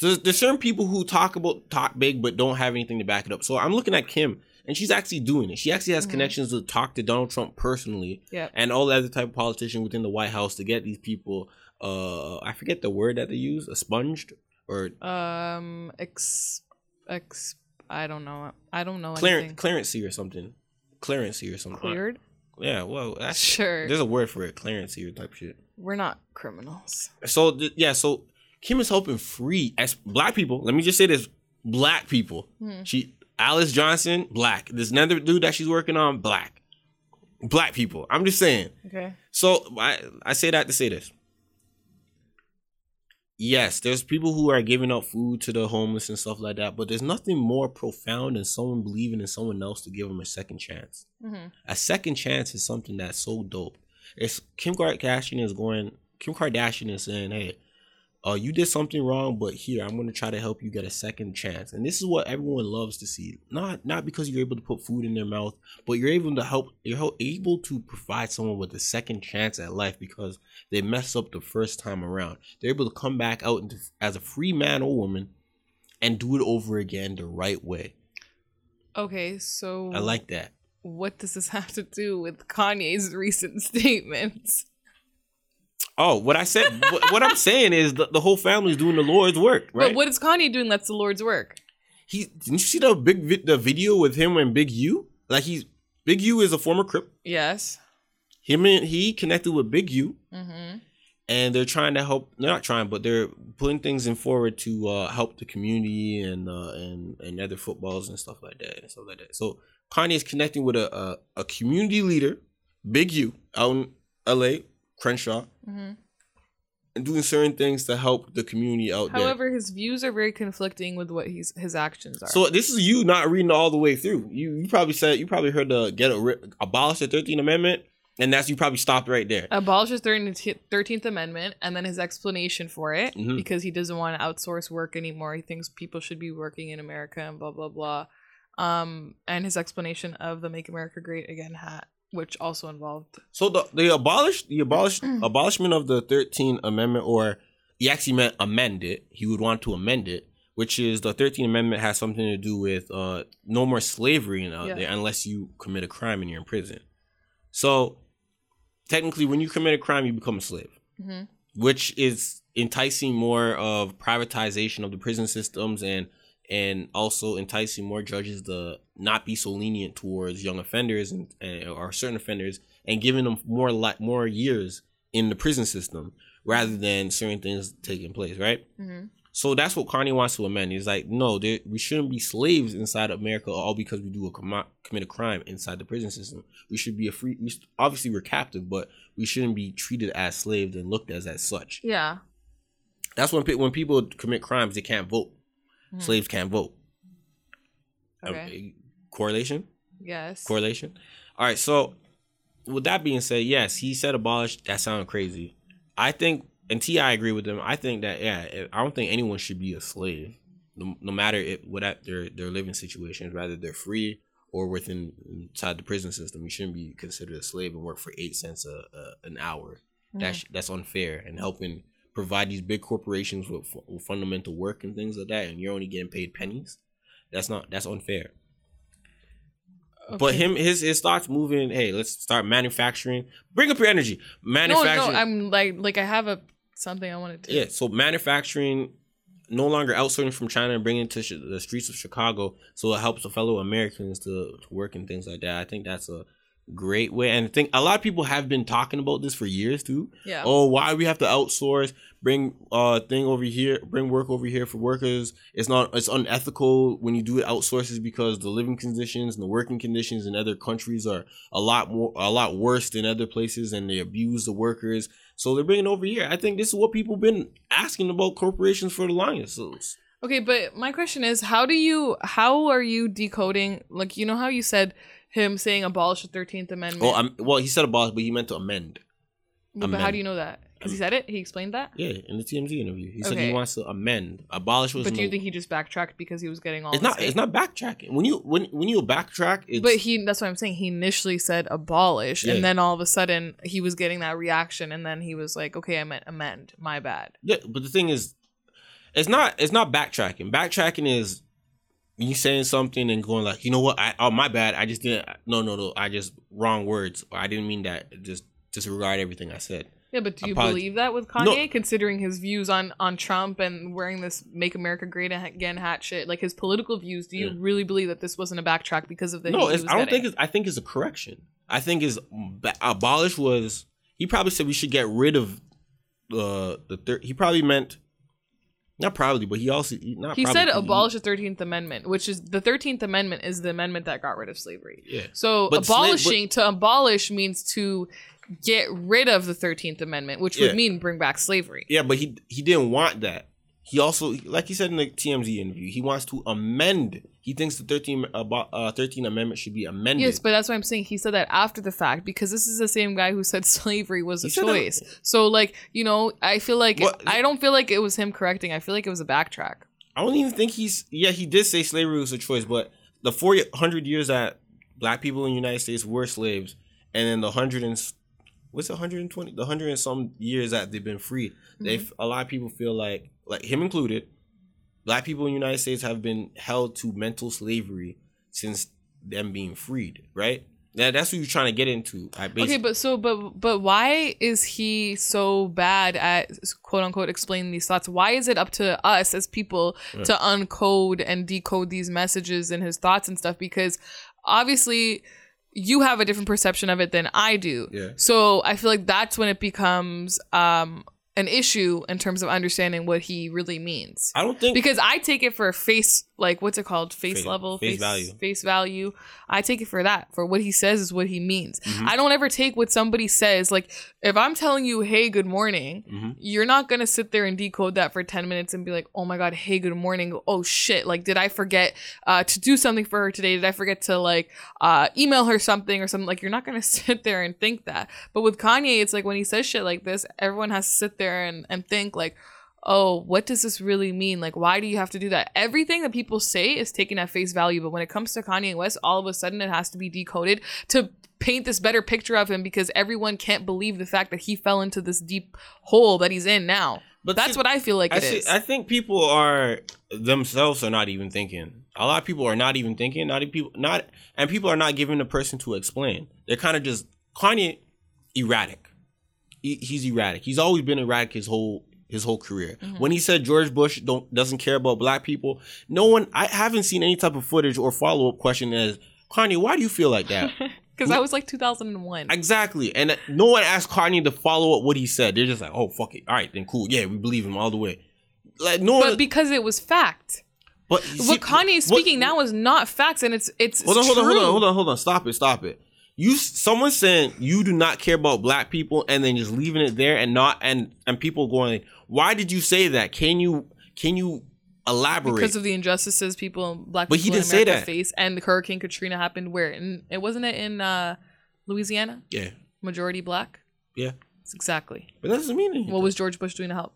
there's, there's certain people who talk about talk big but don't have anything to back it up. So I'm looking at Kim, and she's actually doing it. She actually has Mhm. connections to talk to Donald Trump personally, yeah, and all the other type of politician within the White House to get these people. Uh, I forget the word that they use, expunged or um, ex, ex, I don't know. I don't know clearance, anything. clearancy or something, clearancy or something. Cleared? Yeah, well, that's Sure. there's a word for it, clearancy or type shit. We're not criminals. So th- yeah, so Kim is helping free as black people. Let me just say this: black people. Hmm. She Alice Johnson, black. This another dude that she's working on, black. Black people. I'm just saying. Okay. So I I say that to say this. Yes, there's people who are giving out food to the homeless and stuff like that, but there's nothing more profound than someone believing in someone else to give them a second chance hmm a second chance is something that's so dope. It's Kim Kardashian is going. Kim Kardashian is saying, "Hey, uh, you did something wrong, but here I'm going to try to help you get a second chance." And this is what everyone loves to see. Not not because you're able to put food in their mouth, but you're able to help. You're able to provide someone with a second chance at life because they messed up the first time around. They're able to come back out into, as a free man or woman and do it over again the right way. Okay, so I like that. what does this have to do with Kanye's recent statements? Oh, what I said, what, what I'm saying is the, the whole family's doing the Lord's work, right? But what is Kanye doing that's the Lord's work? he didn't you see the big vi- the video with him and Big U? Like he's Big U is a former Crip. Yes. Him and he connected with Big U, Mm-hmm. and they're trying to help. They're not trying, but they're putting things in forward to uh, help the community and uh, and and other footballs and stuff like that and stuff like that. So Kanye is connecting with a a, a community leader, Big U, out in L.A. Crenshaw, Mm-hmm. and doing certain things to help the community out there. However, his views are very conflicting with what he's his actions are. So this is you not reading all the way through. You you probably said you probably heard the get a abolish the Thirteenth Amendment, and that's you probably stopped right there. abolishes Thirteenth Amendment, and then his explanation for it Mhm. because he doesn't want to outsource work anymore. He thinks people should be working in America and blah blah blah. Um, and his explanation of the "Make America Great Again" hat, which also involved. So the the abolish the abolish abolishment of the Thirteenth Amendment, or he actually meant amend it. He would want to amend it, which is the Thirteenth Amendment has something to do with uh no more slavery out Yeah. there unless you commit a crime and you're in prison. So technically, when you commit a crime, you become a slave. hmm which is enticing more of privatization of the prison systems and and also enticing more judges to not be so lenient towards young offenders and, and or certain offenders and giving them more like more years in the prison system rather than certain things taking place right hmm so that's what Kanye wants to amend. He's like, no, there, we shouldn't be slaves inside America all because we do a com- commit a crime inside the prison system. We should be a free. We, obviously, we're captive, but we shouldn't be treated as slaves and looked as as such. Yeah. That's when pe- when people commit crimes, they can't vote. Mhm. Slaves can't vote. Okay. correlation. yes. Correlation. All right. So, with that being said, yes, he said abolish. That sounded crazy. I think, and Ti agree with him. I think that yeah, I don't think anyone should be a slave, no, no matter it, what their their living situations, whether they're free or within inside the prison system. You shouldn't be considered a slave and work for eight cents a, a an hour. That's that's unfair and helping provide these big corporations with, with fundamental work and things like that, and you're only getting paid pennies. That's not that's unfair. But him, his his thoughts moving. Hey, let's start manufacturing. Bring up your energy. No, Manufacturing. no. I'm like, like I have a something I wanted to. yeah. So manufacturing, no longer outsourcing from China and bringing it to sh- the streets of Chicago, so it helps the fellow Americans to, to work and things like that. I think that's a great way. And I think a lot of people have been talking about this for years too. Yeah. Oh, why we have to outsource? Bring uh thing over here, bring work over here for workers. It's not it's unethical when you do it outsources because the living conditions and the working conditions in other countries are a lot more a lot worse than other places and they abuse the workers. So they're bringing over here. I think this is what people been asking about corporations for the longest. So Okay, but my question is, how do you, how are you decoding? Like, you know how you said him saying abolish the Thirteenth Amendment. I'm, well, he said abolish, but he meant to amend. but how do you know that? Because he said it. He explained that. Yeah, in the TMZ interview, he said he wants to amend, abolish was. But do you think he just backtracked because he was getting all? it's not? this It's not backtracking. When you when when you backtrack, it's But he that's what I'm saying. He initially said abolish, Yeah. and then all of a sudden he was getting that reaction, and then he was like, "Okay, I meant amend. My bad." Yeah, but the thing is, it's not it's not backtracking. Backtracking is you saying something and going like, you know what? I oh my bad. I just didn't. No, no, no. I just wrong words. I didn't mean that. Just disregard everything I said. Yeah, but do you Apology. believe that with Kanye, No. considering his views on on Trump and wearing this "Make America Great Again" hat shit, like his political views? Do you Yeah. really believe that this wasn't a backtrack because of the? no, I don't getting? think it's. I think it's a correction. I think is abolish was. He probably said we should get rid of uh, the the third. He probably meant. Not probably, but he also he- not. He probably, said abolish the Thirteenth Amendment, which is the Thirteenth Amendment is the amendment that got rid of slavery. Yeah. So But sla- abolishing to abolish means to get rid of the Thirteenth Amendment, which Yeah. would mean bring back slavery. Yeah, but he he didn't want that. He also, like he said in the TMZ interview, he wants to amend. He thinks the 13 about uh, 13 Amendment should be amended. Yes, but that's what I'm saying. He said that after the fact because this is the same guy who said slavery was a said that- choice. So like, you know, I feel like What- I don't feel like it was him correcting. I feel like it was a backtrack. I don't even think he's. Yeah, he did say slavery was a choice, but the 400 years that black people in the United States were slaves, and then the hundred and what's it, 120, the hundred and some years that they've been free, they Mm-hmm. a lot of people feel like, like him included, black people in the United States have been held to mental slavery since them being freed, right? Yeah, that's what you're trying to get into. I Okay, but so but but why is he so bad at quote unquote explaining these thoughts? Why is it up to us as people to uncode and decode these messages and his thoughts and stuff? Because obviously you have a different perception of it than I do. Yeah. So I feel like that's when it becomes um an issue in terms of understanding what he really means. I don't think Because I take it for face, like what's it called, face, Face- level, face value. face value. I take it for that. For what he says is what he means. Mm-hmm. I don't ever take what somebody says. Like if I'm telling you, "Hey, good morning," Mm-hmm. you're not gonna sit there and decode that for ten minutes and be like, "Oh my god, hey, good morning." Oh shit! Like, did I forget uh, to do something for her today? Did I forget to like uh, email her something or something? Like, you're not gonna sit there and think that. But with Kanye, it's like when he says shit like this, everyone has to sit there and and think like oh, what does this really mean? Like, why do you have to do that? Everything that people say is taken at face value, but when it comes to Kanye West, all of a sudden it has to be decoded to paint this better picture of him because everyone can't believe the fact that he fell into this deep hole that he's in now. But That's see, what I feel like I it see, is. I think people are themselves are not even thinking. A lot of people are not even thinking. Not even people not and people are not giving the person to explain. They're kind of just Kanye erratic. He, he's erratic. He's always been erratic his whole his whole career. Mm-hmm. When he said George Bush don't doesn't care about black people, no one I haven't seen any type of footage or follow up question as Kanye, why do you feel like that? Because that was like 2001. Exactly. And no one asked Kanye to follow up what he said. They're just like, oh, fuck it. All right, then cool. Yeah, we believe him all the way. Like, no one. but because it was fact. But see- what Kanye is what- speaking now is not facts, and it's it's Hold on, hold on, hold on, hold on, hold on. Stop it, stop it. You, someone saying you do not care about black people, and then just leaving it there, and not, and and people going, why did you say that? Can you, can you elaborate? because of the injustices people black But people he in didn't say that. face and the Hurricane Katrina happened where in it wasn't it in uh, Louisiana yeah, majority black yeah. Exactly But that doesn't mean anything. what was George Bush doing to help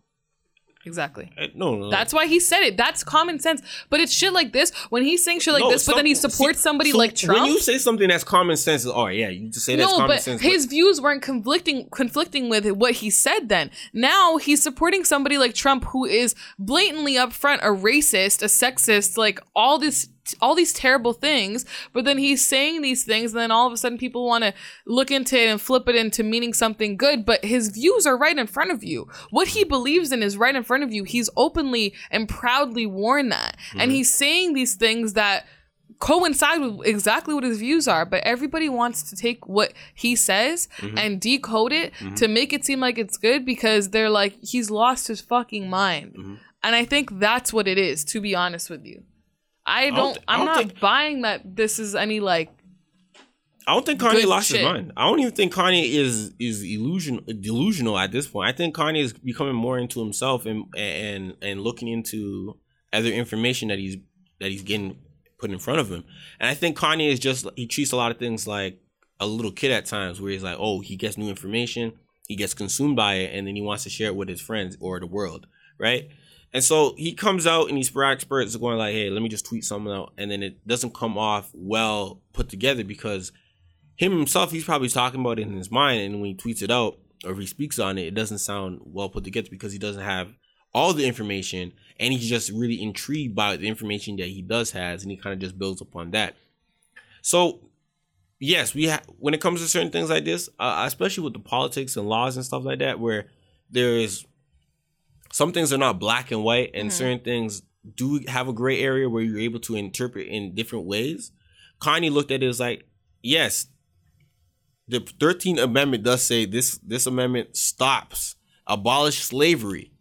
exactly. Uh, no, no, that's why he said it. That's common sense. But it's shit like this. When he's saying shit like No, this but then he supports see, somebody so like Trump When you say something that's common sense, oh yeah, you just say that's no, common but sense. his views weren't conflicting conflicting with what he said then. Now he's supporting somebody like Trump who is blatantly upfront a racist, a sexist, like all this all these terrible things, but then he's saying these things and then all of a sudden people want to look into it and flip it into meaning something good, but his views are right in front of you. What he believes in is right in front of you. He's openly and proudly worn that. And mm-hmm. he's saying these things that coincide with exactly what his views are, but everybody wants to take what he says mm-hmm. and decode it mm-hmm. to make it seem like it's good because they're like, he's lost his fucking mind. And I think that's what it is, to be honest with you. I don't, th- I I'm don't not think- buying that this is any like, I don't think Kanye lost shit. his mind. I don't even think Kanye is is illusion delusional at this point. I think Kanye is becoming more into himself and and and looking into other information that he's that he's getting put in front of him. And I think Kanye is just he treats a lot of things like a little kid at times, where he's like, oh, he gets new information, he gets consumed by it and then he wants to share it with his friends or the world, right? And so he comes out and these sporadic spurts going like, hey, let me just tweet something out. And then it doesn't come off well put together because him himself, he's probably talking about it in his mind. And when he tweets it out or he speaks on it, it doesn't sound well put together because he doesn't have all the information and he's just really intrigued by the information that he does has and he kind of just builds upon that. So yes, we have when it comes to certain things like this, uh, especially with the politics and laws and stuff like that, where there is some things are not black and white, and Mhm. certain things do have a gray area where you're able to interpret in different ways. Kanye looked at it as like, yes, the Thirteenth Amendment does say this. This amendment stops abolish slavery.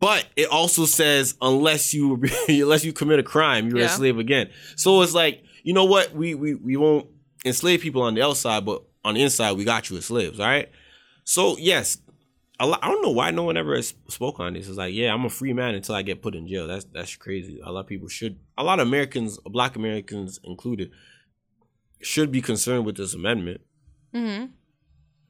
But it also says unless you unless you commit a crime, you're a slave again. So it's like, you know what? We we we won't enslave people on the outside, but on the inside, we got you as slaves. All right. So yes, lot, I don't know why no one ever has spoke on this. It's like, yeah, I'm a free man until I get put in jail. That's that's crazy. A lot of people should, a lot of Americans, Black Americans included, should be concerned with this amendment. Mm-hmm.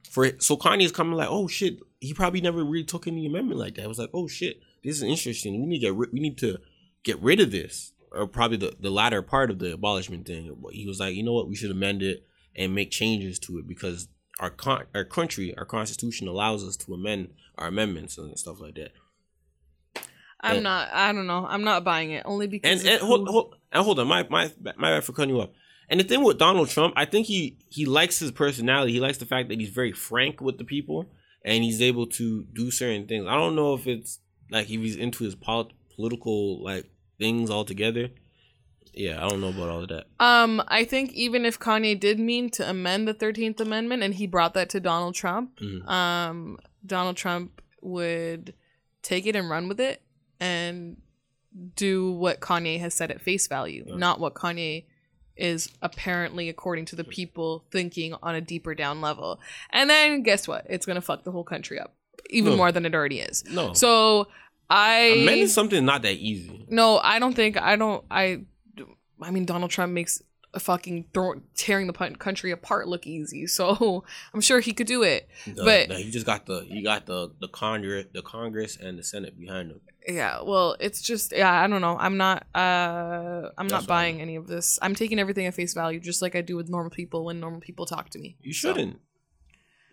For so Kanye's coming like, oh shit, he probably never really took any amendment like that. It was like, oh shit, this is interesting. We need to get ri- we need to get rid of this, or probably the the latter part of the abolishment thing. He was like, you know what, we should amend it and make changes to it because our con- our country, our constitution allows us to amend our amendments and stuff like that. I'm And- not. I don't know. I'm not buying it only because. And and hold, hold and hold on, my my my bad for cutting you off. And the thing with Donald Trump, I think he he likes his personality. He likes the fact that he's very frank with the people, and he's able to do certain things. I don't know if it's like if he's into his polit- political like things altogether. Yeah, I don't know about all of that. Um, I think even if Kanye did mean to amend the Thirteenth Amendment and he brought that to Donald Trump, Mhm. um, Donald Trump would take it and run with it and do what Kanye has said at face value, Yeah. not what Kanye is apparently, according to the people, thinking on a deeper down level. And then guess what? It's gonna fuck the whole country up even No. more than it already is. No, So I amending something not that easy. no, I don't think I don't I I mean Donald Trump makes a fucking throw, tearing the country apart look easy. So I'm sure he could do it. The- But- the- he just got the he got the the Congress the Congress and the Senate behind him. Yeah, well, it's just yeah, I don't know. I'm not uh I'm That's not buying any of this. I'm taking everything at face value just like I do with normal people when normal people talk to me. You shouldn't.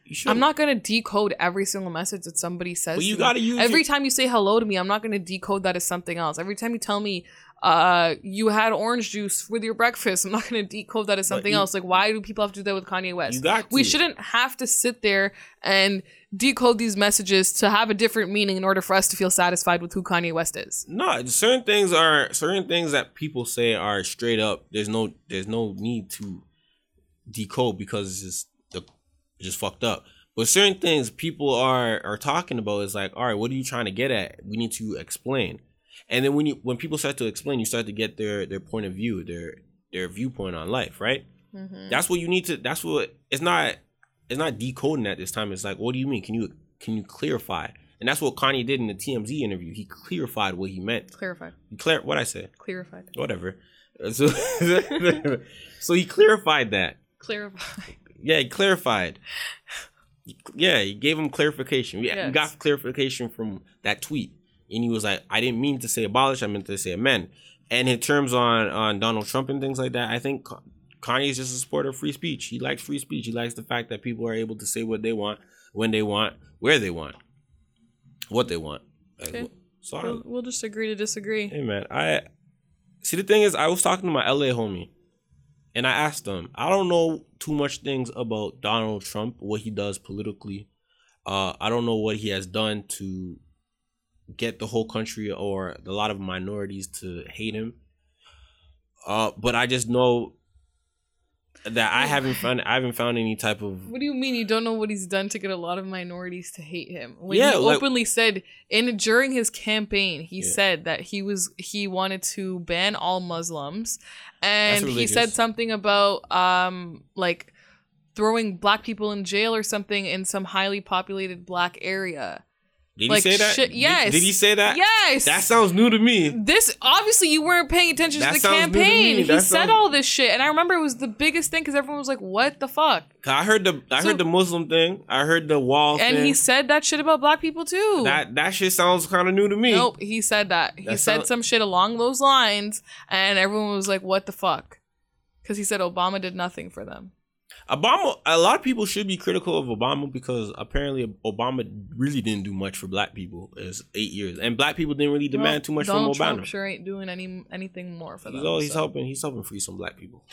You should. I'm not gonna decode every single message that somebody says. But you to me. gotta use every your- time you say hello to me, I'm not gonna decode that as something else. Every time you tell me uh you had orange juice with your breakfast, I'm not gonna decode that as something you- else. Like why do people have to do that with Kanye West? We shouldn't have to sit there and decode these messages to have a different meaning in order for us to feel satisfied with who Kanye West is. No, certain things are certain things that people say are straight up. There's no there's no need to decode because it's just the it's just fucked up. But certain things people are are talking about is like, all right, what are you trying to get at? We need to explain. And then when you when people start to explain, you start to get their their point of view, their their viewpoint on life, right? Mm-hmm. That's what you need to. That's what it's not. It's not decoding at this time. It's like, what do you mean? Can you can you clarify? And that's what Kanye did in the TMZ interview. He clarified what he meant. Clarified. He clar- what I say, Clarified. whatever. So, so he clarified that. Clarified. Yeah, he clarified. Yeah, he gave him clarification. We, we Yes. got clarification from that tweet, and he was like, "I didn't mean to say abolish. I meant to say amend." And in terms on on Donald Trump and things like that, I think Ka- is just a supporter of free speech. He likes free speech. He likes the fact that people are able to say what they want, when they want, where they want, what they want. Okay. So We'll, we'll just agree to disagree. Hey man, I see the thing is I was talking to my LA homie and I asked him, I don't know too much things about Donald Trump, what he does politically. Uh I don't know what he has done to get the whole country or a lot of minorities to hate him. Uh but I just know that I haven't found I haven't found any type of What do you mean you don't know what he's done to get a lot of minorities to hate him? When Yeah, he like- openly said in during his campaign, he Yeah. said that he was he wanted to ban all Muslims, and he said something about um like throwing black people in jail or something in some highly populated black area. Did like he say that? Did- yes. Did, he say that? Yes. That sounds new to me. this obviously you weren't paying attention That to the sounds to campaign. me. He That said all this shit, and I remember it was the biggest thing because everyone was like, "What the fuck?" I heard the I So- heard the Muslim thing. I heard the wall And thing. he said that shit about black people too. that that shit sounds kind of new to me. Nope, he said that. He That said sound- some shit along those lines, and everyone was like, "What the fuck?" Because he said Obama did nothing for them. Obama. A lot of people should be critical of Obama because apparently Obama really didn't do much for black people. as eight years, and black people didn't really demand Well, too much Donald from Obama. Trump sure ain't doing any anything more for he's them. all he's so- helping. He's helping free some black people.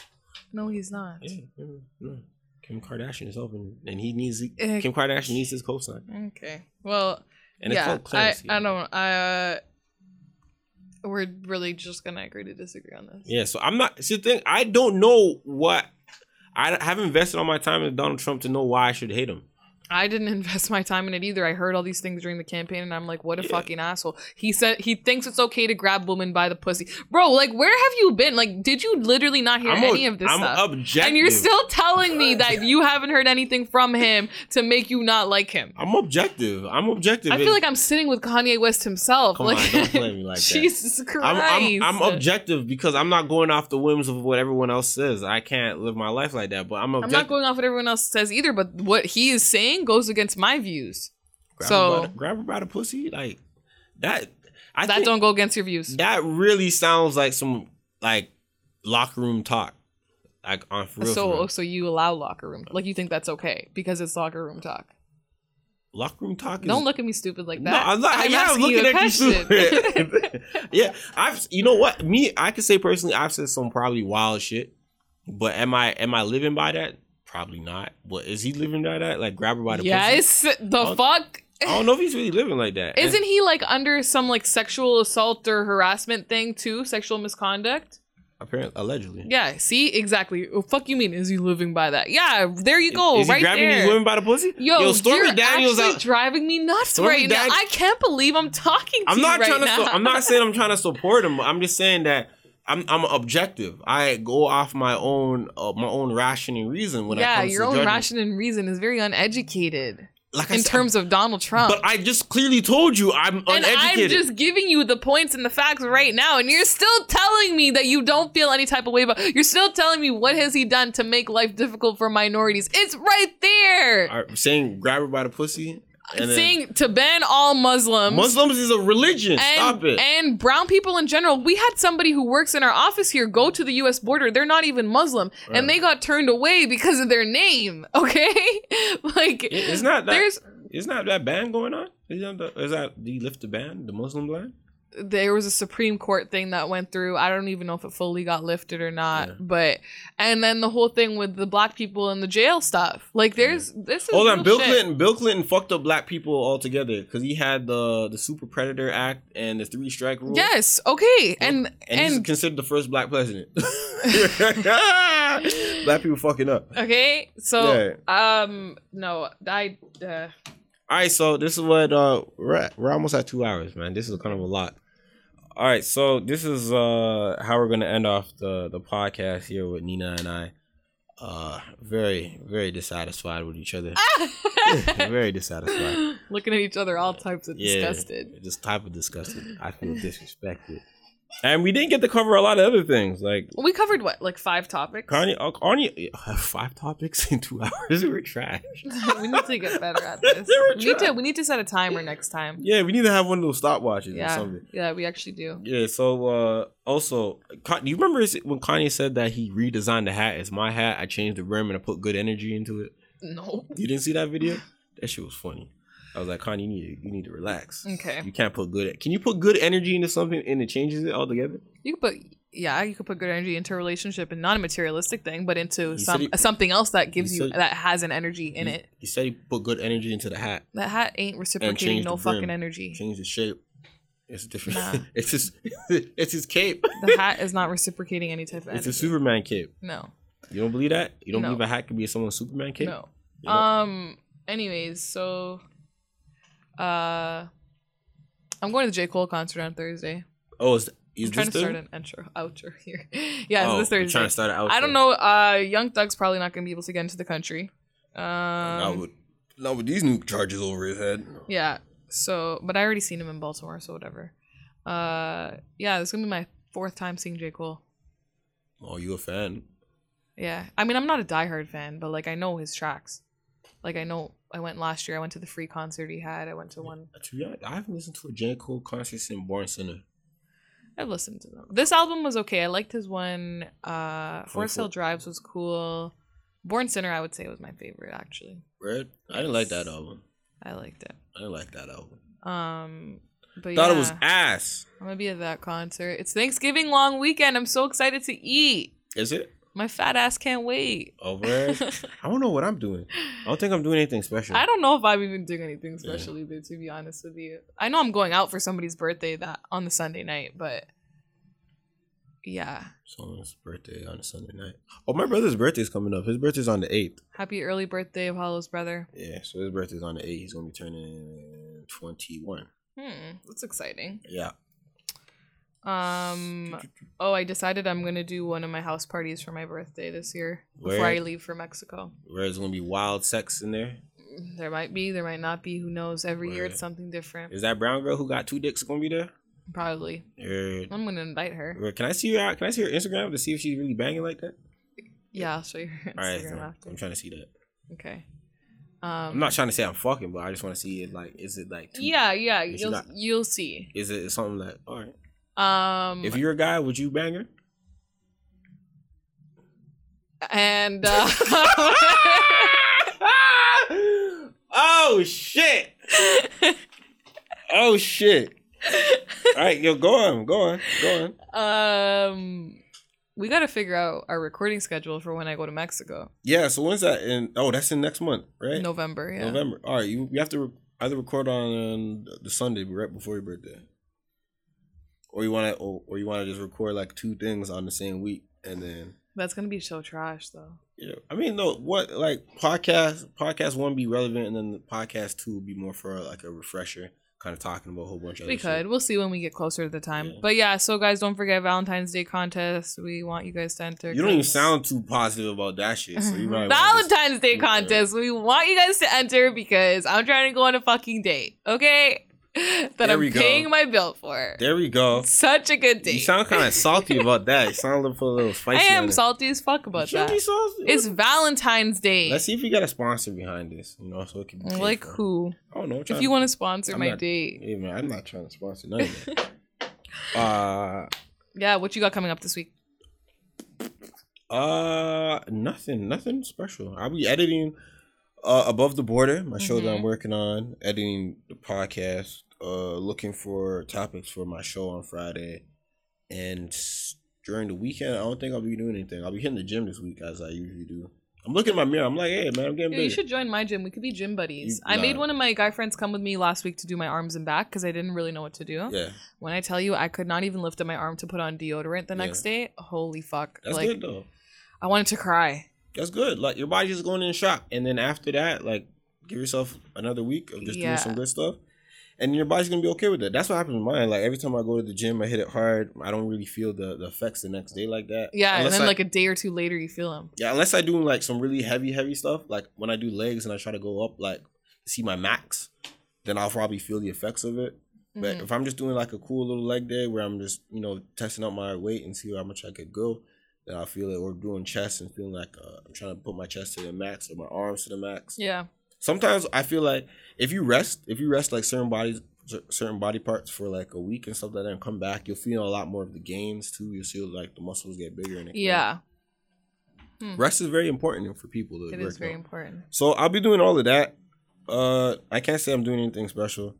No, he's not. Yeah, yeah, yeah. Kim Kardashian is helping, and he needs Eh. Kim Kardashian needs his cosign, Okay. Well, and yeah, I. I don't. I. Uh, we're really just gonna agree to disagree on this. Yeah, so I'm not. See, the thing, I don't know what. I haven't invested all my time in Donald Trump to know why I should hate him. I didn't invest my time in it either. I heard all these things during the campaign, and I'm like, what a Yeah. fucking asshole. He said he thinks it's okay to grab women by the pussy, bro. Like, where have you been? Like, did you literally not hear I'm any a- of this I'm stuff? objective. And you're still telling me that you haven't heard anything from him to make you not like him. I'm objective. I'm objective. I feel like I'm sitting with Kanye West himself. Come like, on, don't play me like that. Jesus Christ. I'm, I'm, I'm objective because I'm not going off the whims of what everyone else says. I can't live my life like that. But I'm I'm not going off what everyone else says either, but what he is saying goes against my views. grab so- her the, grab her by the pussy like that. I that don't go against your views. that really sounds like some like locker room talk, like on for real. for so, real. so you allow locker room, like you think that's okay because it's locker room talk. locker room talk. Is, Don't look at me stupid like No, that. I'm not. yeah, I'm looking you at you. question. stupid. yeah, I've. You know what? Me, I could say personally, I've said some probably wild shit. But am I am I living by that? Probably not. But is he living by that? Like grab her by the pussy? yes, the Oh, fuck. I don't know if he's really living like that. Isn't he like under some like sexual assault or harassment thing too? Sexual misconduct? apparently allegedly? Yeah, see? Exactly. Oh, fuck you mean is he living by that? Yeah, there you go. Is he right grabbing there. these women by the pussy? Yo, Stormy you're Daniels out. driving me nuts Stormy right now. I can't believe I'm talking to I'm you not right trying to. now. So, I'm not saying I'm trying to support him. I'm just saying that I'm I'm objective. I go off my own uh, my own rationing reason when it yeah, comes your to own ration and reason is very uneducated Like in said, terms of Donald Trump. But I just clearly told you I'm and I'm just giving you the points and the facts right now, and you're still telling me that you don't feel any type of way about. You're still telling me what has he done to make life difficult for minorities? It's right there. Are saying grab her by the pussy. And Saying to ban all Muslims. Muslims is a religion. and, Stop it. and brown people in general. We had somebody who works in our office here go to the U.S. border. They're not even Muslim, Right. and they got turned away because of their name. Okay, like it's not that. there's Is not that ban going on? Is that, the, is that do you lift the ban, the Muslim ban? There was a Supreme Court thing that went through. I don't even know if it fully got lifted or not. Yeah. But and then the whole thing with the black people in the jail stuff. Like there's this is Hold on, Bill shit. Clinton. Bill Clinton fucked up black people altogether because he had the the Super Predator Act and the Three Strike Rule. Yes, okay. And and, he's and considered the first black president. black people fucking up. okay. So um no, I uh, All right, so this is what uh we're at. We're almost at two hours, man. This is kind of a lot. All right, so this is uh how we're gonna end off the the podcast here with Nina and I. Uh, very very dissatisfied with each other. very dissatisfied. looking at each other all types of Yeah, disgusted. just type of disgusted. I feel disrespected. And we didn't get to cover a lot of other things like We covered what, like five topics? Kanye. uh, Kanye five topics in two hours. We're trash. we need to get better at this. We need to we need to set a timer next time. Yeah, we need to have one of those stopwatches or something. yeah, we actually do. Yeah. So uh also, do you remember when Kanye said that he redesigned the hat? It's my hat. I changed the rim and I put good energy into it. No. You didn't see that video? That shit was funny. I was like, Kanye, you need to, you need to relax. Okay. You can't put good. Can you put good energy into something and it changes it altogether? You could put yeah, you could put good energy into a relationship and not a materialistic thing, but into some he- something else that gives you said- that has an energy in he, it. You said you put good energy into the hat. That hat ain't reciprocating no fucking energy. Change the shape. It's different. Nah. it's his. it's his cape. The hat is not reciprocating any type of It's a Superman cape. no. You don't believe that? You don't No. believe a hat could be someone's Superman cape? No. You know? Um. Anyways, so, uh, I'm going to the J Cole concert on Thursday. Oh, is, is I'm trying to start an intro, outro here. yeah, oh, it's this Thursday. trying to start an outro. I don't know. Uh, Young Thug's probably not going to be able to get into the country. Um, not with not with these new charges over his head. Yeah. So, but I already seen him in Baltimore, so whatever. Uh, yeah, this is gonna be my fourth time seeing J Cole. Oh, you a fan? Yeah, I mean, I'm not a diehard fan, but like I know his tracks. Like I know, I went last year. I went to the free concert he had. I went to one. To be honest, I haven't listened to a J. Cole concert since Born Sinner. I've listened to them. This album was okay. I liked his one. Uh, Forest Hills Drive was cool. Born Sinner, I would say, was my favorite actually. Red? I didn't like that album. I liked it. I didn't like that album. Um, but Thought yeah, it was ass. I'm gonna be at that concert. It's Thanksgiving long weekend. I'm so excited to eat. Is it? My fat ass can't wait. Oh, red? I don't know what I'm doing. I don't think I'm doing anything special. I don't know if I'm even doing anything special either, to be honest with you. I know I'm going out for somebody's birthday that on the Sunday night, but yeah. Someone's birthday on a Sunday night. Oh, my brother's birthday's coming up. His birthday's on the 8th. Happy early birthday Apollo's brother. Yeah, so his birthday's on the 8th. He's going to be turning 21. Hmm, that's exciting. Yeah. Um oh, I decided I'm gonna do one of my house parties for my birthday this year before I leave for Mexico. Where there's going to be wild sex in there. There might be, there might not be. Who knows? Every year it's something different. Is that brown girl who got two dicks to be there? Probably. Or, I'm gonna invite her. or can I see her? Can I see her Instagram to see if she's really banging like that? Yeah, I'll show you her right, Instagram then. after. I'm trying to see that. Okay. I'm Um. not trying to say I'm fucking, but I just want to see it. Like, is it like? Two, Yeah, yeah. You'll not- you'll see. Is it something like All right. Um. If you're a guy, would you bang her? and uh, oh shit! Oh shit! All right, yo, go on, go on, go on. um, we got to figure out our recording schedule for when I go to Mexico. Yeah. So when's that? In oh, that's in next month, right? November. Yeah. November. All right, you you have to re- either record on the Sunday right before your birthday, or you want to, or, or you want to just record like two things on the same week, and then That's gonna be so trash, though. yeah. I mean, no, what like podcast podcast one be relevant, and then the podcast two be more for like a refresher, kind of talking about a whole bunch of. We could. shit. We'll see when we get closer to the time. Yeah. But yeah, so guys, don't forget Valentine's Day contest. We want you guys to enter. You don't even sound too positive about that shit. So you Valentine's Day contest. We want you guys to enter because I'm trying to go on a fucking date. Okay, that There I'm go. paying my bill for. There we go. Such a good date. You sound kind of salty about that. You sound a little, a little I am salty as fuck about that. be salty. It's Valentine's Day. Let's see if we got a sponsor behind this. You know, so it can be like who? I don't know. If you want to sponsor I'm my not- date, Hey man, I'm not trying to sponsor none of that. uh, yeah. What you got coming up this week? uh, nothing, nothing special. I'll be editing uh above the border, my show that I'm Mhm. working on, editing the podcast, uh, looking for topics for my show on Friday, and during the weekend, I don't think I'll be doing anything. I'll be hitting the gym this week as I usually do. I'm looking in my mirror. I'm like, hey man, I'm getting Yo, you should join my gym. We could be gym buddies. You- I made one of my guy friends come with me last week to do my arms and back because I didn't really know what to do. Yeah, When I tell you I could not even lift up my arm to put on deodorant the Yeah. next day, holy fuck. that's like good though. I wanted to cry. That's good. Like your body's just going in shock, and then after that, like give yourself another week of just Yeah. doing some good stuff, and your body's gonna be okay with it. That's what happens with mine. Like every time I go to the gym, I hit it hard. I don't really feel the, the effects the next day like that. Yeah, Unless and then I- like a day or two later you feel them. yeah, unless I do like some really heavy, heavy stuff. Like when I do legs and I try to go up, like see my max, then I'll probably feel the effects of it. But Mhm. if I'm just doing like a cool little leg day where I'm just you know testing out my weight and see how much I could go, then I'll feel it. Or doing chest and feeling like uh, I'm trying to put my chest to the max or my arms to the max. Yeah. Sometimes I feel like if you rest, if you rest like certain bodies, certain body parts for like a week and stuff like that, and come back, you'll feel a lot more of the gains too. You'll see like the muscles get bigger and. Yeah. Rest is very important for people. To It is very out. important. So I'll be doing all of that. Uh, I can't say I'm doing anything special.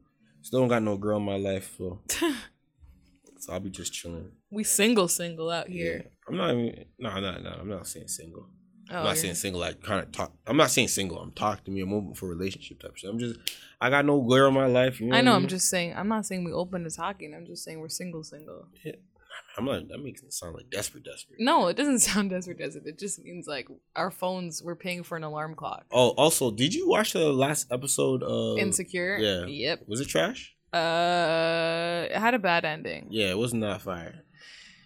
Still don't got no girl in my life, so so I'll be just chilling. We single single out Yeah, here. I'm not even. No, no, no. I'm not saying single. Oh, I'm not saying single. Like kind of talk. I'm not saying single. I'm talking to me. I'm open for relationship type shit. I'm just. I got no girl in my life. You know I know. mean? I'm just saying. I'm not saying we open to talking. I'm just saying we're single, single. Yeah. I'm not. That makes it sound like desperate, desperate. No, it doesn't sound desperate, it? It just means like our phones. We're paying for an alarm clock. Oh, also, did you watch the last episode of Insecure. yeah. Yep. Was it trash? Uh, it had a bad ending. Yeah, it wasn't that fire.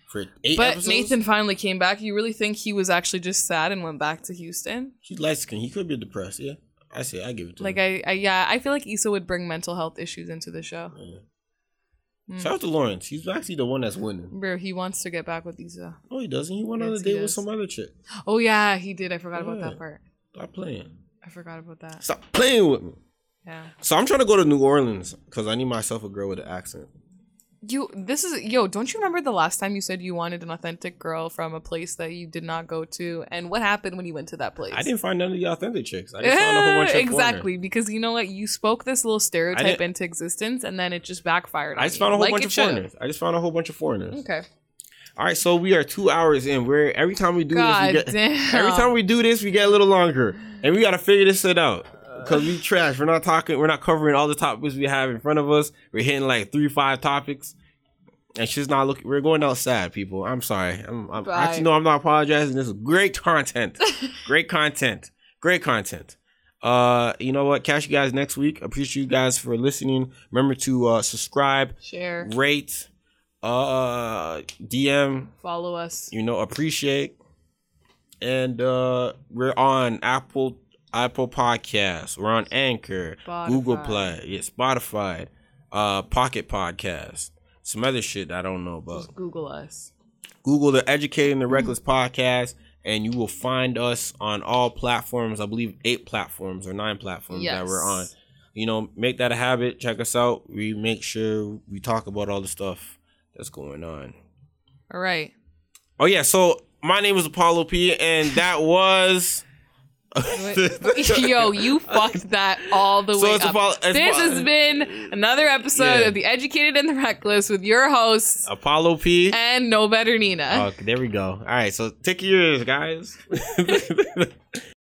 For eight But episodes, Nathan finally came back. You really think he was actually just sad and went back to Houston? he's light skinned. He could be depressed. Yeah, I see. I give it to Like him. I, I yeah, I feel like Issa would bring mental health issues into the show. Yeah. Mm. Shout out to Lawrence. He's actually the one that's winning. Bro, he wants to get back with Issa. Oh, he doesn't. He went on a date with some other chick. Oh yeah, he did. I forgot about that part. Stop playing. I forgot about that. Stop playing with me. Yeah. So I'm trying to go to New Orleans because I need myself a girl with an accent. You this is yo, don't you remember the last time you said you wanted an authentic girl from a place that you did not go to? And what happened when you went to that place? I didn't find none of the authentic chicks. I just found a whole bunch of foreigners. exactly because you know what you spoke this little stereotype into existence and then it just backfired. On I just you, found a whole like bunch of should've. foreigners. I just found a whole bunch of foreigners. Okay. All right, so we are two hours in. We're every time we do God this, we get damn. every time we do this, we get a little longer, and we got to figure this shit out because we trash. We're not talking. We're not covering all the topics we have in front of us. We're hitting like three, five topics, and she's not looking. We're going outside, people. I'm sorry. I'm, I'm Bye. actually no. I'm not apologizing. This is great content. great content. Great content. Uh, you know what? Catch you guys next week. Appreciate you guys for listening. Remember to uh subscribe, Share, rate, uh, DM follow us. you know appreciate and uh we're on apple apple Podcasts. we're on anchor google play yeah spotify uh pocket podcast some other shit i don't know about Just Google us. google the educating the reckless podcast and you will find us on all platforms i believe eight platforms or nine platforms that we're on you know make that a habit check us out we make sure we talk about all the stuff that's going on All right. Oh yeah, so my name is Apollo P, and that was. Yo, you fucked that all the So way it's up. Apollo- it's this Apollo- has been another episode Yeah. of The Educated and the Reckless with your hosts Apollo P. and No Better Nina. Okay, there we go. All right, so take yours, guys.